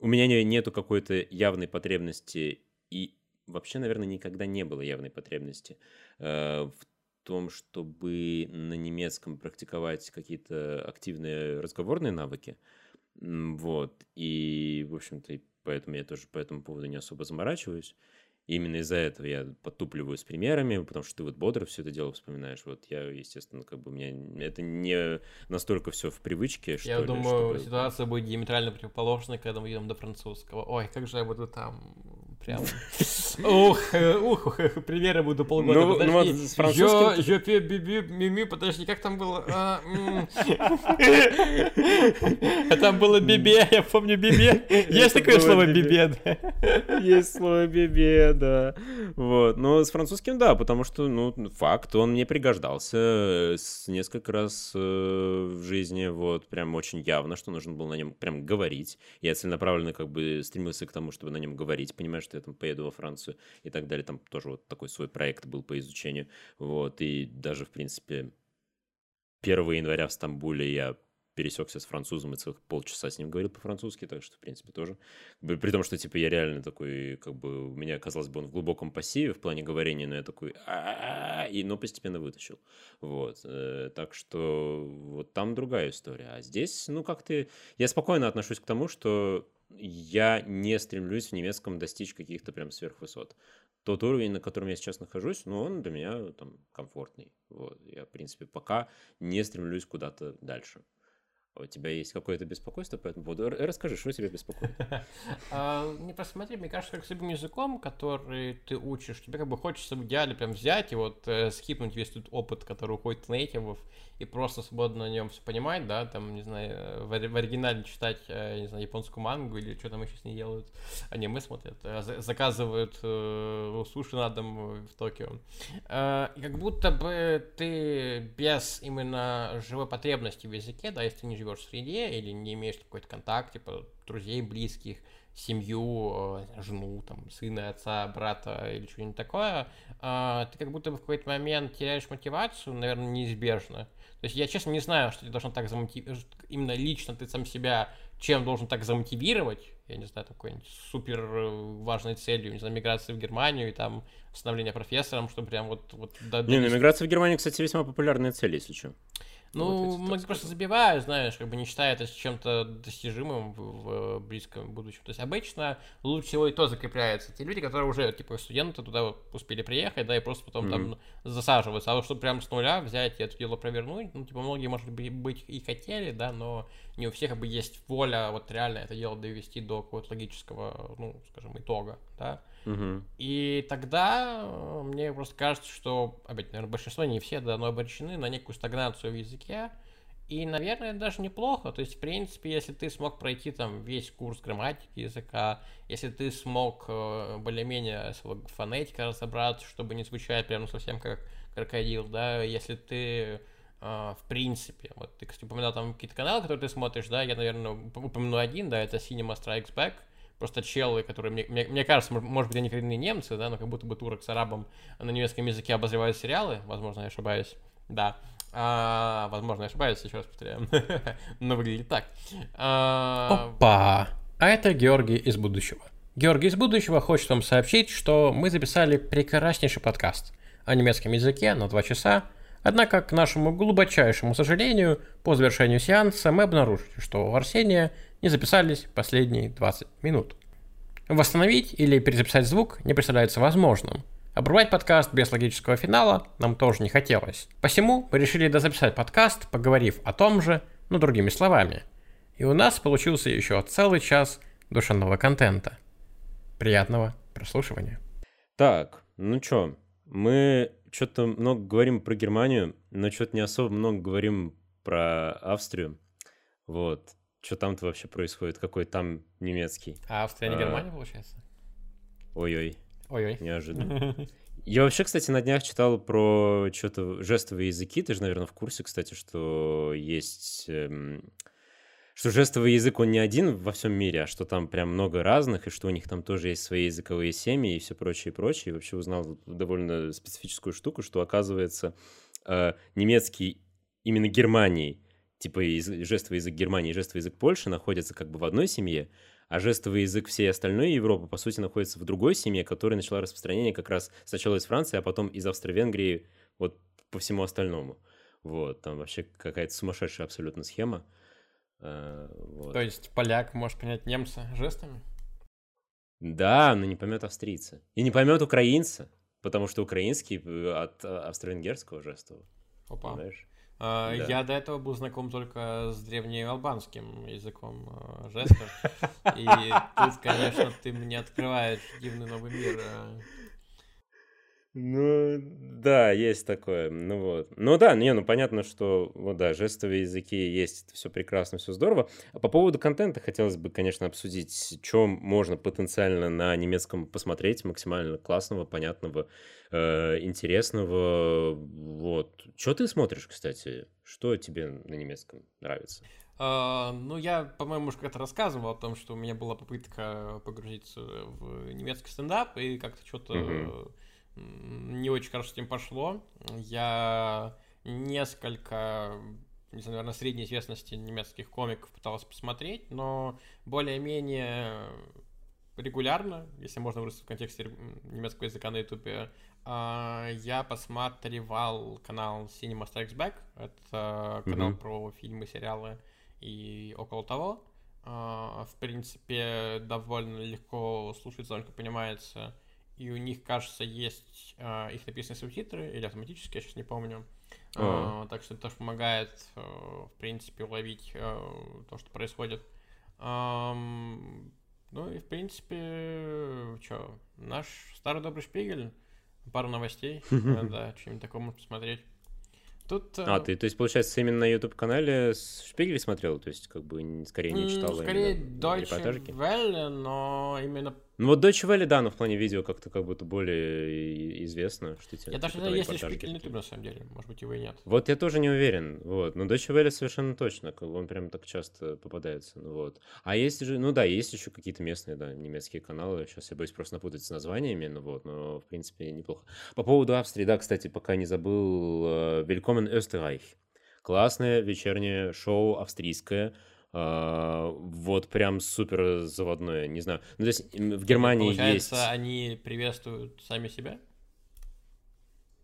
у меня нету какой-то явной потребности и вообще, наверное, никогда не было явной потребности э, в том, чтобы на немецком практиковать какие-то активные разговорные навыки. Вот. И, в общем-то, поэтому я тоже по этому поводу не особо заморачиваюсь именно из-за этого я потупливаю с примерами, потому что ты вот бодро все это дело вспоминаешь. Вот я, естественно, как бы у меня это не настолько все в привычке, что Я ли, думаю, чтобы... ситуация будет диаметрально противоположной, когда мы идем до французского. Ой, как же я буду там прям... Ух, ух, примеры буду полгода. Ну, ну подожди. Ну, с французским... Жо, жопе, биби, мими, подожди, как там было? А, а там было бибе, я помню бибе. Есть такое слово бибе? Есть слово бибе, да. Вот. Но с французским, да, потому что, ну, факт, он мне пригождался э, несколько раз э, в жизни, вот, прям очень явно, что нужно было на нем прям говорить. Я целенаправленно как бы стремился к тому, чтобы на нем говорить, понимаю, что я там поеду во Францию и так далее. Там тоже вот такой свой проект был по изучению. Вот, и даже, в принципе, 1 января в Стамбуле я пересекся с французом и целых полчаса с ним говорил по-французски, так что, в принципе, тоже. При том, что, типа, я реально такой, как бы, у меня, казалось бы, он в глубоком пассиве в плане говорения, но я такой, и, но постепенно вытащил. Вот. Э, так что вот там другая история. А здесь, ну, как ты... Я спокойно отношусь к тому, что я не стремлюсь в немецком достичь каких-то прям сверхвысот. Тот уровень, на котором я сейчас нахожусь, ну, он для меня там комфортный. Вот. Я, в принципе, пока не стремлюсь куда-то дальше. У тебя есть какое-то беспокойство по этому поводу? Расскажи, что тебя беспокоит? А, не посмотри, мне кажется, как с любым языком, который ты учишь, тебе как бы хочется в идеале прям взять и вот э, скипнуть весь тот опыт, который уходит от нейтивов, и просто свободно на нем все понимать, да, там, не знаю, в, в оригинале читать, э, не знаю, японскую мангу или что там еще с ней делают. Они мы смотрят, э, заказывают э, суши на дом в Токио. Э, как будто бы ты без именно живой потребности в языке, да, если ты не живешь в среде или не имеешь какой-то контакт, типа друзей, близких, семью, э, жену, там, сына, отца, брата или что-нибудь такое, э, ты как будто бы в какой-то момент теряешь мотивацию, наверное, неизбежно. То есть я, честно, не знаю, что ты должен так замотивировать, именно лично ты сам себя чем должен так замотивировать, я не знаю, такой супер э, важной целью, не знаю, миграции в Германию и там становление профессором, что прям вот... вот до, не, ну, миграция в Германию, кстати, весьма популярная цель, если что. Ну, Вот многие просто забивают, знаешь, как бы не считая это чем-то достижимым в, в близком будущем. То есть обычно лучше всего и то закрепляется. Те люди, которые уже, типа, студенты туда вот успели приехать, да, и просто потом там засаживаются. А вот чтобы прям с нуля взять и это дело провернуть, ну, типа, многие, может быть, быть и хотели, да, но не у всех как бы есть воля вот реально это дело довести до какого-то логического, ну, скажем, итога, да. Мгм. И тогда э, мне просто кажется, что, опять, наверное, большинство, не все, да, но обречены на некую стагнацию в языке. И, наверное, даже неплохо. То есть, в принципе, если ты смог пройти там весь курс грамматики языка, если ты смог э, более-менее с фонетикой разобраться, чтобы не звучать прям ну, совсем как крокодил, да, если ты э, в принципе, вот ты, кстати, упоминал там какие-то каналы, которые ты смотришь, да, я, наверное, уп- упомяну один, да, это Cinema Strikes Back, просто челы, которые, мне, мне, мне кажется, мож- может быть, они коренные немцы, да, но как будто бы турок с арабом на немецком языке обозревают сериалы, возможно, я ошибаюсь, да. А, возможно, я ошибаюсь, еще раз повторяю. Но выглядит так. А, Опа! А это Георгий из будущего. Георгий из будущего хочет вам сообщить, что мы записали прекраснейший подкаст о немецком языке на 2 часа, однако, к нашему глубочайшему сожалению, по завершению сеанса мы обнаружили, что у Арсения не записались последние 20 минут. Восстановить или перезаписать звук не представляется возможным. Обрывать подкаст без логического финала нам тоже не хотелось. Посему мы решили дозаписать подкаст, поговорив о том же, но другими словами. И у нас получился еще целый час душевного контента. Приятного прослушивания. Так, ну чё, мы что-то много говорим про Германию, но что-то не особо много говорим про Австрию. Вот. Что там-то вообще происходит? Какой там немецкий? а Австрия не А. Германия, получается? Ой-ой, Ой-ой. неожиданно. Я вообще, кстати, на днях читал про что-то жестовые языки. Ты же, наверное, в курсе, кстати, что есть... эм, что жестовый язык, он не один во всем мире, а что там прям много разных, и что у них там тоже есть свои языковые семьи и все прочее, и прочее. И вообще узнал довольно специфическую штуку, что, оказывается, э, немецкий именно Германии, типа язы- жестовый язык Германии и жестовый язык Польши находятся как бы в одной семье, а жестовый язык всей остальной Европы, по сути, находится в другой семье, которая начала распространение как раз сначала из Франции, а потом из Австро-Венгрии вот по всему остальному. Вот, там вообще какая-то сумасшедшая абсолютно схема. Э, вот. То есть поляк может понять немца жестами? Да, но не поймет австрийца. И не поймет украинца, потому что украинский э, от э, австро-венгерского жестового, Опа. понимаешь? А, Да. Я до этого был знаком только с древнеалбанским языком э, жестов. И тут, конечно, ты мне открываешь дивный новый мир. Ну, да, есть такое. Ну вот. Ну да, не, ну понятно, что вот да, жестовые языки есть, все прекрасно, все здорово. А по поводу контента хотелось бы, конечно, обсудить, что можно потенциально на немецком посмотреть, максимально классного, понятного, э, интересного. Вот. Что ты смотришь, кстати? Что тебе на немецком нравится? А, Ну, я, по-моему, уже как-то рассказывал о том, что у меня была попытка погрузиться в немецкий стендап, и как-то что-то Мгм. Не очень хорошо с этим пошло. Я несколько, не знаю, наверное, средней известности немецких комиков пытался посмотреть, но более-менее регулярно, если можно выразиться в контексте немецкого языка на ютубе, а, я посматривал канал Cinema Strikes Back. Это канал Мгм. про фильмы, сериалы и около того. А, В принципе, довольно легко слушать, насколько понимается. И у них, кажется, есть а, их написанные субтитры, или автоматически, я сейчас не помню. А. А, Так что это тоже помогает, э, в принципе, уловить э, то, что происходит. Ам, Ну и, в принципе, что, наш старый добрый шпигель, пару новостей, э, да, что-нибудь такое можно посмотреть. Тут... э, А, ты, то есть, получается, именно на YouTube-канале Шпигель смотрел? То есть, как бы, скорее не читал Скорее Deutsche? Welle, но именно... Ну вот Deutsche Welle, да, но в плане видео как-то как будто более известно, что тебе Я даже не знаю, есть ли шпигель на самом деле. Может быть, его и нет. Вот я тоже не уверен, вот, но Deutsche Welle совершенно точно, он прям так часто попадается, ну вот. А есть же, ну да, есть еще какие-то местные, да, немецкие каналы, сейчас я боюсь просто напутать с названиями, ну вот, но в принципе неплохо. По поводу Австрии, да, кстати, пока не забыл, э, Willkommen Österreich. Классное вечернее шоу австрийское, вот прям супер заводное, не знаю. Ну, то есть в Германии есть... Получается, они приветствуют сами себя?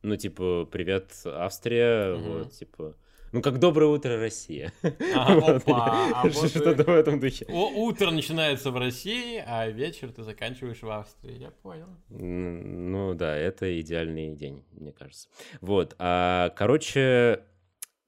Ну, типа, привет, Австрия, Мгм. вот, типа, Ну, как «Доброе утро, Россия». Ага, Вот. опа, а вот Что-то в этом духе. О, утро начинается в России, а вечер ты заканчиваешь в Австрии. Я понял. Ну да, это идеальный день, мне кажется. Вот, а, короче,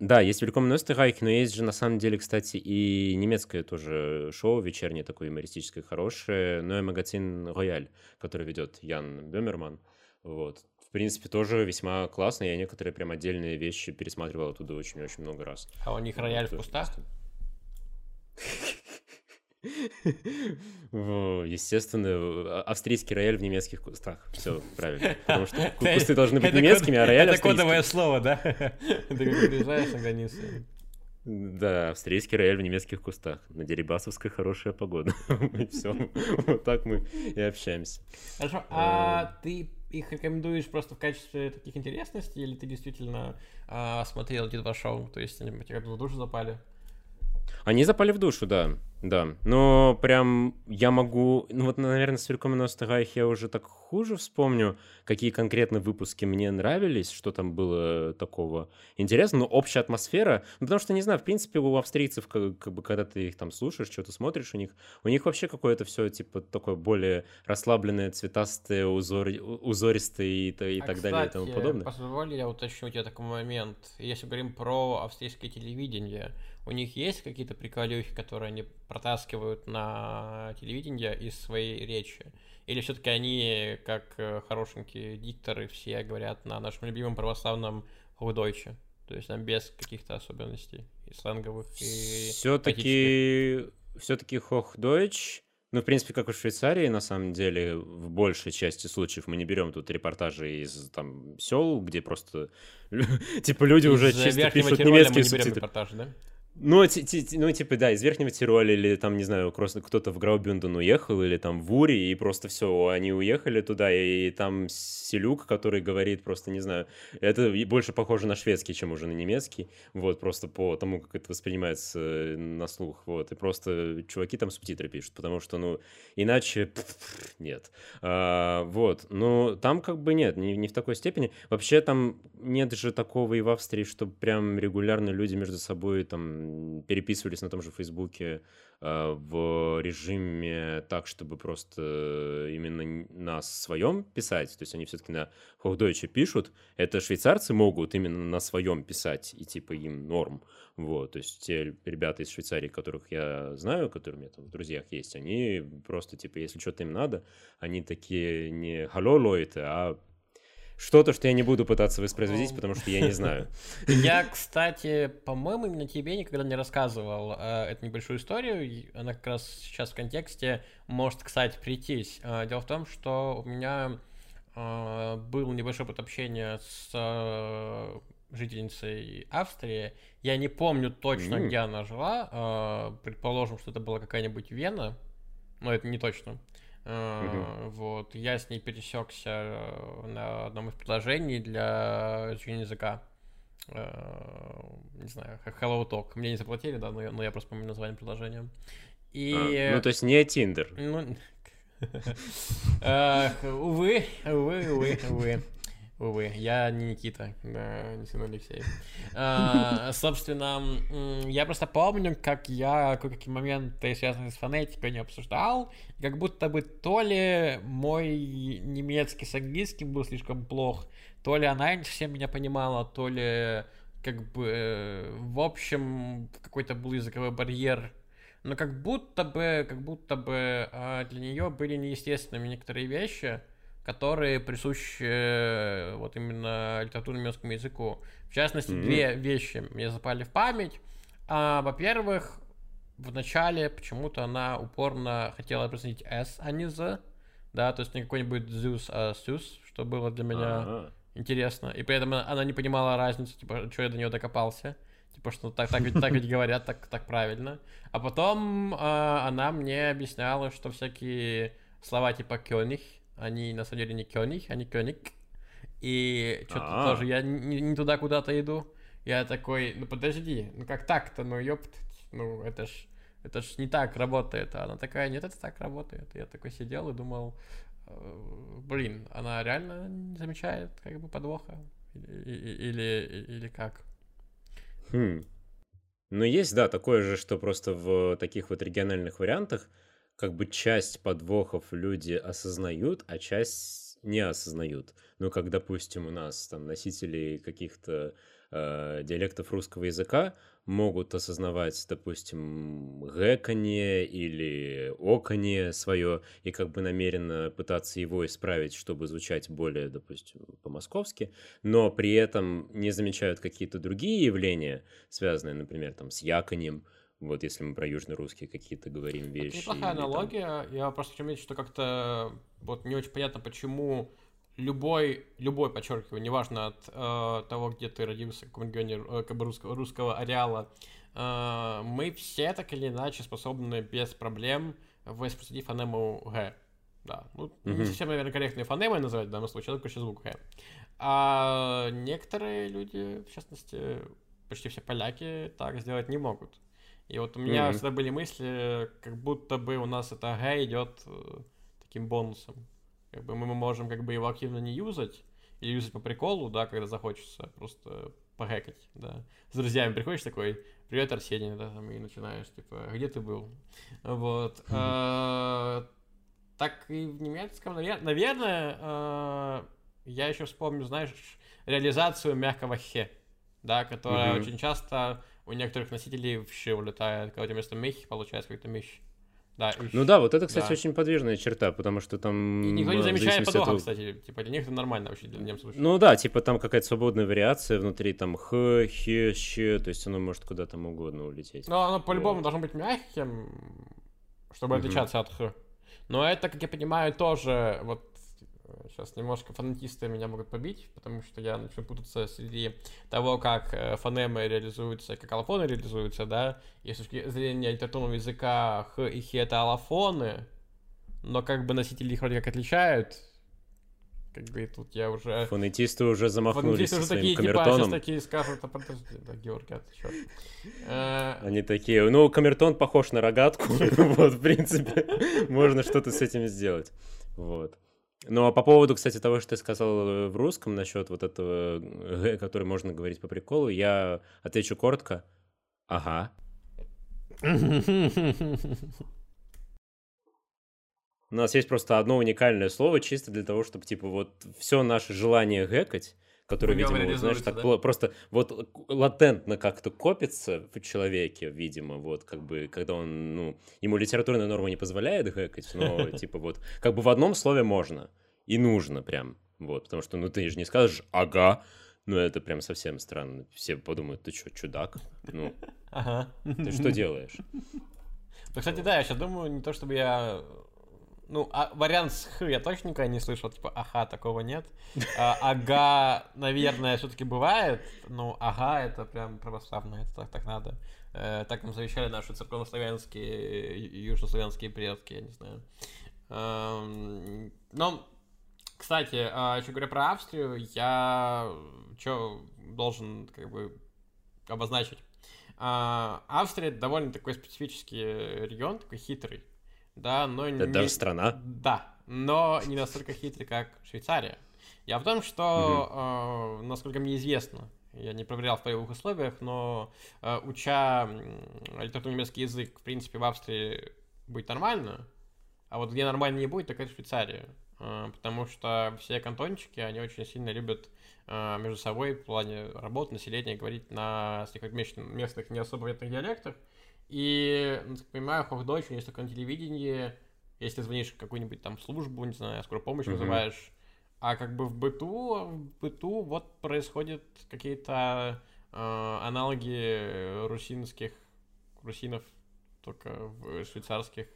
да, есть Великом Österreich, но есть же на самом деле, кстати, и немецкое тоже шоу вечернее, такое юмористическое, хорошее, но и магазин Рояль, который ведет Ян Бемерман. Вот. В принципе, тоже весьма классно. Я некоторые прям отдельные вещи пересматривал оттуда очень-очень много раз. А у них рояль в кустах? Естественно, а- австрийский рояль в немецких кустах. Все правильно. Потому что кусты должны быть немецкими, а рояль Это кодовое слово, да? Ты как приезжаешь на границу. Да, австрийский рояль в немецких кустах. На Дерибасовской хорошая погода. И все. Вот так мы и общаемся. Хорошо, а ты их рекомендуешь просто в качестве таких интересностей, или ты действительно а, смотрел эти два шоу? То есть они в душу запали? Они запали в душу, да. Да. Но прям я могу... Ну вот, наверное, с Великом Österreich я уже так хуже вспомню, какие конкретно выпуски мне нравились, что там было такого интересного. Но общая атмосфера... Ну, потому что, не знаю, в принципе, у австрийцев, как, как бы, когда ты их там слушаешь, что-то смотришь у них, у них вообще какое-то все, типа, такое более расслабленное, цветастое, узор... узористое и, и А, так далее и тому кстати, подобное. позволь я уточню у тебя такой момент. Если говорим про австрийское телевидение, у них есть какие-то приколюхи, которые они протаскивают на телевидение из своей речи? Или все-таки они, как э, хорошенькие дикторы, все говорят на нашем любимом православном Худойче? То есть там без каких-то особенностей и сленговых, и? Все-таки все-таки Hochdeutsch, ну, в принципе, как и в Швейцарии, на самом деле, в большей части случаев мы не берем тут репортажи из там сел, где просто типа люди уже чисто пишут немецкие субтитры. Ну, ти- ти- ну, типа, да, из Верхнего Тироля или там, не знаю, просто кто-то в Граубюнден уехал, или там в Ури, и просто все, они уехали туда, и, там Селюк, который говорит просто, не знаю, это и больше похоже на шведский, чем уже на немецкий, вот, просто по тому, как это воспринимается э, на слух, вот, и просто чуваки там субтитры пишут, потому что, ну, иначе нет. А, вот, ну, там как бы нет, не, не в такой степени. Вообще там нет же такого и в Австрии, что прям регулярно люди между собой там переписывались на том же Фейсбуке а, в режиме так, чтобы просто именно на своем писать. То есть они все-таки на Hochdeutsch пишут. Это швейцарцы могут именно на своем писать, и типа им норм. Вот, то есть те ребята из Швейцарии, которых я знаю, которые у меня там в друзьях есть, они просто, типа, если что-то им надо, они такие не «Hallo, Leute», а что-то, что я не буду пытаться воспроизводить, потому что я не знаю. Я, кстати, по-моему, именно тебе никогда не рассказывал э, эту небольшую историю. Она как раз сейчас в контексте может, кстати, прийтись. Э, дело в том, что у меня э, был небольшой опыт общения с э, жительницей Австрии. Я не помню точно, М. где она жила. Э, предположим, что это была какая-нибудь Вена, но это не точно. Э, Вот, я с ней пересекся э, на одном из предложений для изучения языка. Э, Не знаю, Hello Talk. Мне не заплатили, да, но я, но я просто помню название предложения. И... А, Ну, то есть не Тиндер. Ну, увы, увы, увы, увы. Увы, я не Никита, да, не сын Алексей. А, собственно, я просто помню, как я кое-какие моменты, связанные с фонетикой, не обсуждал, как будто бы то ли мой немецкий с английским был слишком плох, то ли она не совсем меня понимала, то ли как бы, э, в общем, какой-то был языковой барьер но как будто бы, как будто бы а, для нее были неестественными некоторые вещи, которые присущи э, вот именно литературному немецкому языку. В частности, Мгм. две вещи мне запали в память. А, во-первых, в начале почему-то она упорно хотела произносить S, а не Z. Да, то есть не какой-нибудь Zeus, а Zeus, что было для меня Ага. интересно. И при этом она не понимала разницы, типа, что я до нее докопался. Типа, что так, так, ведь, так ведь говорят, так, так правильно. А потом а, она мне объясняла, что всякие слова типа «кёниг», они на самом деле не «кёниг», они «кёник». И что-то А. тоже я не, не туда куда-то иду. Я такой, ну подожди, ну как так-то, ну ёпт, ну это ж, это ж не так работает. А она такая, нет, это так работает. Я такой сидел и думал, э, блин, она реально не замечает как бы подвоха? Или, или, или как? Хм. Ну, есть, да, такое же, что просто в таких вот региональных вариантах как бы часть подвохов люди осознают, а часть не осознают. Ну, как, допустим, у нас там носители каких-то э, диалектов русского языка могут осознавать, допустим, гэканье или оканье свое и как бы намеренно пытаться его исправить, чтобы звучать более, допустим, по-московски, но при этом не замечают какие-то другие явления, связанные, например, там, с яконем, вот если мы про южно-русские какие-то говорим вещи. Это неплохая аналогия. Там... Я просто хочу что как-то вот не очень понятно, почему любой, любой, подчеркиваю, неважно от э, того, где ты родился, в каком регионе э, как бы русского, русского ареала, э, мы все так или иначе способны без проблем воспроизвести фонему Г. Да, ну, mm-hmm. не совсем, наверное, корректные фонемы называть в данном случае, только еще звук Г. А некоторые люди, в частности, почти все поляки, так сделать не могут. И вот у меня mm-hmm. всегда были мысли, как будто бы у нас это Г идет э, таким бонусом. Как бы мы можем как бы его активно не юзать, или юзать по приколу, да, когда захочется, просто похэкать, да. С друзьями приходишь такой, привет, Арсений, да, там, и начинаешь, типа, где ты был? Вот. А, так и в немецком, наверное, а, я еще вспомню, знаешь, реализацию мягкого хе, да, которая очень часто у некоторых носителей вообще улетает, когда у тебя вместо мехи получается какой-то меч. Да, ну да, вот это, кстати, да. очень подвижная черта, потому что там... И никто не замечает подвоха, этого... кстати, типа для них это нормально вообще, для немцев. Ну да, типа там какая-то свободная вариация внутри, там х, х, щ, то есть оно может куда там угодно улететь. Но оно по-любому вот. должно быть мягким, чтобы отличаться от х. Но это, как я понимаю, тоже вот Сейчас немножко фонетисты меня могут побить, потому что я начну путаться среди того, как э, фонемы реализуются, как аллофоны реализуются, да, и с точки зрения литературного языка х и х это аллофоны, но как бы носители их вроде как отличают, как бы тут я уже... Фонетисты уже замахнулись Фонетисты уже такие, камертоном. типа, сейчас такие скажут, а подожди, да, Георгий, а ты чё? Э, Они такие, ну, камертон похож на рогатку, вот, в принципе, можно что-то с этим сделать, вот. Ну, а по поводу, кстати, того, что ты сказал э, в русском насчет вот этого «г», который можно говорить по приколу, я отвечу коротко. Ага. У нас есть просто одно уникальное слово чисто для того, чтобы, типа, вот все наше желание гэкать, которое, видимо, вот, знаешь, так да? просто вот латентно как-то копится в человеке, видимо, вот, как бы, когда он, ну, ему литературная норма не позволяет гэкать, но, типа, вот, как бы в одном слове можно и нужно прям, вот, потому что, ну, ты же не скажешь «ага», ну, это прям совсем странно. Все подумают, ты что, чудак? Ну, ага. ты что делаешь? Ну, кстати, да, я сейчас думаю, не то чтобы я ну, а вариант с х я точно никогда не слышал, типа, ага, такого нет. А, ага, наверное, все-таки бывает, но ага, это прям православно, это так, так надо. Э, так нам завещали наши церковнославянские южнославянские предки, я не знаю. Эм, но, кстати, э, еще говоря про Австрию, я что должен как бы обозначить. Э, Австрия довольно такой специфический регион, такой хитрый да, но Это не... даже страна? Да, но не настолько хитрый, как Швейцария. Я в том, что, угу. э, насколько мне известно, я не проверял в полевых условиях, но э, уча литературный немецкий язык, в принципе, в Австрии будет нормально, а вот где нормально не будет, так это Швейцария. Э, потому что все кантончики, они очень сильно любят э, между собой в плане работы, населения говорить на местных не особо диалектах. И, ну, так понимаю, Хохдойч, есть такое телевидение, если звонишь в какую-нибудь там службу, не знаю, скорую помощь mm-hmm. вызываешь, а как бы в быту, в быту вот происходят какие-то э, аналоги русинских, русинов, только в швейцарских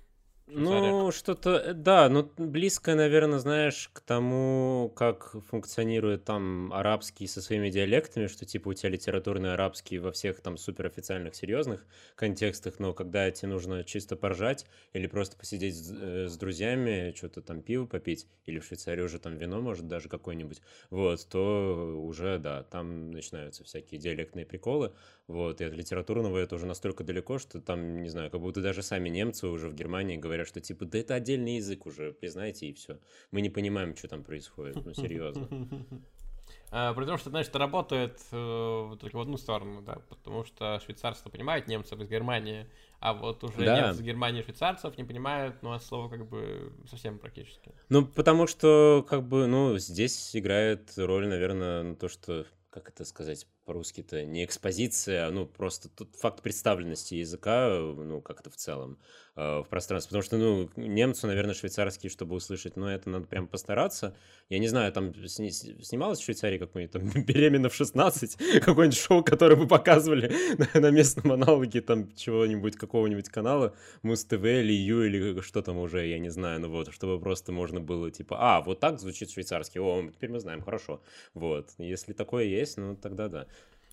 ну, что-то, да, ну, близко, наверное, знаешь, к тому, как функционирует там арабский со своими диалектами, что типа у тебя литературный арабский во всех там суперофициальных серьезных контекстах, но когда тебе нужно чисто поржать или просто посидеть с, э, с друзьями, что-то там пиво попить, или в Швейцарии уже там вино, может, даже какое-нибудь, вот, то уже, да, там начинаются всякие диалектные приколы, вот, и от литературного это уже настолько далеко, что там, не знаю, как будто даже сами немцы уже в Германии говорят, что типа, да это отдельный язык уже, признайте, и все. Мы не понимаем, что там происходит, ну серьезно. А, при том, что, знаешь, это работает э, только в одну сторону, да, потому что швейцарцы понимают немцев из Германии, а вот уже да. немцы из Германии швейцарцев не понимают, ну, от слова как бы совсем практически. Ну, потому что, как бы, ну, здесь играет роль, наверное, то, что как это сказать по-русски-то, не экспозиция, а ну просто тут факт представленности языка, ну как-то в целом э, в пространстве. Потому что, ну, немцу, наверное, швейцарский, чтобы услышать, ну это надо прям постараться. Я не знаю, там сни- снималось в Швейцарии какое-нибудь там «Беременна в 16», какое-нибудь шоу, которое вы показывали на, на местном аналоге там чего-нибудь, какого-нибудь канала, Муз-ТВ или Ю или что там уже, я не знаю, ну вот, чтобы просто можно было типа, а, вот так звучит швейцарский, о, теперь мы знаем, хорошо. Вот, если такое есть, ну тогда да.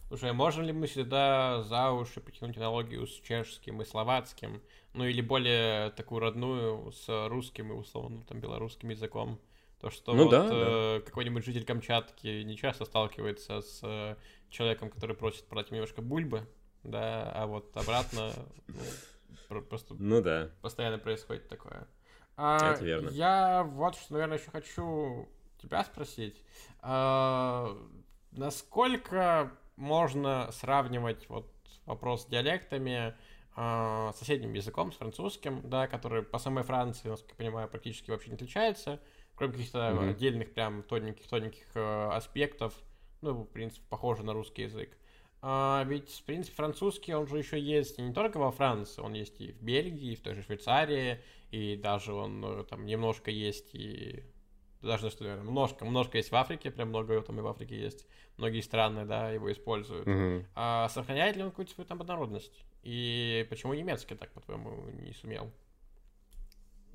Слушай, а можем ли мы сюда за уши потянуть аналогию с чешским и словацким? Ну или более такую родную с русским и условно там белорусским языком? То, что ну, вот да, э, да. какой-нибудь житель Камчатки не часто сталкивается с э, человеком, который просит продать немножко бульбы, да, а вот обратно ну, просто ну, да. постоянно происходит такое. А, Это верно. Я вот что, наверное, еще хочу тебя спросить. А, насколько можно сравнивать вот вопрос с диалектами э, соседним языком, с французским, да, который по самой Франции, насколько я понимаю, практически вообще не отличается, кроме каких-то mm-hmm. отдельных прям тоненьких-тоненьких э, аспектов, ну, в принципе, похоже на русский язык. А, ведь, в принципе, французский, он же еще есть не только во Франции, он есть и в Бельгии, и в той же Швейцарии, и даже он э, там немножко есть и даже что, немножко, немножко есть в Африке, прям много его там и в Африке есть. Многие страны, да, его используют. Mm-hmm. А сохраняет ли он какую-то свою там однородность? И почему немецкий так, по-твоему, не сумел?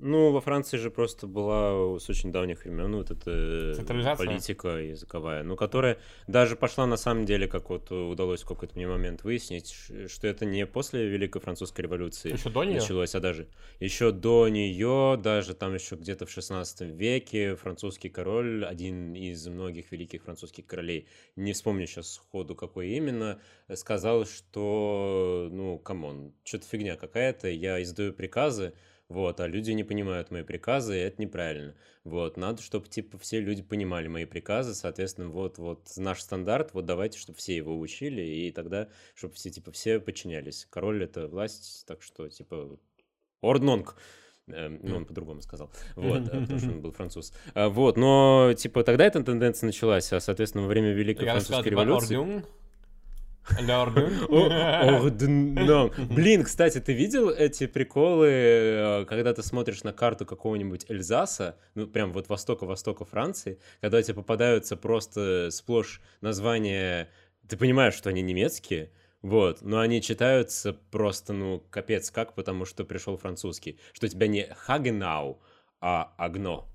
Ну, во Франции же просто была с очень давних времен ну, вот эта политика языковая, ну, которая даже пошла на самом деле, как вот удалось в какой-то мне момент выяснить, что это не после Великой Французской революции еще до нее? началось, а даже еще до нее, даже там еще где-то в 16 веке французский король, один из многих великих французских королей, не вспомню сейчас сходу какой именно, сказал, что, ну, come on, что-то фигня какая-то, я издаю приказы, вот, а люди не понимают мои приказы, и это неправильно. Вот, надо, чтобы, типа, все люди понимали мои приказы, соответственно, вот, вот наш стандарт, вот давайте, чтобы все его учили, и тогда, чтобы все, типа, все подчинялись. Король — это власть, так что, типа, орднонг. Эм, ну, он по-другому сказал. Вот, потому что он был француз. А, вот, но, типа, тогда эта тенденция началась, а, соответственно, во время Великой Французской революции... Орден. Блин, кстати, ты видел эти приколы, э, когда ты смотришь на карту какого-нибудь Эльзаса, ну, прям вот востока-востока Франции, когда тебе попадаются просто сплошь названия, ты понимаешь, что они немецкие, вот, но они читаются просто, ну, капец как, потому что пришел французский. Что у тебя не Хагенау, а Агно.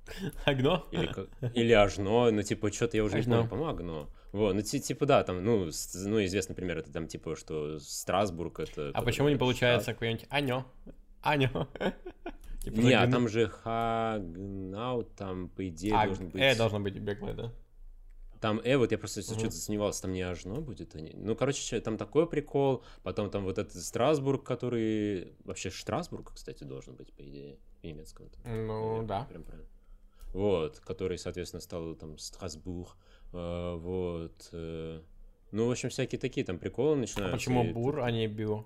Агно? Или, или Ажно, ну, типа, что-то я уже не помню, по-моему, Агно. Вот, ну, типа, да, там, ну, ну, известный пример, это там, типа, что Страсбург, это... А почему не получается какой-нибудь Анё? Анё? Типа, не, а там же Хагнау, там, по идее, а, должен быть... Э должно быть беглое, да? Там Э, вот я просто угу. что-то сомневался, там не Ажно будет. Они... Ну, короче, там такой прикол. Потом там вот этот Страсбург, который... Вообще Страсбург, кстати, должен быть, по идее, в немецком. Ну, да. Прям правильно. Вот, который, соответственно, стал там Страсбург. А, вот. Э, ну, в общем, всякие такие там приколы а начинаются. А почему бур, а не био?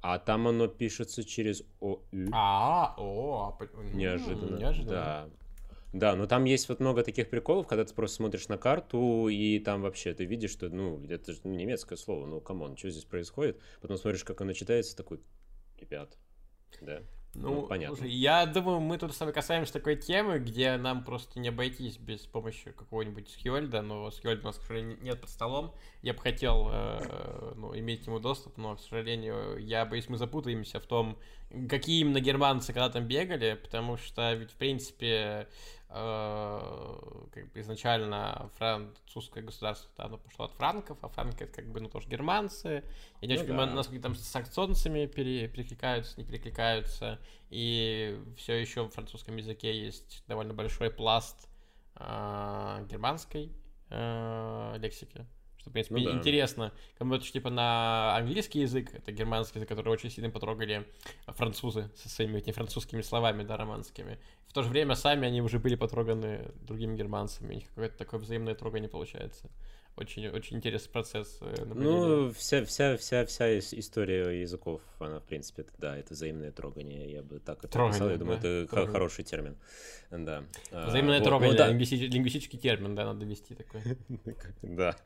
А там оно пишется через ОУ. А, о, неожиданно. Неожиданно. Да. Да, но там есть вот много таких приколов, когда ты просто смотришь на карту, и там вообще ты видишь, что, ну, это же немецкое слово, ну, come on, что здесь происходит? Потом смотришь, как оно читается, такой, ребят, да. Ну, ну понятно. Слушай, я думаю, мы тут с вами касаемся такой темы, где нам просто не обойтись без помощи какого-нибудь Схиольда, но Схиольда у нас, к сожалению, нет под столом. Я бы хотел э, ну, иметь к нему доступ, но, к сожалению, я боюсь, мы запутаемся в том, какие именно германцы когда там бегали, потому что ведь, в принципе, Э, как бы изначально французское государство да, оно пошло от франков, а франки это как бы ну тоже германцы. Я не ну, очень да. понимаю, насколько там с саксонцами пере, перекликаются, не перекликаются. И все еще в французском языке есть довольно большой пласт э, германской э, лексики. Что, в принципе, ну, да. интересно. Кому-то типа на английский язык, это германский язык, который очень сильно потрогали французы со своими этими французскими словами, да, романскими. в то же время сами они уже были потроганы другими германцами, у них какое-то такое взаимное трогание получается очень, очень интересный процесс э, Ну, вся, вся, вся, вся история языков, она, в принципе, да, это взаимное трогание, я бы так это трогание, описал, я думаю, да? это трогание. хороший термин, да. А, взаимное вот, трогание, вот, да. лингвистический, лингвистический термин, да, надо вести такой. Да.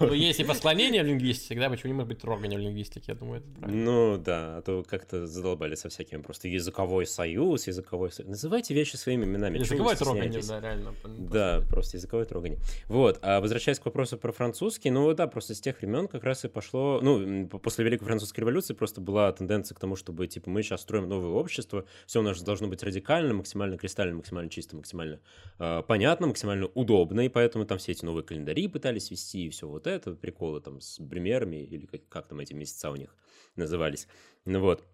Ну, есть и посклонение в лингвистике, да, почему не может быть трогание в лингвистике, я думаю, это правильно. Ну, да, а то как-то задолбали со всякими просто языковой союз, языковой союз. Называйте вещи своими именами. Языковое трогание, да, реально. Да, просто языковое трогание. Вот, а возвращаясь к вопросу про французский, ну да, просто с тех времен как раз и пошло, ну, после Великой Французской революции просто была тенденция к тому, чтобы, типа, мы сейчас строим новое общество, все у нас должно быть радикально, максимально кристально, максимально чисто, максимально э, понятно, максимально удобно, и поэтому там все эти новые календари пытались вести, и все вот это, приколы там с примерами, или как, как там эти месяца у них назывались, ну вот.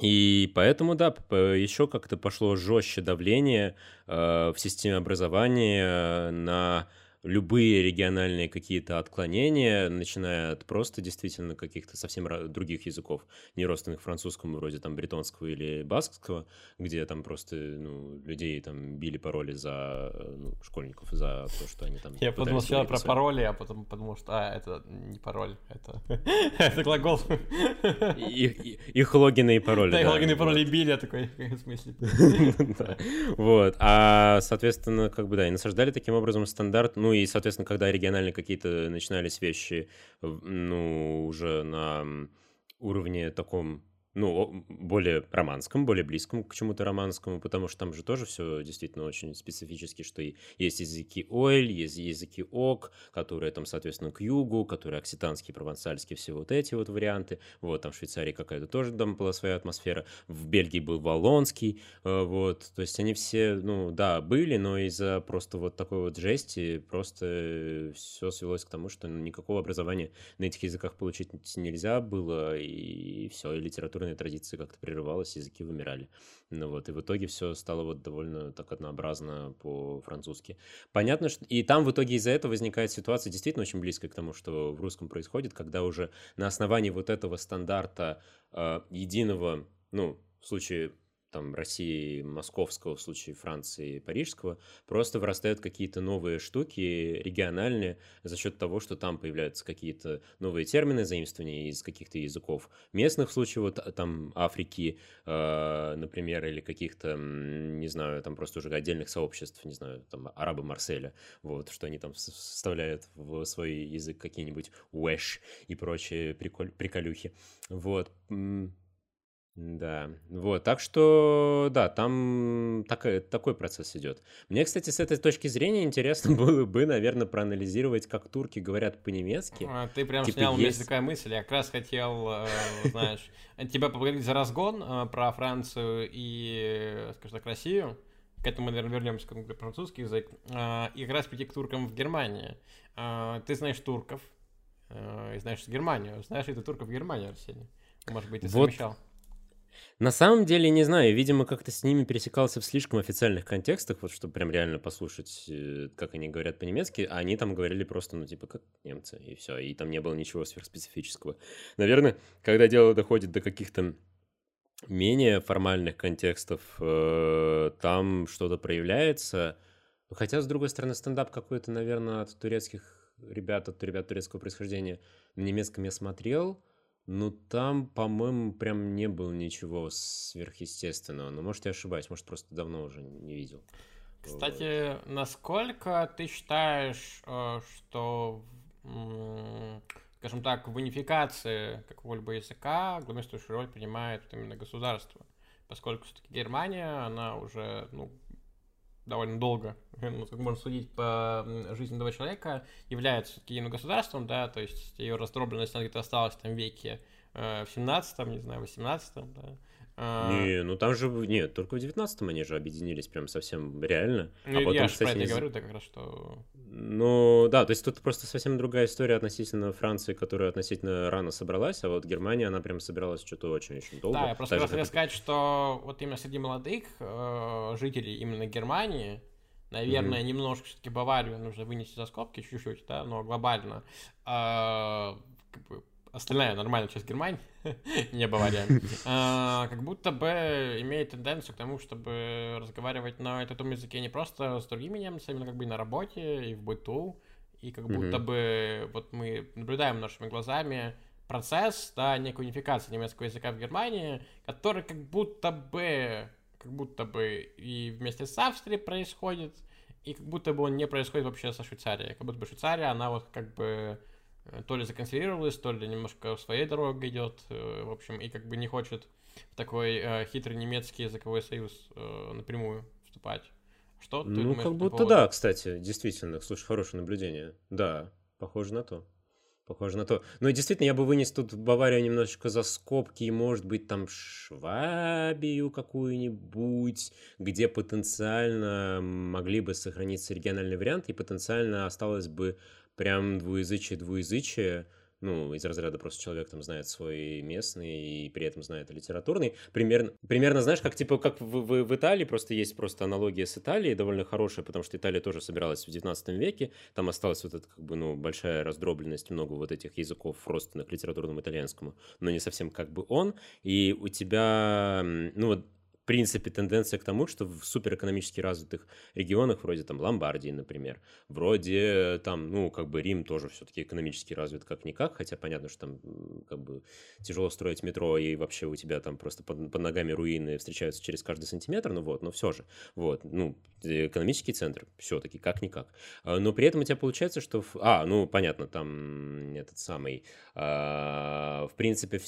И поэтому, да, еще как-то пошло жестче давление э, в системе образования на любые региональные какие-то отклонения, начиная от просто действительно каких-то совсем других языков, не родственных французскому, вроде там бретонского или баскского, где там просто ну, людей там били пароли за ну, школьников за то, что они там... Я подумал сначала про пароли, а потом подумал, что а, это не пароль, это, это глагол. Их логины и пароли. Да, их логины и пароли били, я такой, в смысле? Вот, а, соответственно, как бы, да, и насаждали таким образом стандарт, ну, и, соответственно, когда региональные какие-то начинались вещи, ну, уже на уровне таком ну, более романском, более близком к чему-то романскому, потому что там же тоже все действительно очень специфически, что есть языки Ойль, есть языки Ок, которые там, соответственно, к югу, которые окситанские, провансальские, все вот эти вот варианты. Вот, там в Швейцарии какая-то тоже там была своя атмосфера. В Бельгии был Валонский, э, вот. То есть они все, ну, да, были, но из-за просто вот такой вот жести просто все свелось к тому, что никакого образования на этих языках получить нельзя было, и все, и литература культурные традиции как-то прерывалась, языки вымирали. Ну вот, и в итоге все стало вот довольно так однообразно по-французски. Понятно, что... И там в итоге из-за этого возникает ситуация действительно очень близкая к тому, что в русском происходит, когда уже на основании вот этого стандарта э, единого, ну, в случае там, России московского, в случае Франции парижского, просто вырастают какие-то новые штуки региональные за счет того, что там появляются какие-то новые термины, заимствования из каких-то языков местных, в случае вот там Африки, э, например, или каких-то, не знаю, там просто уже отдельных сообществ, не знаю, там арабы Марселя, вот, что они там вставляют в свой язык какие-нибудь уэш и прочие приколь, приколюхи. Вот. Да, вот, так что, да, там такой, такой процесс идет. Мне, кстати, с этой точки зрения интересно было бы, наверное, проанализировать, как турки говорят по-немецки. А, ты прям типа снял, есть... у меня есть такая мысль, я как раз хотел, э, знаешь, тебя поблагодарить за разгон э, про Францию и, скажем так, Россию. К этому, наверное, вернемся, про французский язык. Э, и как раз прийти к туркам в Германии. Ты знаешь турков, и знаешь Германию. Знаешь ли ты турков в Германии, Арсений? Может быть, ты вот... совмещал? На самом деле, не знаю, видимо, как-то с ними пересекался в слишком официальных контекстах, вот чтобы прям реально послушать, э, как они говорят по-немецки, а они там говорили просто, ну, типа, как немцы, и все, и там не было ничего сверхспецифического. Наверное, когда дело доходит до каких-то менее формальных контекстов, э, там что-то проявляется. Хотя, с другой стороны, стендап какой-то, наверное, от турецких ребят, от ребят турецкого происхождения на немецком я смотрел – ну, там, по-моему, прям не было ничего сверхъестественного. Но, может, я ошибаюсь, может, просто давно уже не видел. Кстати, насколько ты считаешь, э, что, скажем так, в унификации какого-либо языка главенствующую роль принимает именно государство? Поскольку все-таки Германия, она уже, ну, довольно долго, ну, как можно судить по жизни этого человека, является единым государством, да, то есть ее раздробленность, она где-то осталась там веке э, в 17 не знаю, 18 да, а... Не, ну там же, нет, только в 19-м они же объединились прям совсем реально. Ну, а потом, я кстати, про это не... говорю, так как раз, что... Ну, да, то есть тут просто совсем другая история относительно Франции, которая относительно рано собралась, а вот Германия, она прям собиралась что-то очень-очень долго. Да, я просто хотел как... сказать, что вот именно среди молодых э, жителей именно Германии, наверное, mm-hmm. немножко все-таки Баварию нужно вынести за скобки чуть-чуть, да, но глобально, э, как бы остальная нормальная часть Германии, не Бавария, а, как будто бы имеет тенденцию к тому, чтобы разговаривать на этом языке не просто с другими немцами, но как бы и на работе, и в быту, и как будто бы вот мы наблюдаем нашими глазами процесс, да, некой унификации немецкого языка в Германии, который как будто бы, как будто бы и вместе с Австрией происходит, и как будто бы он не происходит вообще со Швейцарией. Как будто бы Швейцария, она вот как бы то ли законсервировалась, то ли немножко своей дорогой идет, э, в общем, и как бы не хочет в такой э, хитрый немецкий языковой союз э, напрямую вступать. Что ты Ну, думаешь как будто да, кстати, действительно. Слушай, хорошее наблюдение. Да, похоже на то. Похоже на то. Ну и действительно, я бы вынес тут Баварию немножечко за скобки, и, может быть, там Швабию какую-нибудь, где потенциально могли бы сохраниться региональные варианты, и потенциально осталось бы прям двуязычие-двуязычие, ну, из разряда просто человек там знает свой местный и при этом знает литературный. Примерно, примерно знаешь, как типа, как в, в, в Италии, просто есть просто аналогия с Италией, довольно хорошая, потому что Италия тоже собиралась в 19 веке, там осталась вот эта, как бы, ну, большая раздробленность, много вот этих языков родственных литературному итальянскому, но не совсем как бы он, и у тебя, ну, вот, в принципе, тенденция к тому, что в суперэкономически развитых регионах, вроде там Ломбардии, например, вроде там, ну, как бы Рим тоже все-таки экономически развит как-никак, хотя понятно, что там как бы тяжело строить метро, и вообще у тебя там просто под, под ногами руины встречаются через каждый сантиметр, ну вот, но все же, вот, ну, экономический центр все-таки как-никак. А, Но при этом у тебя получается, что... А, ну, понятно, там этот самый... а, В принципе,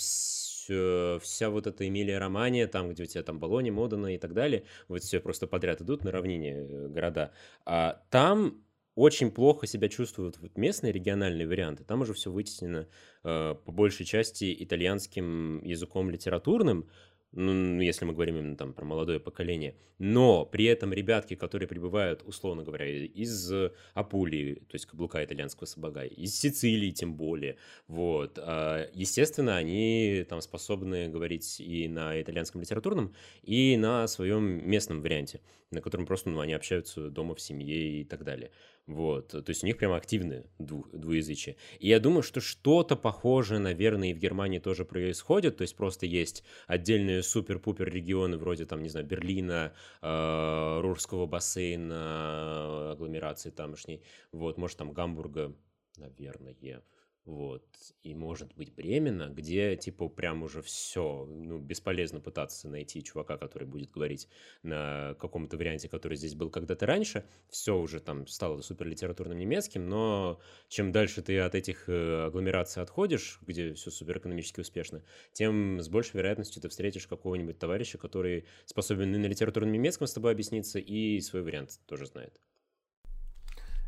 всё- вся вот эта Эмилия Романия, там, где у тебя там Болони, Модена и так далее, вот все просто подряд идут на равнине э, города. А там очень плохо себя чувствуют вот местные региональные варианты. Там уже все вытеснено э, по большей части итальянским языком литературным, ну, если мы говорим именно там про молодое поколение. Но при этом ребятки, которые прибывают, условно говоря, из э, Апулии, то есть каблука итальянского сабага, из Сицилии тем более, вот, а, естественно, они там способны говорить и на итальянском литературном, и на своем местном варианте, на котором просто, ну, они общаются дома в семье и так далее. Вот, то есть у них прям активное дву- двуязычие. И я думаю, что что-то похожее, наверное, и в Германии тоже происходит, то есть просто есть отдельные супер-пупер регионы вроде там, не знаю, Берлина, э, Рурского бассейна, агломерации тамошней, вот, может там Гамбурга, наверное, вот, и может быть Бремена, где типа прям уже все, ну, бесполезно пытаться найти чувака, который будет говорить на каком-то варианте, который здесь был когда-то раньше, все уже там стало суперлитературным немецким, но чем дальше ты от этих э, агломераций отходишь, где все суперэкономически успешно, тем с большей вероятностью ты встретишь какого-нибудь товарища, который способен и на литературном немецком с тобой объясниться, и свой вариант тоже знает.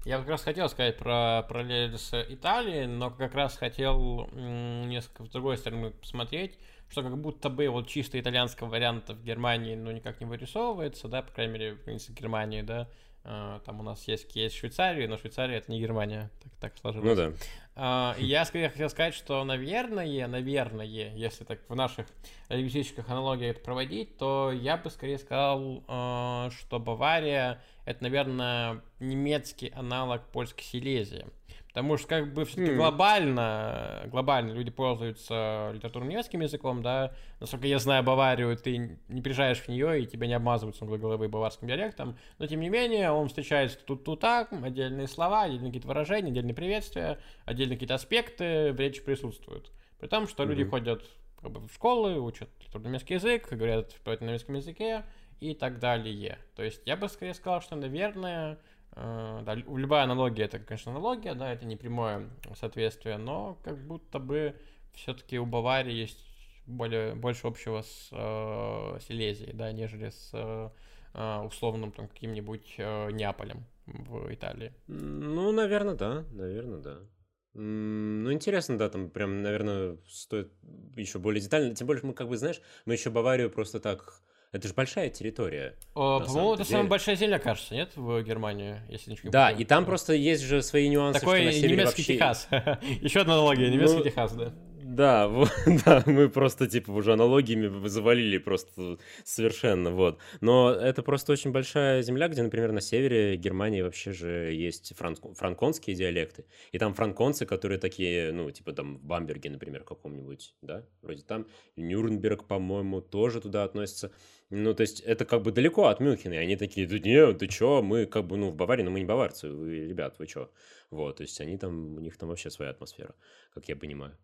Я как раз хотел сказать про параллель с Италией, но как раз хотел несколько с другой стороны посмотреть, что как будто бы вот чисто итальянского варианта в Германии, ну, никак не вырисовывается, да, по крайней мере, в принципе, Германии, да, А, там у нас есть кейс Швейцарии, но Швейцария это не Германия, так, так сложилось. Ну да. А, Я скорее хотел сказать, что, наверное, наверное, если так в наших лингвистических аналогиях это проводить, то я бы скорее сказал, а, что Бавария это, наверное, немецкий аналог польской Силезии. Потому что как бы все-таки М. глобально, глобально люди пользуются литературным немецким языком, да. Насколько я знаю Баварию, ты не приезжаешь в нее и тебя не обмазывают с головы баварским диалектом. Но тем не менее, он встречается тут, тут, так, отдельные слова, отдельные какие-то выражения, отдельные приветствия, отдельные какие-то аспекты в речи присутствуют. При том, что люди Мгм. ходят как бы, в школы, учат литературный немецкий язык, говорят на немецком языке и так далее. То есть я бы скорее сказал, что, наверное, да, лю- любая аналогия это, конечно, аналогия, да, это не прямое соответствие, но как будто бы все-таки у Баварии есть более, больше общего с э, Силезией, да, нежели с э, э, условным там каким-нибудь э, Неаполем в Италии. Ну, наверное, да. Наверное, да. Ну, интересно, да, там прям, наверное, стоит еще более детально. Тем более, мы как бы, знаешь, мы еще Баварию просто так... Это же большая территория. На По-моему, это самая большая земля, кажется, нет, в Германии, если ничего не Да, и там просто есть же свои нюансы, Такой немецкий Техас. Еще одна аналогия, немецкий Ну, Техас, да. Да, да, мы просто, типа, уже аналогиями завалили просто совершенно, вот. Но это просто очень большая земля, где, например, на севере Германии вообще же есть франк- франконские диалекты. И там франконцы, которые такие, ну, типа там в Бамберге, например, каком-нибудь, да, вроде там. Нюрнберг, по-моему, тоже туда относится. Ну, то есть это как бы далеко от Мюнхена, и они такие, да не, ты чё, мы как бы, ну, в Баварии, но мы не баварцы, вы, ребят, вы чё? Вот, то есть они там, у них там вообще своя атмосфера, как я понимаю.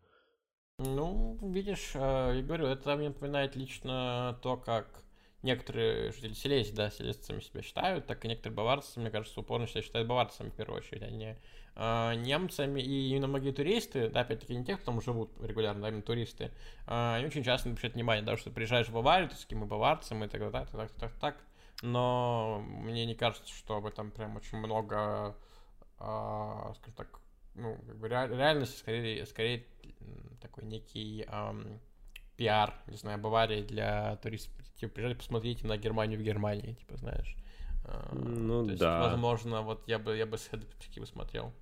Ну, видишь, э, я говорю, это мне напоминает лично то, как некоторые жители Силезии, да, селезцами себя считают, так и некоторые баварцы, мне кажется, упорно себя считают баварцами в первую очередь, а не немцами. И именно многие туристы, да, опять-таки не те, кто там живут регулярно, а именно туристы, э, они очень часто обращают внимание, да, что приезжаешь в Баварию, ты с таким баварцем, и так, так, так, так, так, так. Но мне не кажется, что об этом прям очень много, э, скажем так, ну, как бы реальность скорее, скорее такой некий эм, пиар, не знаю, Баварии для туристов. Типа, приезжайте, посмотрите на Германию в Германии, типа, знаешь. Э, ну, То да. Есть, возможно, вот я бы, я бы с этой перспективы смотрел.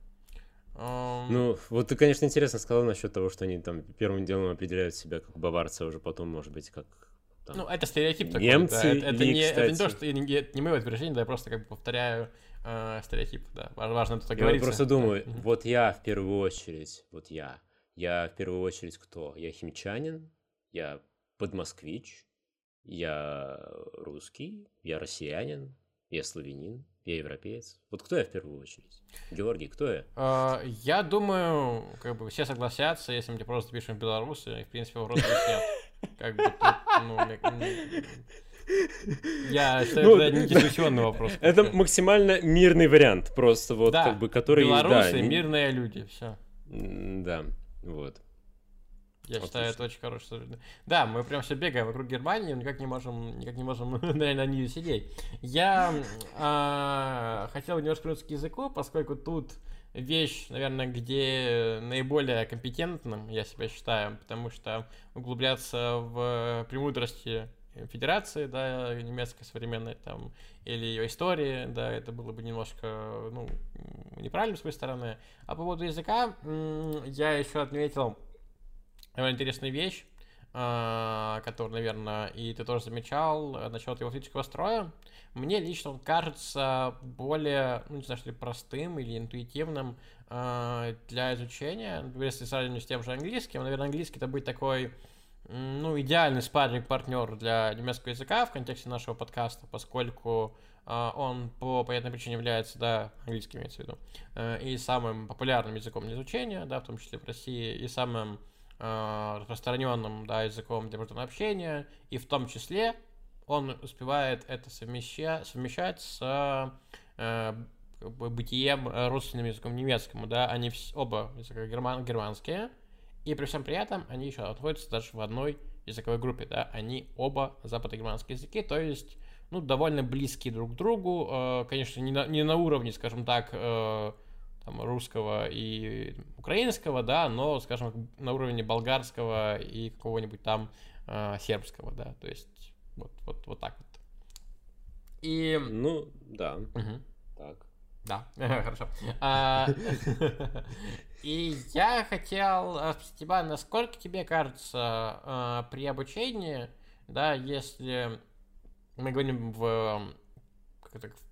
Um... Ну, вот ты, конечно, интересно сказал насчет того, что они там первым делом определяют себя как баварцы, а уже потом, может быть, как там, ну, это стереотип такой. Немцы да. это, это, ли, не, кстати. это не то, что не, не мое утверждение, да, я просто как бы повторяю э, стереотип, да. Важно это Я говорится. просто думаю, да. вот я в первую очередь, вот я, я в первую очередь кто? Я химчанин, я подмосквич, я русский, я россиянин, я славянин, я европеец. Вот кто я в первую очередь? Георгий, кто я? Uh, я думаю, как бы все согласятся, если мы тебе просто пишем белорусы, и, в принципе, вопросов нет. Как бы тут, ну, я считаю, ну, это не дискуссионный вопрос. Это максимально мирный вариант, просто вот да, как бы, который... белорусы, да, мирные люди, все. Да, вот. Я Отлично. считаю, это очень хорошее. Да, мы прям все бегаем вокруг Германии, никак не можем, никак не можем на, на нее сидеть. Я э, хотел немножко вернуться к языку, поскольку тут вещь, наверное, где наиболее компетентным, я себя считаю, потому что углубляться в премудрости Федерации, да, немецкой современной, там, или ее истории, да, это было бы немножко, ну, неправильно с моей стороны. А по поводу языка, я еще отметил довольно интересную вещь, а, которую, наверное, и ты тоже замечал, насчет его физического строя. Мне лично он кажется более, ну, не знаю, что ли, простым или интуитивным э, для изучения. Например, если сравнивать с тем же английским, наверное, английский это будет такой, ну, идеальный спарринг партнер для немецкого языка в контексте нашего подкаста, поскольку э, он по понятной причине является, да, английский имеется в виду, э, и самым популярным языком для изучения, да, в том числе в России, и самым э, распространенным, да, языком для общения, и в том числе он успевает это совмещать, совмещать с э, бытием родственным языком немецкому, да, они вс- оба языка герман, германские, и при всем при этом они еще находятся даже в одной языковой группе, да, они оба западногерманские языки, то есть, ну, довольно близкие друг к другу, э, конечно, не на, не на уровне, скажем так, э, там, русского и украинского, да, но, скажем, на уровне болгарского и какого-нибудь там э, сербского, да, то есть вот, вот, вот так вот. И... Ну, да. Угу. Так. Да, хорошо. А, и я хотел спросить тебя, насколько тебе кажется а, при обучении, да, если мы говорим в,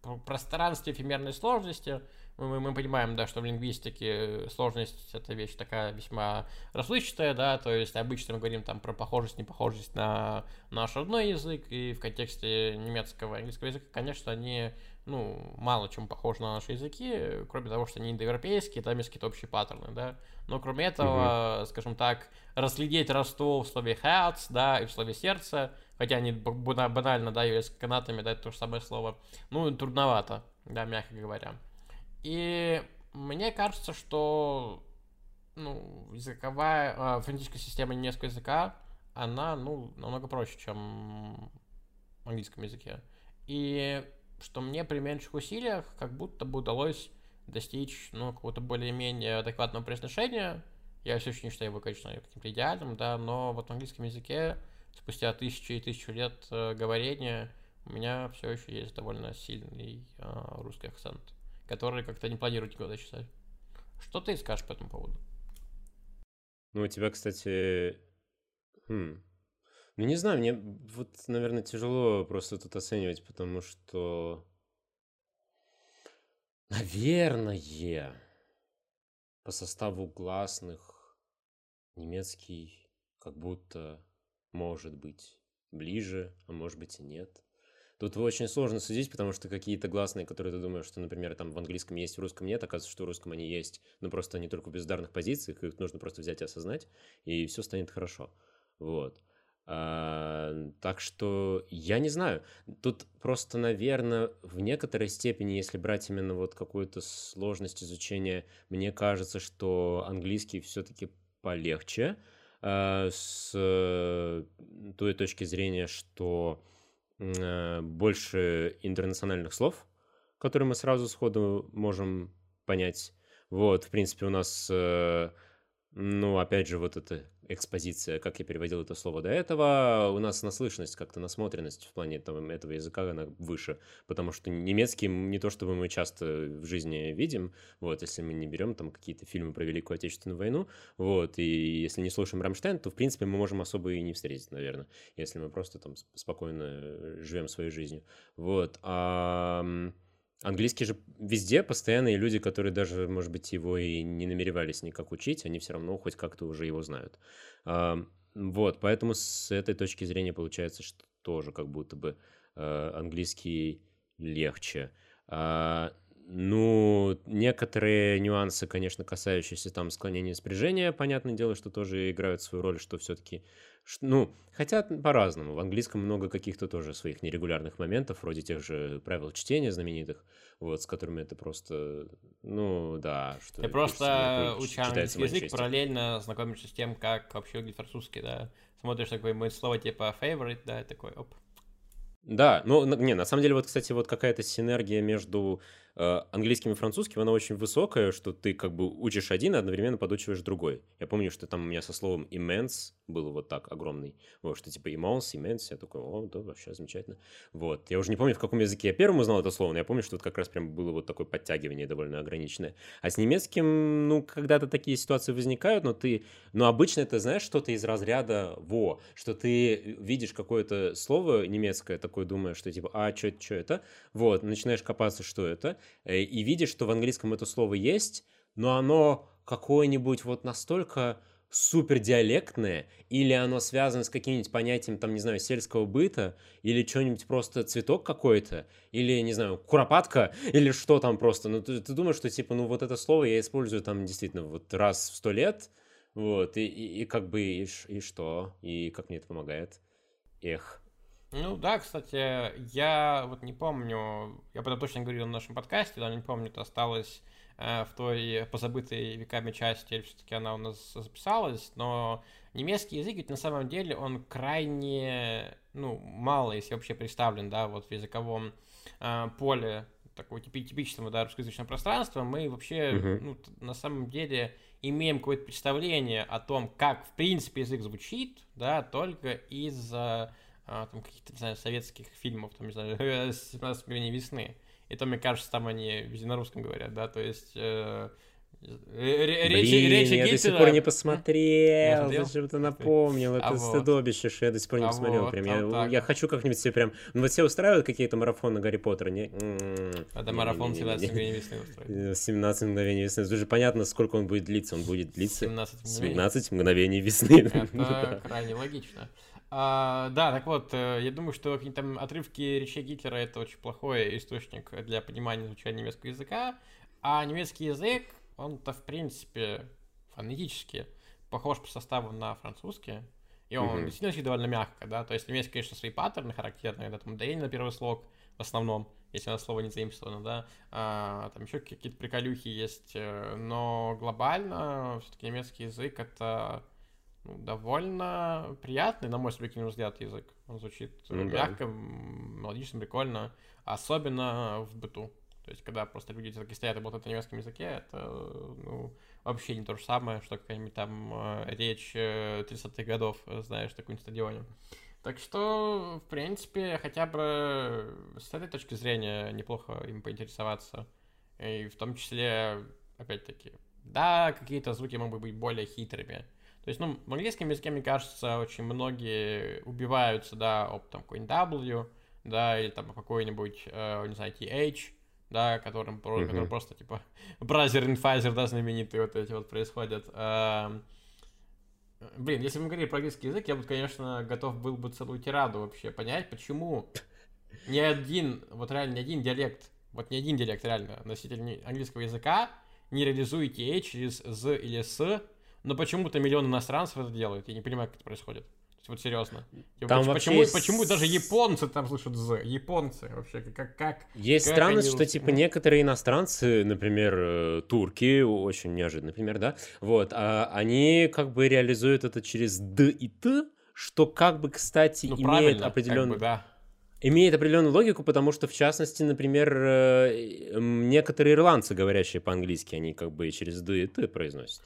в пространстве эфемерной сложности, мы, мы понимаем, да, что в лингвистике сложность это вещь такая весьма расплывчатая, да, то есть обычно мы говорим там про похожесть, непохожесть на наш родной язык, и в контексте немецкого и английского языка, конечно, они, ну, мало чем похожи на наши языки, кроме того, что они индоевропейские, там есть какие-то общие паттерны, да, но кроме этого, угу. скажем так, разглядеть родство в слове hearts, да, и в слове сердце, хотя они банально, да, являются канатами, да, это то же самое слово, ну, трудновато, да, мягко говоря. И мне кажется, что ну, языковая, э, фонетическая система немецкого языка, она, ну, намного проще, чем в английском языке. И что мне при меньших усилиях как будто бы удалось достичь, ну, какого-то более-менее адекватного произношения. Я все еще не считаю его, конечно, каким-то идеальным, да, но вот в английском языке спустя тысячи и тысячу лет э, говорения у меня все еще есть довольно сильный э, русский акцент которые как-то не планируют никуда исчезать. Что ты скажешь по этому поводу? Ну, у тебя, кстати... Хм. Ну, не знаю, мне вот, наверное, тяжело просто тут оценивать, потому что... Наверное, по составу гласных немецкий как будто может быть ближе, а может быть и нет. Тут очень сложно судить, потому что какие-то гласные, которые ты думаешь, что, например, там в английском есть, в русском нет, оказывается, что в русском они есть, но просто они только в бездарных позициях, их нужно просто взять и осознать, и все станет хорошо. Вот. А, так что я не знаю. Тут просто, наверное, в некоторой степени, если брать именно вот какую-то сложность изучения, мне кажется, что английский все-таки полегче а, с той точки зрения, что Э, больше интернациональных слов, которые мы сразу сходу можем понять. Вот, в принципе, у нас, э, ну, опять же, вот эта экспозиция, как я переводил это слово до этого, у нас наслышанность, как-то насмотренность в плане там, этого языка, она выше, потому что немецкий не то, чтобы мы часто в жизни видим, вот, если мы не берем там какие-то фильмы про Великую Отечественную войну, вот, и если не слушаем Рамштайн, то, в принципе, мы можем особо и не встретить, наверное, если мы просто там спокойно живем своей жизнью, вот, а... Английский же везде постоянные люди, которые даже, может быть, его и не намеревались никак учить, они все равно хоть как-то уже его знают. Вот, поэтому с этой точки зрения получается, что тоже как будто бы э, английский легче. А, ну, некоторые нюансы, конечно, касающиеся там склонения спряжения, понятное дело, что тоже играют свою роль, что все-таки, ну, хотя по-разному. В английском много каких-то тоже своих нерегулярных моментов, вроде тех же правил чтения знаменитых, вот, с которыми это просто, ну, да. Что Ты просто, уча английский язык, параллельно знакомишься с тем, как вообще выглядит французский, да? Смотришь такое слово типа favorite, да, такой, оп. Да, ну, не, на самом деле, вот, кстати, вот какая-то синергия между английским и французским, она очень высокая, что ты как бы учишь один, а одновременно подучиваешь другой. Я помню, что там у меня со словом immense было вот так огромный. Вот, что типа immense, immense, я такой, о, да, вообще замечательно. Вот, я уже не помню, в каком языке я первым узнал это слово, но я помню, что это как раз прям было вот такое подтягивание довольно ограниченное. А с немецким, ну, когда-то такие ситуации возникают, но ты, ну, обычно это, знаешь, что-то из разряда во, что ты видишь какое-то слово немецкое, такое думаешь, что типа, а, что это, что это? Вот, начинаешь копаться, что это, Э, и видишь, что в английском это слово есть, но оно какое-нибудь вот настолько супер диалектное, или оно связано с каким-нибудь понятием, там, не знаю, сельского быта, или что-нибудь просто цветок какой-то, или, не знаю, куропатка, или что там просто. Ну, ты, ты думаешь, что, типа, ну, вот это слово я использую там действительно вот раз в сто лет, вот, и, и, и как бы, и, и что, и как мне это помогает? Эх. Ну да, кстати, я вот не помню, я потом точно говорил на нашем подкасте, но не помню, это осталось э, в той позабытой веками части, или все-таки она у нас записалась, но немецкий язык ведь на самом деле он крайне, ну, мало, если вообще представлен, да, вот в языковом э, поле такого типичного, да, русскоязычного пространства, мы вообще, uh-huh. ну, на самом деле имеем какое-то представление о том, как, в принципе, язык звучит, да, только из а, там каких-то, не знаю, советских фильмов, там, не знаю, 17 мгновений весны. И то, мне кажется, там они везде на русском говорят, да, то есть... Э, Речи, Блин, речи я Гитлера... до сих пор не посмотрел. Ты напомнил? Это а стыдобище, что я до сих пор не а посмотрел. Вот, прям. Я, я хочу как-нибудь себе прям... Ну вот все устраивают какие-то марафоны Гарри Поттера, не? Это марафон 17 мгновений весны устроить. 17 мгновений весны. Уже понятно, сколько он будет длиться. Он будет длиться 17 мгновений, 17 мгновений весны. Это крайне логично. А, да, так вот, э, я думаю, что какие-то там отрывки речей Гитлера это очень плохой источник для понимания изучения немецкого языка, а немецкий язык, он-то в принципе фонетически похож по составу на французский, и он mm-hmm. действительно довольно мягко, да, то есть имеет, конечно, свои паттерны характерные, да, там ударение на первый слог в основном, если на слово не заимствовано, да, а, там еще какие-то приколюхи есть, э, но глобально все-таки немецкий язык это довольно приятный, на мой субъективный взгляд, язык. Он звучит ну, мягко, да. мелодично, прикольно, особенно в быту. То есть, когда просто люди такие стоят и болтают на немецком языке, это ну, вообще не то же самое, что какая-нибудь там э, речь 30-х э, годов, знаешь, на каком-нибудь стадионе. Так что, в принципе, хотя бы с этой точки зрения неплохо им поинтересоваться. И в том числе, опять-таки, да, какие-то звуки могут быть более хитрыми. То есть, ну, в английском языке, мне кажется, очень многие убиваются, да, об там какой-нибудь W, да, или там какой-нибудь, э, не знаю, TH, да, которым, uh-huh. который просто, типа, Бразер и Pfizer, да, знаменитые вот эти вот происходят. Э, блин, если мы говорили про английский язык, я бы, конечно, готов был бы целую тираду вообще понять, почему ни один, вот реально ни один диалект, вот ни один диалект реально носитель английского языка не реализует TH через Z или S, но почему-то миллион иностранцев это делают. Я не понимаю, как это происходит. Вот серьезно. Там почему, есть... почему даже японцы там слышат Z? Японцы вообще как как? Есть как странность, они... что типа некоторые иностранцы, например, э, турки, очень неожиданно, например, да, вот, а они как бы реализуют это через Д и Т, что как бы, кстати, ну, имеет определенный... Как бы, да имеет определенную логику, потому что, в частности, например, э, некоторые ирландцы, говорящие по-английски, они как бы через «д» и «т» произносят.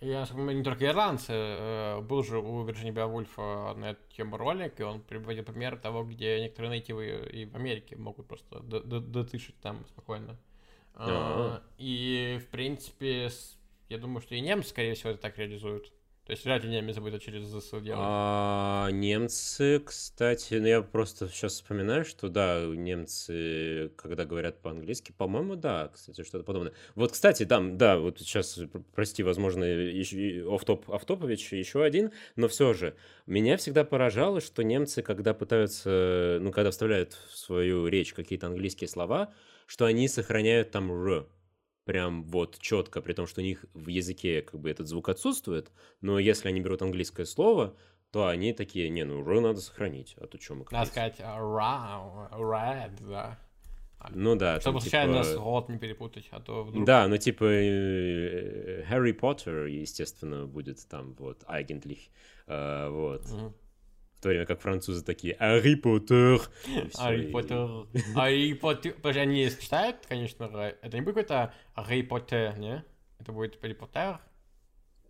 Я не только ирландцы. Э, был же у Вирджини Беовульфа на эту тему ролик, и он приводил пример того, где некоторые нейтивы и в Америке могут просто дотышить там спокойно. А, и, в принципе, я думаю, что и немцы, скорее всего, это так реализуют. То есть вряд ли немцы будут через ЗСУ делать. А, немцы, кстати, ну я просто сейчас вспоминаю, что да, немцы, когда говорят по-английски, по-моему, да, кстати, что-то подобное. Вот, кстати, там, да, вот сейчас, прости, возможно, офтоп, Автопович еще один, но все же, меня всегда поражало, что немцы, когда пытаются, ну, когда вставляют в свою речь какие-то английские слова, что они сохраняют там «р», прям вот четко, при том, что у них в языке как бы этот звук отсутствует, но если они берут английское слово, то они такие, не, ну, р надо сохранить, а то что мы... Надо сказать red, да. Ну да. Чтобы случайно типа... рот не перепутать, а то вдруг... Да, ну типа Harry Potter, естественно, будет там вот eigentlich, uh, вот. Угу. В то время как французы такие «Ари Поттер». Ари Поттер. Ари Поттер. Подожди, они читают, конечно, это не будет какой-то Ари Поттер, не? Это будет Ари Поттер?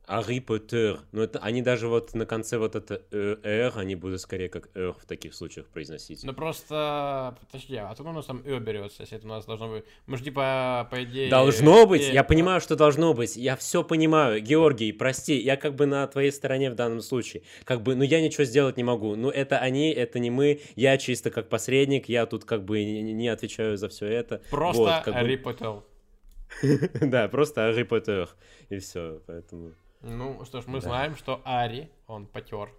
Harry Potter. Но это, они даже вот на конце вот это «р», они будут скорее как «р» в таких случаях произносить. Ну просто, подожди, а откуда у нас там «р» берется, если это у нас должно быть... Мы же типа, по идее... Должно быть, я понимаю, что должно быть, я все понимаю. Георгий, прости, я как бы на твоей стороне в данном случае. Как бы, ну я ничего сделать не могу. Ну это они, это не мы, я чисто как посредник, я тут как бы не отвечаю за все это. Просто вот, Harry Potter. Да, просто Harry Potter. И все, поэтому... Ну что ж, мы да. знаем, что Ари, он потер.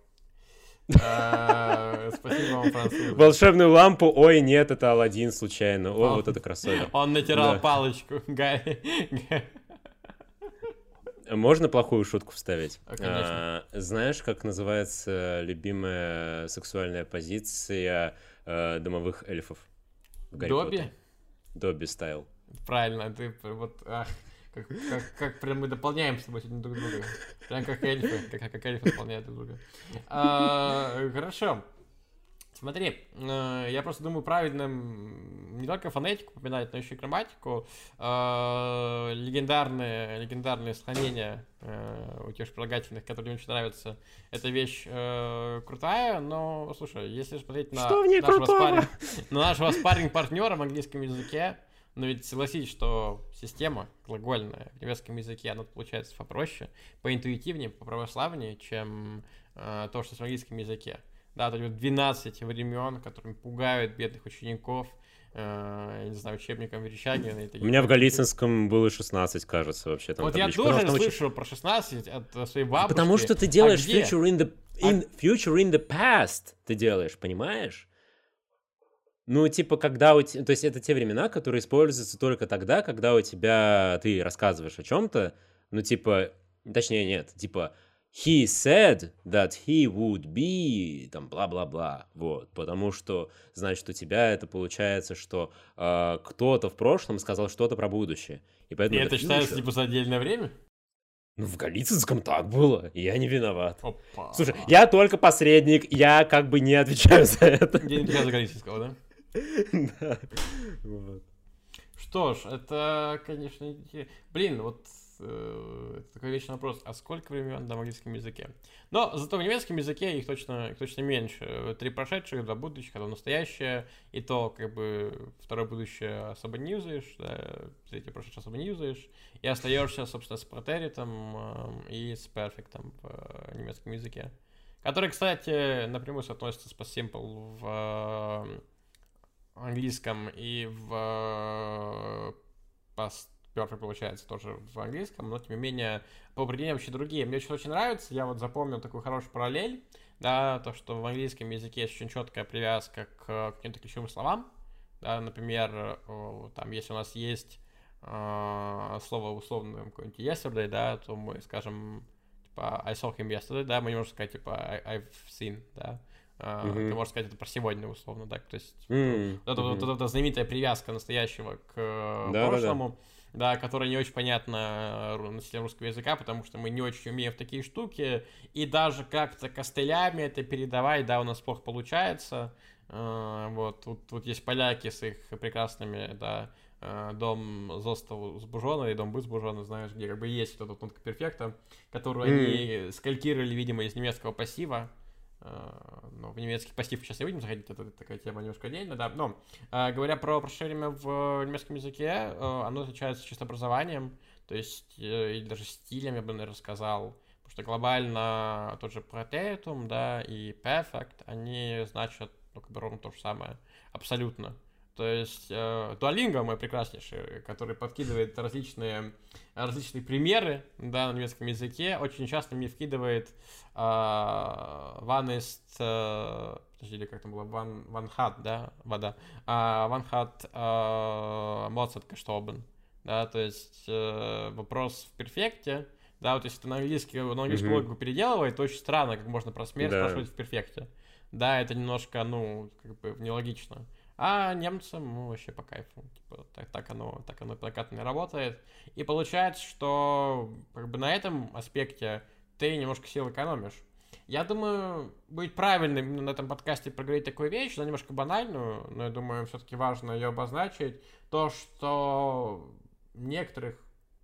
А, спасибо вам, француз. Волшебную лампу, ой, нет, это Алладин случайно. О, вот это красота. Он натирал палочку. Можно плохую шутку вставить? А, знаешь, как называется любимая сексуальная позиция э, домовых эльфов? Добби? Добби стайл. Правильно, ты вот... Как, как, как прям мы дополняем с тобой сегодня друг друга. Прям как эльфы, как, как эльфы дополняют друг друга. А, хорошо. Смотри, э, я просто думаю, правильно не только фонетику упоминать, но еще и грамматику. Э, легендарные, легендарные склонения э, у тех же прилагательных, которые мне очень нравятся. Эта вещь крутая, но, слушай, если смотреть на нашего, спарринг, на нашего спарринг-партнера в английском языке, но ведь согласитесь, что система глагольная в немецком языке, она получается попроще, поинтуитивнее, по православнее, чем э, то, что в английском языке. Да, то есть 12 времен, которыми пугают бедных учеников, э, я не знаю, учебником Верещагина. У меня в Голицынском было 16, кажется, вообще. Там вот табличка. я тоже слышал очень... про 16 от своей бабушки. Потому что ты делаешь а future, in the, in, а... future in the past, ты делаешь, понимаешь? Ну, типа, когда у тебя... То есть это те времена, которые используются только тогда, когда у тебя... Ты рассказываешь о чем-то, ну, типа... Точнее, нет, типа... He said that he would be... Там, бла-бла-бла. Вот. Потому что, значит, у тебя это получается, что э, кто-то в прошлом сказал что-то про будущее. И, поэтому и это считается, типа, за отдельное время? Ну, в Голицынском так было, я не виноват. Опа. Слушай, я только посредник, я как бы не отвечаю за это. Я не отвечаю за Голицынского, да? Что ж, это, конечно, блин, вот э, это такой вечный вопрос, а сколько времен в английском языке? Но зато в немецком языке их точно, их точно меньше. Три прошедших, два будущих, одно настоящее, и то, как бы, второе будущее особо не юзаешь, да, третье прошедшее особо не юзаешь, и остаешься, собственно, с протеритом э, и с перфектом в э, немецком языке. Который, кстати, напрямую соотносится с simple в э, английском и в э, past Perfect получается тоже в английском, но тем не менее по определению вообще другие. Мне очень очень нравится, я вот запомнил такую хорошую параллель, да, то, что в английском языке есть очень четкая привязка к каким-то ключевым словам, да, например, там, если у нас есть э, слово условно какое-нибудь yesterday, да, то мы скажем, типа, I saw him yesterday, да, мы не можем сказать, типа, I've seen, да, Uh, mm-hmm. Ты можешь сказать это про сегодня, условно, да, то есть mm-hmm. вот, mm-hmm. вот, эта знаменитая привязка настоящего к да, прошлому, да, да да, которая не очень понятна э, носителям русского языка, потому что мы не очень умеем в такие штуки, и даже как-то костылями это передавать, да, у нас плохо получается. Э, вот, тут, тут есть поляки с их прекрасными, да, э, дом Зостов сбужена и дом быть сбужена, знаешь, где как бы есть вот этот нотка перфекта, которую mm. они скалькировали, видимо, из немецкого пассива. Э, ну, в немецких пассив сейчас не будем заходить, это такая тема немножко отдельно, да. Но, э, говоря про прошение в немецком языке, э, оно отличается чисто образованием, то есть, или даже стилем, я бы, наверное, сказал. Потому что глобально тот же Protetum, да, и Perfect, они значат, ну, как бы ровно то же самое. Абсолютно. То есть э, Duolingo мой прекраснейший, который подкидывает различные, различные примеры да, на немецком языке, очень часто мне вкидывает э, one is, э, подожди, или как там было, one, one hat, да, вода, э, one hat э, Mozart gestorben, да, то есть э, вопрос в перфекте, да, вот если ты на английский, на английскую mm-hmm. логику переделывает, то очень странно, как можно про смерть да. спрашивать в перфекте. Да, это немножко, ну, как бы нелогично. А немцам ну, вообще по кайфу. Типа, так, так оно, так оно прокатно работает. И получается, что как бы на этом аспекте ты немножко сил экономишь. Я думаю, будет правильно на этом подкасте проговорить такую вещь, но немножко банальную, но я думаю, все-таки важно ее обозначить. То, что в некоторых,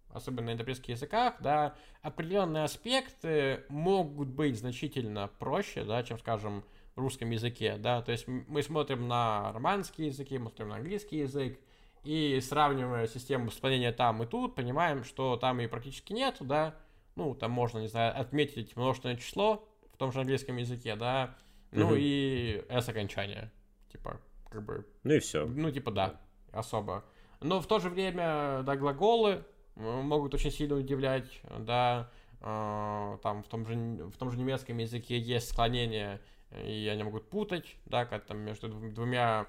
особенно на интерпретских языках, да, определенные аспекты могут быть значительно проще, да, чем, скажем, русском языке, да, то есть мы смотрим на романские языки, мы смотрим на английский язык, и сравнивая систему исполнения там и тут, понимаем, что там и практически нету, да, ну, там можно, не знаю, отметить множественное число в том же английском языке, да, ну угу. и s окончание, типа, как бы... Ну и все. Ну, типа, да, особо. Но в то же время, да, глаголы могут очень сильно удивлять, да, э, там в том же, в том же немецком языке есть склонение и они могут путать, да, как там между двумя,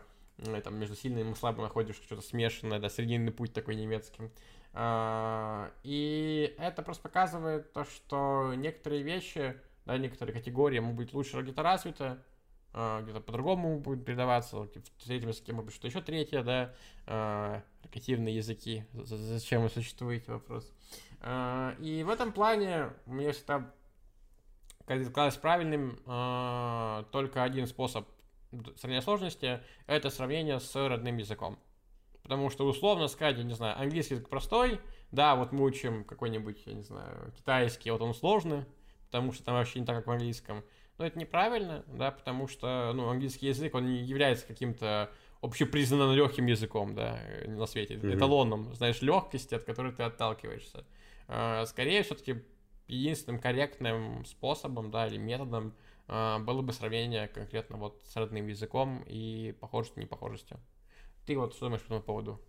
там, между сильным и слабым находишь что-то смешанное, да, срединный путь такой немецкий. А, и это просто показывает то, что некоторые вещи, да, некоторые категории могут быть лучше где-то развиты, а, где-то по-другому будет передаваться, в третьем языке может быть что-то еще третье, да, рекативные языки, зачем вы существуете, вопрос. И в этом плане мне всегда казалось правильным э, только один способ сравнения сложности – это сравнение с родным языком. Потому что условно сказать, я не знаю, английский язык простой, да, вот мы учим какой-нибудь, я не знаю, китайский, вот он сложный, потому что там вообще не так, как в английском. Но это неправильно, да, потому что, ну, английский язык, он не является каким-то общепризнанным легким языком, да, на свете, mm-hmm. эталоном, знаешь, легкости, от которой ты отталкиваешься. А, скорее, все-таки единственным корректным способом, да, или методом э, было бы сравнение конкретно вот с родным языком и похожестью, непохожестью. Ты вот что думаешь по этому поводу?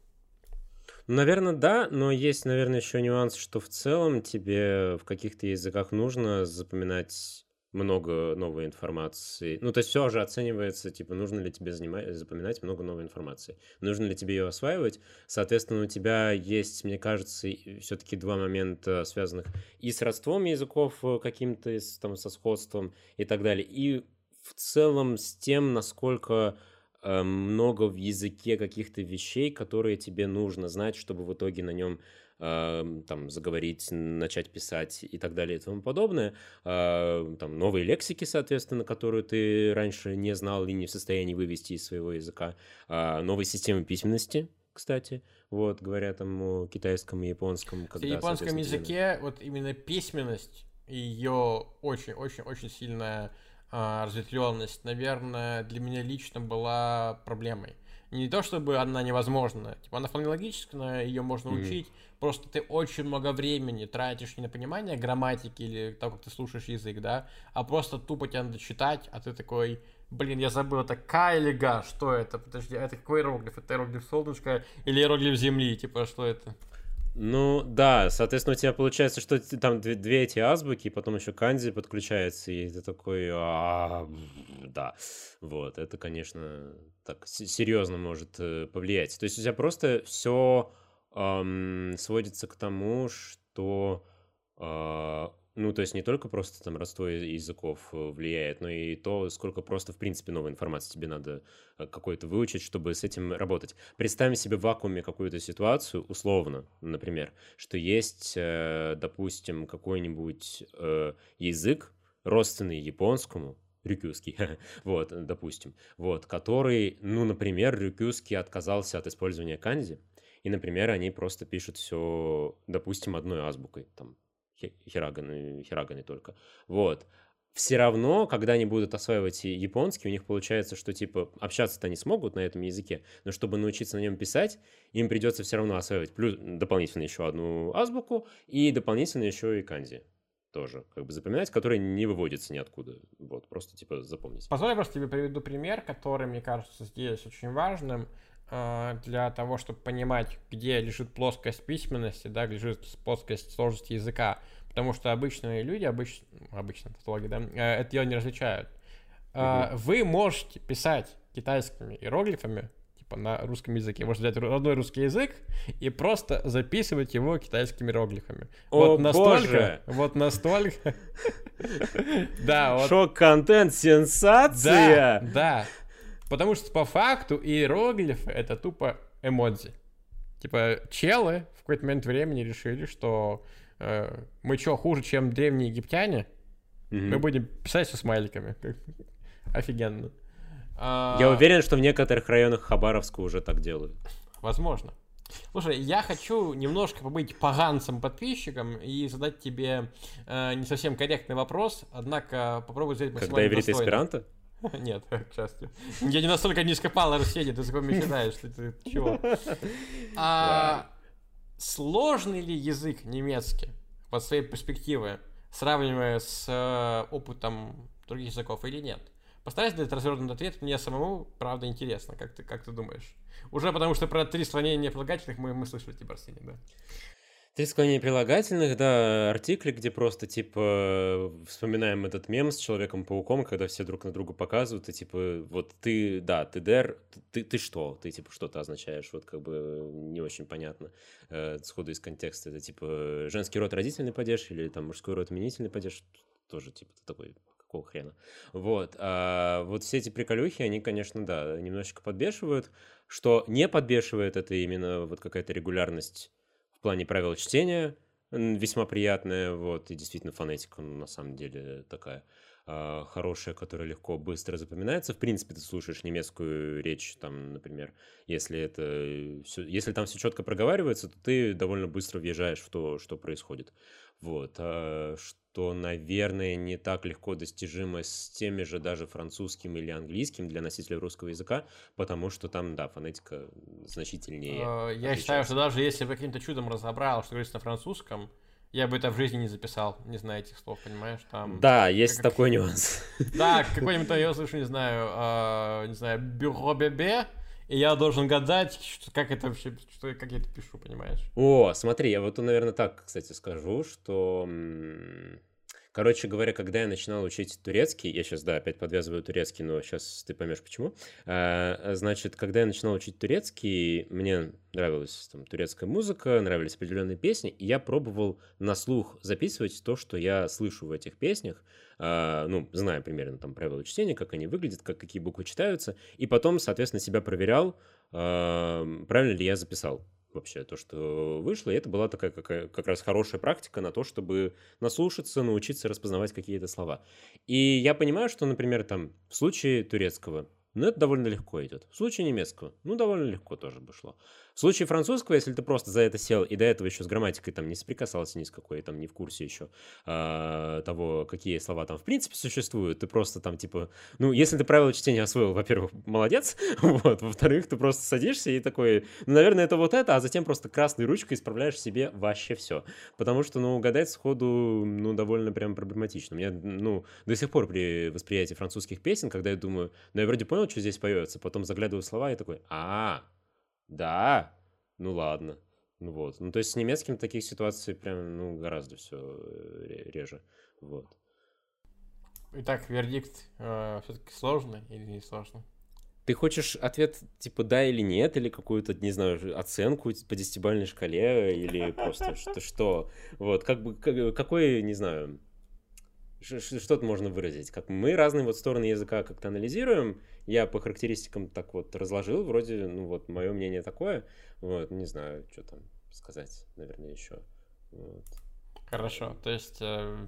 Наверное, да, но есть, наверное, еще нюанс, что в целом тебе в каких-то языках нужно запоминать много новой информации. Ну, то есть все же оценивается, типа, нужно ли тебе занимать, запоминать много новой информации. Нужно ли тебе ее осваивать. Соответственно, у тебя есть, мне кажется, все-таки два момента, связанных и с родством языков э, каким-то, там, со сходством и так далее. И в целом с тем, насколько э, много в языке каких-то вещей, которые тебе нужно знать, чтобы в итоге на нем там, заговорить, начать писать и так далее и тому подобное. Там новые лексики, соответственно, которую ты раньше не знал и не в состоянии вывести из своего языка. Новые системы письменности, кстати, вот, говоря там о китайском и японском. Когда, в японском языке вот именно письменность, ее очень-очень-очень сильная а, разветвленность, наверное, для меня лично была проблемой. Не то чтобы она невозможна, типа она вполне логическая, ее можно mm-hmm. учить, просто ты очень много времени тратишь не на понимание грамматики или того, как ты слушаешь язык, да, а просто тупо тебе надо читать, а ты такой, блин, я забыл, это К или Га, что это? Подожди, а это какой иероглиф? Это иероглиф солнышко или иероглиф земли, типа, что это? Ну, да, соответственно, у тебя получается, что там две, две эти азбуки, потом еще канзи подключается, и ты такой, а, да, вот, это, конечно, так серьезно может э, повлиять. То есть у тебя просто все сводится к тому, что э, ну, то есть не только просто там родство языков э, влияет, но и то, сколько просто, в принципе, новой информации тебе надо э, какой-то выучить, чтобы с этим работать. Представим себе в вакууме какую-то ситуацию, условно, например, что есть, э, допустим, какой-нибудь язык, родственный японскому, рюкюский, вот, допустим, вот, который, ну, например, рюкюский отказался от использования канзи, и, например, они просто пишут все, допустим, одной азбукой, там, хираганы, хираганы только. Вот. Все равно, когда они будут осваивать японский, у них получается, что типа общаться-то они смогут на этом языке, но чтобы научиться на нем писать, им придется все равно осваивать плюс дополнительно еще одну азбуку и дополнительно еще и канзи тоже как бы запоминать, который не выводится ниоткуда. Вот, просто типа запомнить. Позволь я просто тебе приведу пример, который, мне кажется, здесь очень важным для того, чтобы понимать, где лежит плоскость письменности, да, где лежит плоскость сложности языка. Потому что обычные люди, обыч... обычно тавтологи, да, э, это ее не различают. Угу. Вы можете писать китайскими иероглифами, типа на русском языке. Можете взять родной русский язык и просто записывать его китайскими иероглифами. О, вот настолько, боже! Вот настолько. Да, вот. Шок-контент, сенсация! Да, да. Потому что по факту иероглифы это тупо эмодзи. Типа челы в какой-то момент времени решили, что Э, мы что, хуже, чем древние египтяне? Mm-hmm. Мы будем писать со смайликами. Офигенно. А... Я уверен, что в некоторых районах Хабаровска уже так делают. Возможно. Слушай, я хочу немножко побыть поганцем подписчиком и задать тебе э, не совсем корректный вопрос, однако попробую сделать максимально Когда иврит эсперанто? Нет, к счастью. Я не настолько низко пал Руседи, ты кого считаешь, что ты чего? А, сложный ли язык немецкий по своей перспективе, сравнивая с э, опытом других языков или нет? Постарайся дать развернутый ответ, мне самому, правда, интересно, как ты, как ты думаешь? Уже потому что про три склонения прилагательных мы, мы слышали, типа, Арсений, да? Три склонения прилагательных, да, артикли, где просто, типа, вспоминаем этот мем с Человеком-пауком, когда все друг на друга показывают, и, типа, вот ты, да, ты дер, ты, ты что? Ты, типа, что-то означаешь, вот, как бы, не очень понятно э, сходу из контекста. Это, типа, женский род родительный падеж или, там, мужской род именительный падеж, тоже, типа, такой, какого хрена? Вот, а вот все эти приколюхи, они, конечно, да, немножечко подбешивают. Что не подбешивает, это именно вот какая-то регулярность плане правил чтения весьма приятная, вот, и действительно фонетика, ну, на самом деле, такая э, хорошая, которая легко, быстро запоминается. В принципе, ты слушаешь немецкую речь, там, например, если это, все, если там все четко проговаривается, то ты довольно быстро въезжаешь в то, что происходит. Вот, а, что, наверное, не так легко достижимо с теми же даже французским или английским для носителя русского языка, потому что там, да, фонетика значительнее. А, я считаю, что даже если бы каким-то чудом разобрал, что говорится на французском, я бы это в жизни не записал, не зная этих слов, понимаешь? Там, да, есть как, такой нюанс. Да, какой-нибудь, я слышу, не знаю, э, не знаю, бюро бебе, и я должен гадать, что, как это вообще, что, как я это пишу, понимаешь? О, смотри, я вот, наверное, так, кстати, скажу, что... Короче говоря, когда я начинал учить турецкий, я сейчас, да, опять подвязываю турецкий, но сейчас ты поймешь почему. А, значит, когда я начинал учить турецкий, мне нравилась там турецкая музыка, нравились определенные песни, и я пробовал на слух записывать то, что я слышу в этих песнях, а, ну, зная примерно там правила чтения, как они выглядят, как, какие буквы читаются, и потом, соответственно, себя проверял, а, правильно ли я записал вообще то, что вышло. И это была такая какая, как раз хорошая практика на то, чтобы наслушаться, научиться распознавать какие-то слова. И я понимаю, что, например, там в случае турецкого ну, это довольно легко идет. В случае немецкого, ну, довольно легко тоже бы шло. В случае французского, если ты просто за это сел и до этого еще с грамматикой там не соприкасался ни с какой, там не в курсе еще а, того, какие слова там в принципе существуют, ты просто там типа, ну, если ты правила чтения освоил, во-первых, молодец, вот, во-вторых, ты просто садишься и такой, ну, наверное, это вот это, а затем просто красной ручкой исправляешь себе вообще все. Потому что, ну, угадать сходу, ну, довольно прям проблематично. У меня, ну, до сих пор при восприятии французских песен, когда я думаю, ну, я вроде понял, что здесь поется, потом заглядываю в слова и такой, а, да, ну ладно. Ну вот. Ну, то есть с немецким таких ситуаций прям, ну, гораздо все э, реже. Вот. Итак, вердикт э, все-таки сложный или не сложный? Ты хочешь ответ типа да или нет, или какую-то, не знаю, оценку по десятибальной шкале, или просто что, что? Вот, как бы, какой, не знаю, что-то можно выразить. Как мы разные вот стороны языка как-то анализируем, я по характеристикам так вот разложил, вроде, ну вот, мое мнение такое, вот, не знаю, что там сказать, наверное, еще. Вот. Хорошо, то есть э,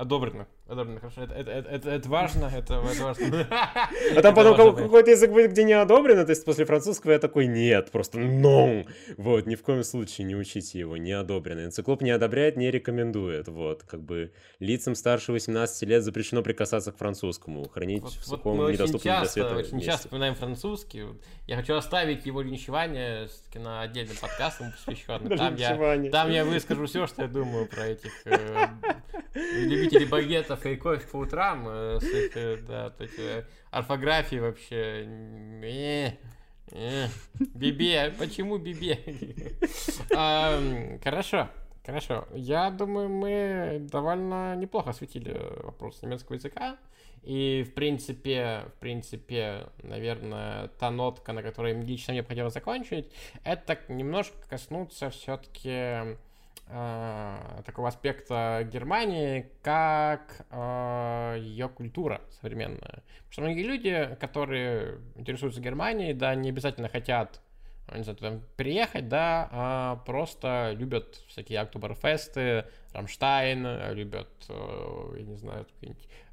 Одобрено. Одобрено, хорошо. Это, это, это, это важно, это, это важно. А там потом какой-то язык будет, где не одобрено, то есть после французского я такой, нет, просто no. Вот, ни в коем случае не учите его, не одобрено. Энциклоп не одобряет, не рекомендует. Вот, как бы лицам старше 18 лет запрещено прикасаться к французскому, хранить вот, в сухом, вот недоступном для света Очень месте. часто вспоминаем французский. Я хочу оставить его линчевание на отдельный подкаст, ему посвященный. Там я, там я выскажу все, что я думаю про этих э, любителей багетов кофе по утрам, э, с их, э, да, вот эти орфографии вообще. Э, э, бибе, почему бибе? а, хорошо, хорошо. Я думаю, мы довольно неплохо осветили вопрос немецкого языка. И, в принципе, в принципе, наверное, та нотка, на которой лично мне хотелось закончить, это немножко коснуться все-таки э, такого аспекта Германии, как э, ее культура современная. Потому что многие люди, которые интересуются Германией, да, не обязательно хотят не знаю, там, приехать, да, а просто любят всякие Октоберфесты, Рамштайн, любят, э, я не знаю,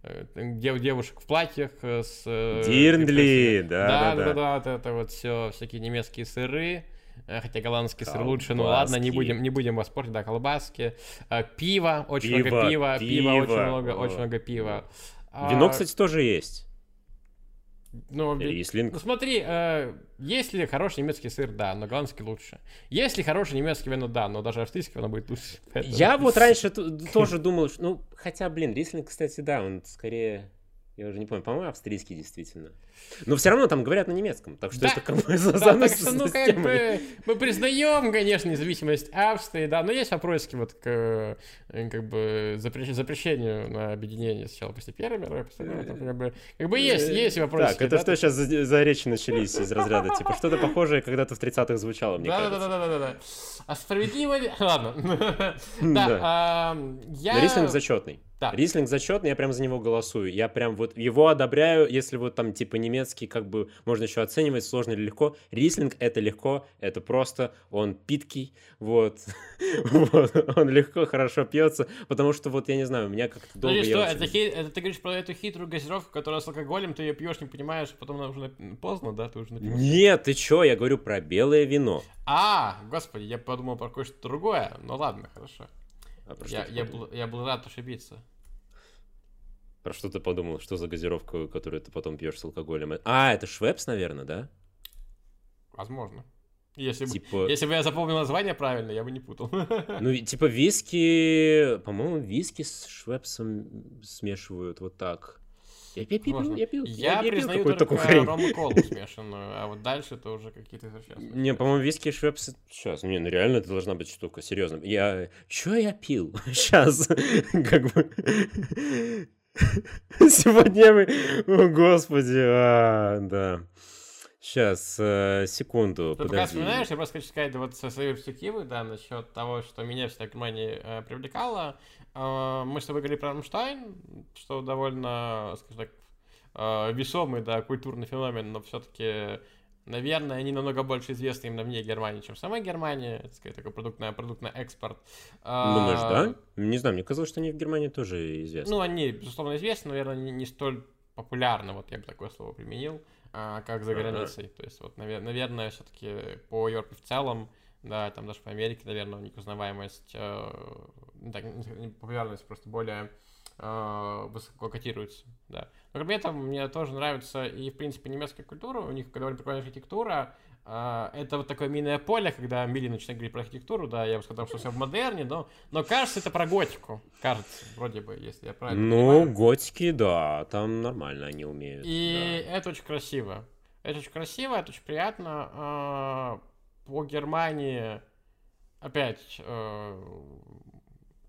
э, дев, девушек в платьях с... Э, Дирндли, да, да, да, да, да, да, это вот все, всякие немецкие сыры, Э, хотя голландский колбаски. сыр лучше, ну ладно, не будем, не будем вас портить, да, колбаски, э, пиво, очень пиво, много пива, пиво, пиво очень много, О. очень много пива. Вино, а, кстати, тоже есть. Ну, Рислинг. ну смотри, э, если хороший немецкий сыр, да, но голландский лучше. Если хороший немецкий вино, да, но даже австрийский вино будет лучше. Я вот раньше тоже думал, что, ну, хотя, блин, Рислинг, кстати, да, он скорее я уже не помню, по-моему, австрийский действительно. Но все равно там говорят на немецком, так что да, это как бы да, так что, ну, как бы, мы признаем, конечно, независимость Австрии, да, но есть вопросики вот к э, как бы запрещ, запрещению на объединение сначала после Первой мировой, после как бы, как бы есть, есть вопросы. Так, это да, что сейчас за, за речи начались из разряда, типа, что-то похожее когда-то в 30-х звучало, мне кажется. Да-да-да-да-да. А справедливо ли? Ладно. Да, я... Рислинг зачетный. Да. Рислинг зачетный, я прям за него голосую. Я прям вот его одобряю, если вот там типа немецкий, как бы можно еще оценивать, сложно или легко. Рислинг это легко, это просто, он питкий, вот. вот. Он легко, хорошо пьется, потому что вот, я не знаю, у меня как-то долго... Подожди, что, это, ты говоришь про эту хитрую газировку, которая с алкоголем, ты ее пьешь, не понимаешь, а потом уже поздно, да, ты уже. Нет, ты чё, я говорю про белое вино. А, господи, я подумал про кое-что другое, ну ладно, хорошо. А я, я, был, я был рад ошибиться. Про что ты подумал? Что за газировка, которую ты потом пьешь с алкоголем? А, это Швепс, наверное, да? Возможно. Если, типа... бы, если бы я запомнил название правильно, я бы не путал. Ну, типа виски, по-моему, виски с Швепсом смешивают вот так. Я, я, пил, я пил, я, я признаю пил только такую рому колу смешанную, а вот дальше это уже какие-то совсем... Не, по-моему, виски швепс... Сейчас, не, ну реально это должна быть штука, серьезно. Я... Чё я пил? Сейчас, как бы... Сегодня мы... О, господи, а, да. Сейчас, э, секунду, Ты подожди. вспоминаешь, я просто хочу сказать вот со своей перспективы, да, насчет того, что меня всегда Германия э, привлекала. Э, мы с тобой говорили про Рамштайн, что довольно, скажем так, э, весомый, да, культурный феномен, но все-таки Наверное, они намного больше известны именно вне Германии, чем сама Германия. Это, сказать, такой продукт на, продукт на экспорт. Думаешь, а, да? Не знаю, мне казалось, что они в Германии тоже известны. Ну, они, безусловно, известны, но, наверное, не, не столь популярны, вот я бы такое слово применил. а, как за границей. То есть, вот, наверное, все-таки по Европе в целом, да, там даже по Америке, наверное, у них узнаваемость, э, так, популярность просто более э, высоко котируется, да. Но кроме этого, мне тоже нравится и, в принципе, немецкая культура, у них довольно прикольная архитектура, э, это вот такое минное поле, когда Мили начинает говорить про архитектуру, да, я бы сказал, что все в модерне, но, но кажется, это про готику, кажется, вроде бы, если я правильно Ну, понимаю. готики, да, там нормально они умеют. И да. это очень красиво. Это очень красиво, это очень приятно. А, по Германии, опять, э,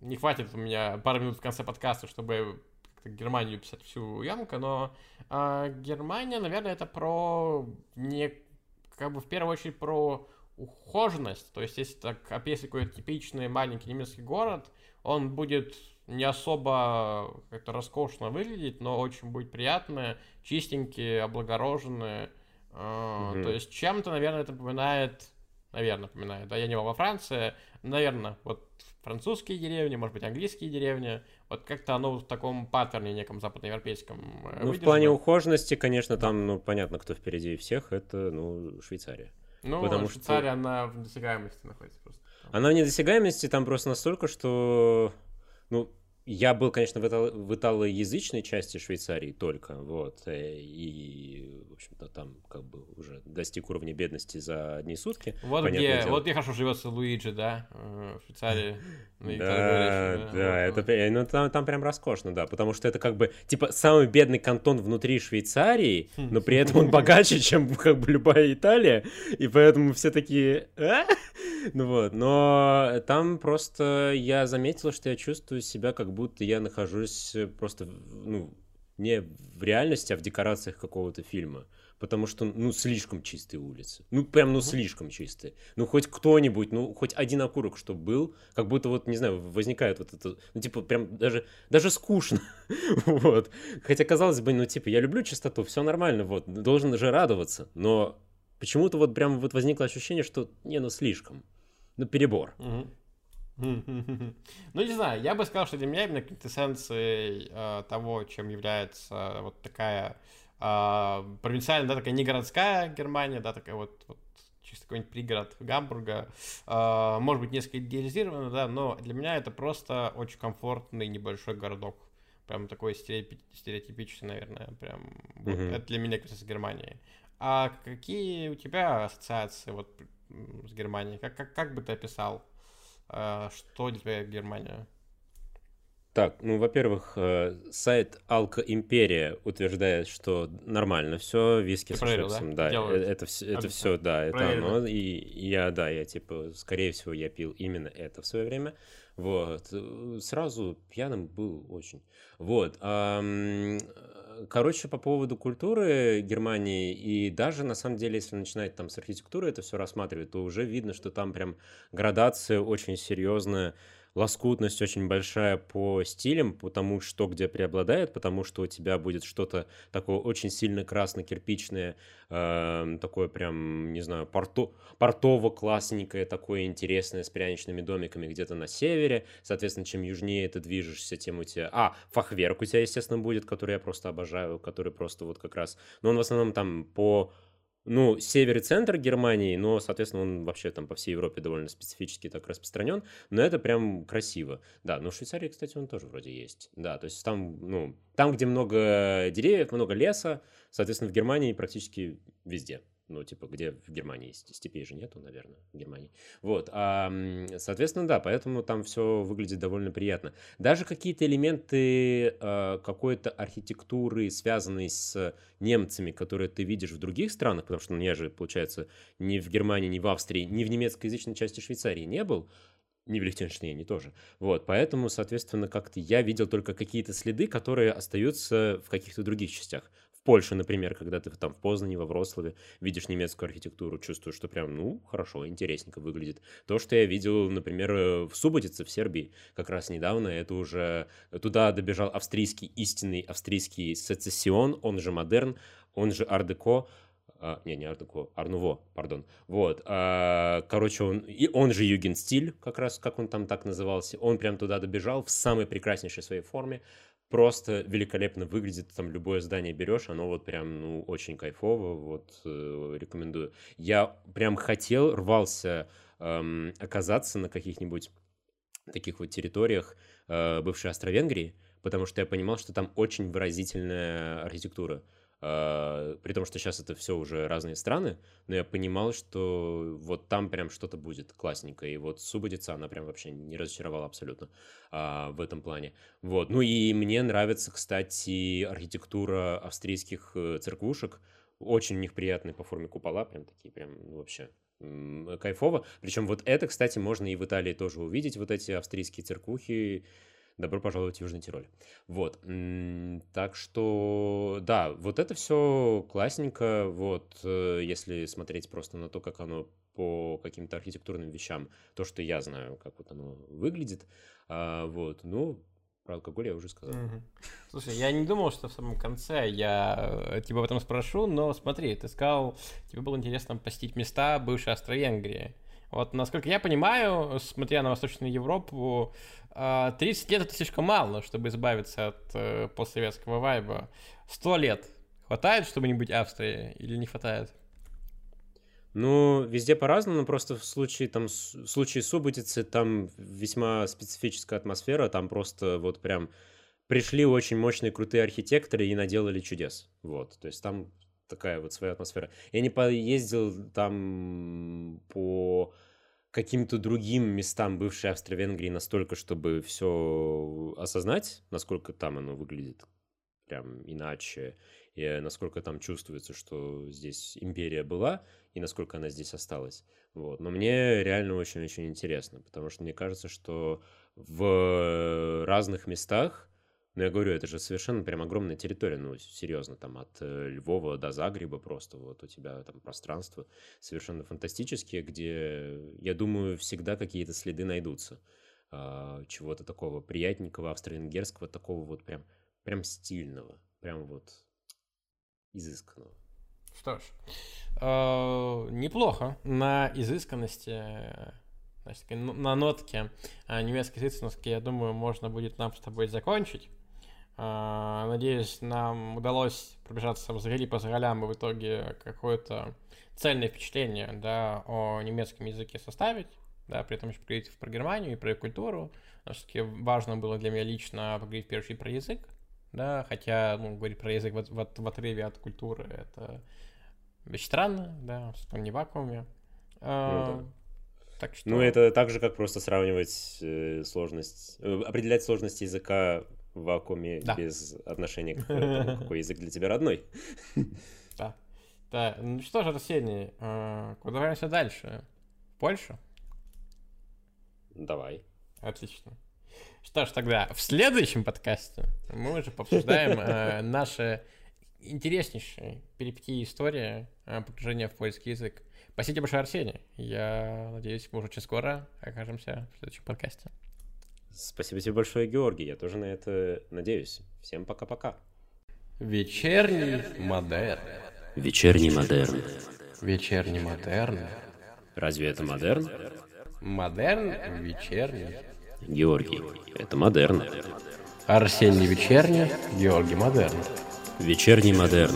не хватит у меня пару минут в конце подкаста, чтобы Германию писать всю ямку, но э, Германия, наверное, это про не как бы в первую очередь про ухоженность. То есть, если так описать какой-то типичный маленький немецкий город, он будет не особо как-то роскошно выглядеть, но очень будет приятный, чистенький, облагороженный. Mm-hmm. То есть чем-то, наверное, это напоминает наверное, напоминает. Да, я не был во Франции, наверное, вот французские деревни, может быть, английские деревни, вот как-то оно в таком паттерне неком западноевропейском э, Ну, в плане ухоженности, конечно, там, ну, понятно, кто впереди всех, это, ну, Швейцария. Ну, Потому Швейцария, что... она в недосягаемости находится просто. Она в недосягаемости там просто настолько, что, ну, я был, конечно, в, итало, в италоязычной части Швейцарии только, вот, э, и, в общем-то, там как бы уже достиг уровня бедности за одни сутки. Вот где, дело. вот где хорошо живется Луиджи, да, э, в Швейцарии. Да, да, это, ну, там, там прям роскошно, да, потому что это как бы, типа, самый бедный кантон внутри Швейцарии, но при этом он богаче, чем как бы любая Италия, и поэтому все такие, а? ну вот, но там просто я заметил, что я чувствую себя как будто я нахожусь э, просто, ну, не в реальности, а в декорациях какого-то фильма. Потому что, ну, слишком чистые улицы. Ну, прям, ну, слишком чистые. Ну, хоть кто-нибудь, ну, хоть один окурок, чтобы был, как будто вот, не знаю, возникает вот это, ну, типа, прям даже, даже скучно. вот. Хотя, казалось бы, ну, типа, я люблю чистоту, все нормально, вот, должен же радоваться. Но почему-то вот прям вот возникло ощущение, что, не, ну, слишком. Ну, перебор. Ну, не знаю, я бы сказал, что для меня именно квинтэссенцией э, того, чем является вот такая э, провинциальная, да, такая не городская Германия, да, такая вот, вот чисто какой-нибудь пригород Гамбурга, э, может быть, несколько идеализировано, да, но для меня это просто очень комфортный небольшой городок. Прям такой стереотипичный, наверное, прям. Вот, mm-hmm. Это для меня, кстати, Германии. А какие у тебя ассоциации вот с Германией? Как, как, как бы ты описал а, что для тебя Германия? Так, ну, во-первых, э, сайт Алка Империя утверждает, что нормально все, виски Ты с проверил, шепсом, да, да э, это, все, это все, да, это оно, и я, да, я типа, скорее всего, я пил именно это в свое время, вот, э, сразу пьяным был очень, вот, короче, по поводу культуры Германии, и даже, на самом деле, если начинать там с архитектуры это все рассматривать, то уже видно, что там прям градация очень серьезная, лоскутность очень большая по стилям, по тому, что где преобладает, потому что у тебя будет что-то такое очень сильно красно-кирпичное, э, такое прям, не знаю, порто, портово-классненькое, такое интересное, с пряничными домиками где-то на севере. Соответственно, чем южнее ты движешься, тем у тебя... А, фахверк у тебя, естественно, будет, который я просто обожаю, который просто вот как раз... Но он в основном там по ну, север и центр Германии, но, соответственно, он вообще там по всей Европе довольно специфически так распространен, но это прям красиво. Да, но в Швейцарии, кстати, он тоже вроде есть. Да, то есть там, ну, там, где много деревьев, много леса, соответственно, в Германии практически везде ну, типа, где в Германии степей же нету, наверное, в Германии. Вот, а, соответственно, да, поэтому там все выглядит довольно приятно. Даже какие-то элементы э, какой-то архитектуры, связанные с немцами, которые ты видишь в других странах, потому что ну, я же, получается, ни в Германии, ни в Австрии, ни в немецкоязычной части Швейцарии не был, ни в Лихтенштейне тоже. Вот, поэтому, соответственно, как-то я видел только какие-то следы, которые остаются в каких-то других частях. Польше, например, когда ты там в Познане, во Вроцлаве видишь немецкую архитектуру, чувствуешь, что прям, ну, хорошо, интересненько выглядит. То, что я видел, например, э, в Субботице, в Сербии, как раз недавно, это уже туда добежал австрийский, истинный австрийский сецессион, он же модерн, он же ардеко, а, не, не ардеко, арнуво, пардон. Вот, а, короче, он, и он же югенстиль, как раз, как он там так назывался, он прям туда добежал в самой прекраснейшей своей форме, просто великолепно выглядит. Там любое здание берешь, оно вот прям, ну, очень кайфово. Вот э, рекомендую. Я прям хотел, рвался эм, оказаться на каких-нибудь таких вот территориях э, бывшей Австро-Венгрии, потому что я понимал, что там очень выразительная архитектура. Uh, при том, что сейчас это все уже разные страны, но я понимал, что вот там прям что-то будет классненькое. И вот Субботица, она прям вообще не разочаровала абсолютно uh, в этом плане. Вот. Ну и мне нравится, кстати, архитектура австрийских э, церквушек. Очень у них приятные по форме купола, прям такие, прям ну, вообще кайфово. Причем вот это, кстати, можно и в Италии тоже увидеть, вот эти австрийские церквухи. Добро пожаловать в Южный Тироль. Вот. Так что, да, вот это все классненько. Вот, э, если смотреть просто на то, как оно по каким-то архитектурным вещам, то, что я знаю, как вот оно выглядит, а, вот, ну, про алкоголь я уже сказал. Угу. Слушай, я не думал, что в самом конце я э, тебя об этом спрошу, но смотри, ты сказал, тебе было интересно посетить места бывшей Австро-Венгрии. Вот, насколько я понимаю, смотря на Восточную Европу, 30 а, лет это слишком мало, чтобы избавиться от э, постсоветского вайба. 100 лет хватает, чтобы не быть Австрией, или не хватает? Ну, везде по-разному, просто в случае, там, в случае Субботицы там весьма специфическая атмосфера, там просто вот прям пришли очень мощные крутые архитекторы и наделали чудес. Вот, то есть там такая вот своя атмосфера. Я не поездил там по каким-то другим местам бывшей Австро-Венгрии настолько, чтобы все осознать, насколько там оно выглядит прям иначе, и насколько там чувствуется, что здесь империя была, и насколько она здесь осталась. Вот. Но мне реально очень-очень интересно, потому что мне кажется, что в разных местах но я говорю, это же совершенно прям огромная территория, ну, серьезно, там от э, Львова до Загреба просто, вот у тебя там пространство совершенно фантастические, где, я думаю, всегда какие-то следы найдутся а, чего-то такого приятненького, австро-венгерского, такого вот прям, прям стильного, прям вот изысканного. Что ж, э, неплохо на изысканности значит, на нотке а, немецкой язычности, я думаю, можно будет нам с тобой закончить. А, надеюсь, нам удалось пробежаться взгляди по ролям и в итоге какое-то цельное впечатление да, о немецком языке составить, да, при этом еще поговорить про Германию и про культуру. Все-таки важно было для меня лично поговорить в первую очередь про язык, да, хотя, ну, говорить про язык в, в, в отрыве от культуры это вещь странная, да, он не в вакууме. А, ну, да. Так что... Ну, это так же, как просто сравнивать э, сложность, э, определять сложность языка в вакууме да. без отношения к тому, какой язык для тебя родной. Да. Да. Ну что же, Арсений, э, куда двигаемся дальше? В Польшу? Давай. Отлично. Что ж, тогда в следующем подкасте мы уже пообсуждаем э, наши интереснейшие перипетии истории э, погружения в польский язык. Спасибо большое, Арсений. Я надеюсь, мы уже очень скоро окажемся в следующем подкасте. Спасибо тебе большое, Георгий. Я тоже на это надеюсь. Всем пока-пока. Вечерний модерн. Вечерний модерн. Вечерний модерн. Разве это модерн? Модерн вечерний. Георгий, это модерн. Арсений вечерний, Георгий модерн. Вечерний модерн.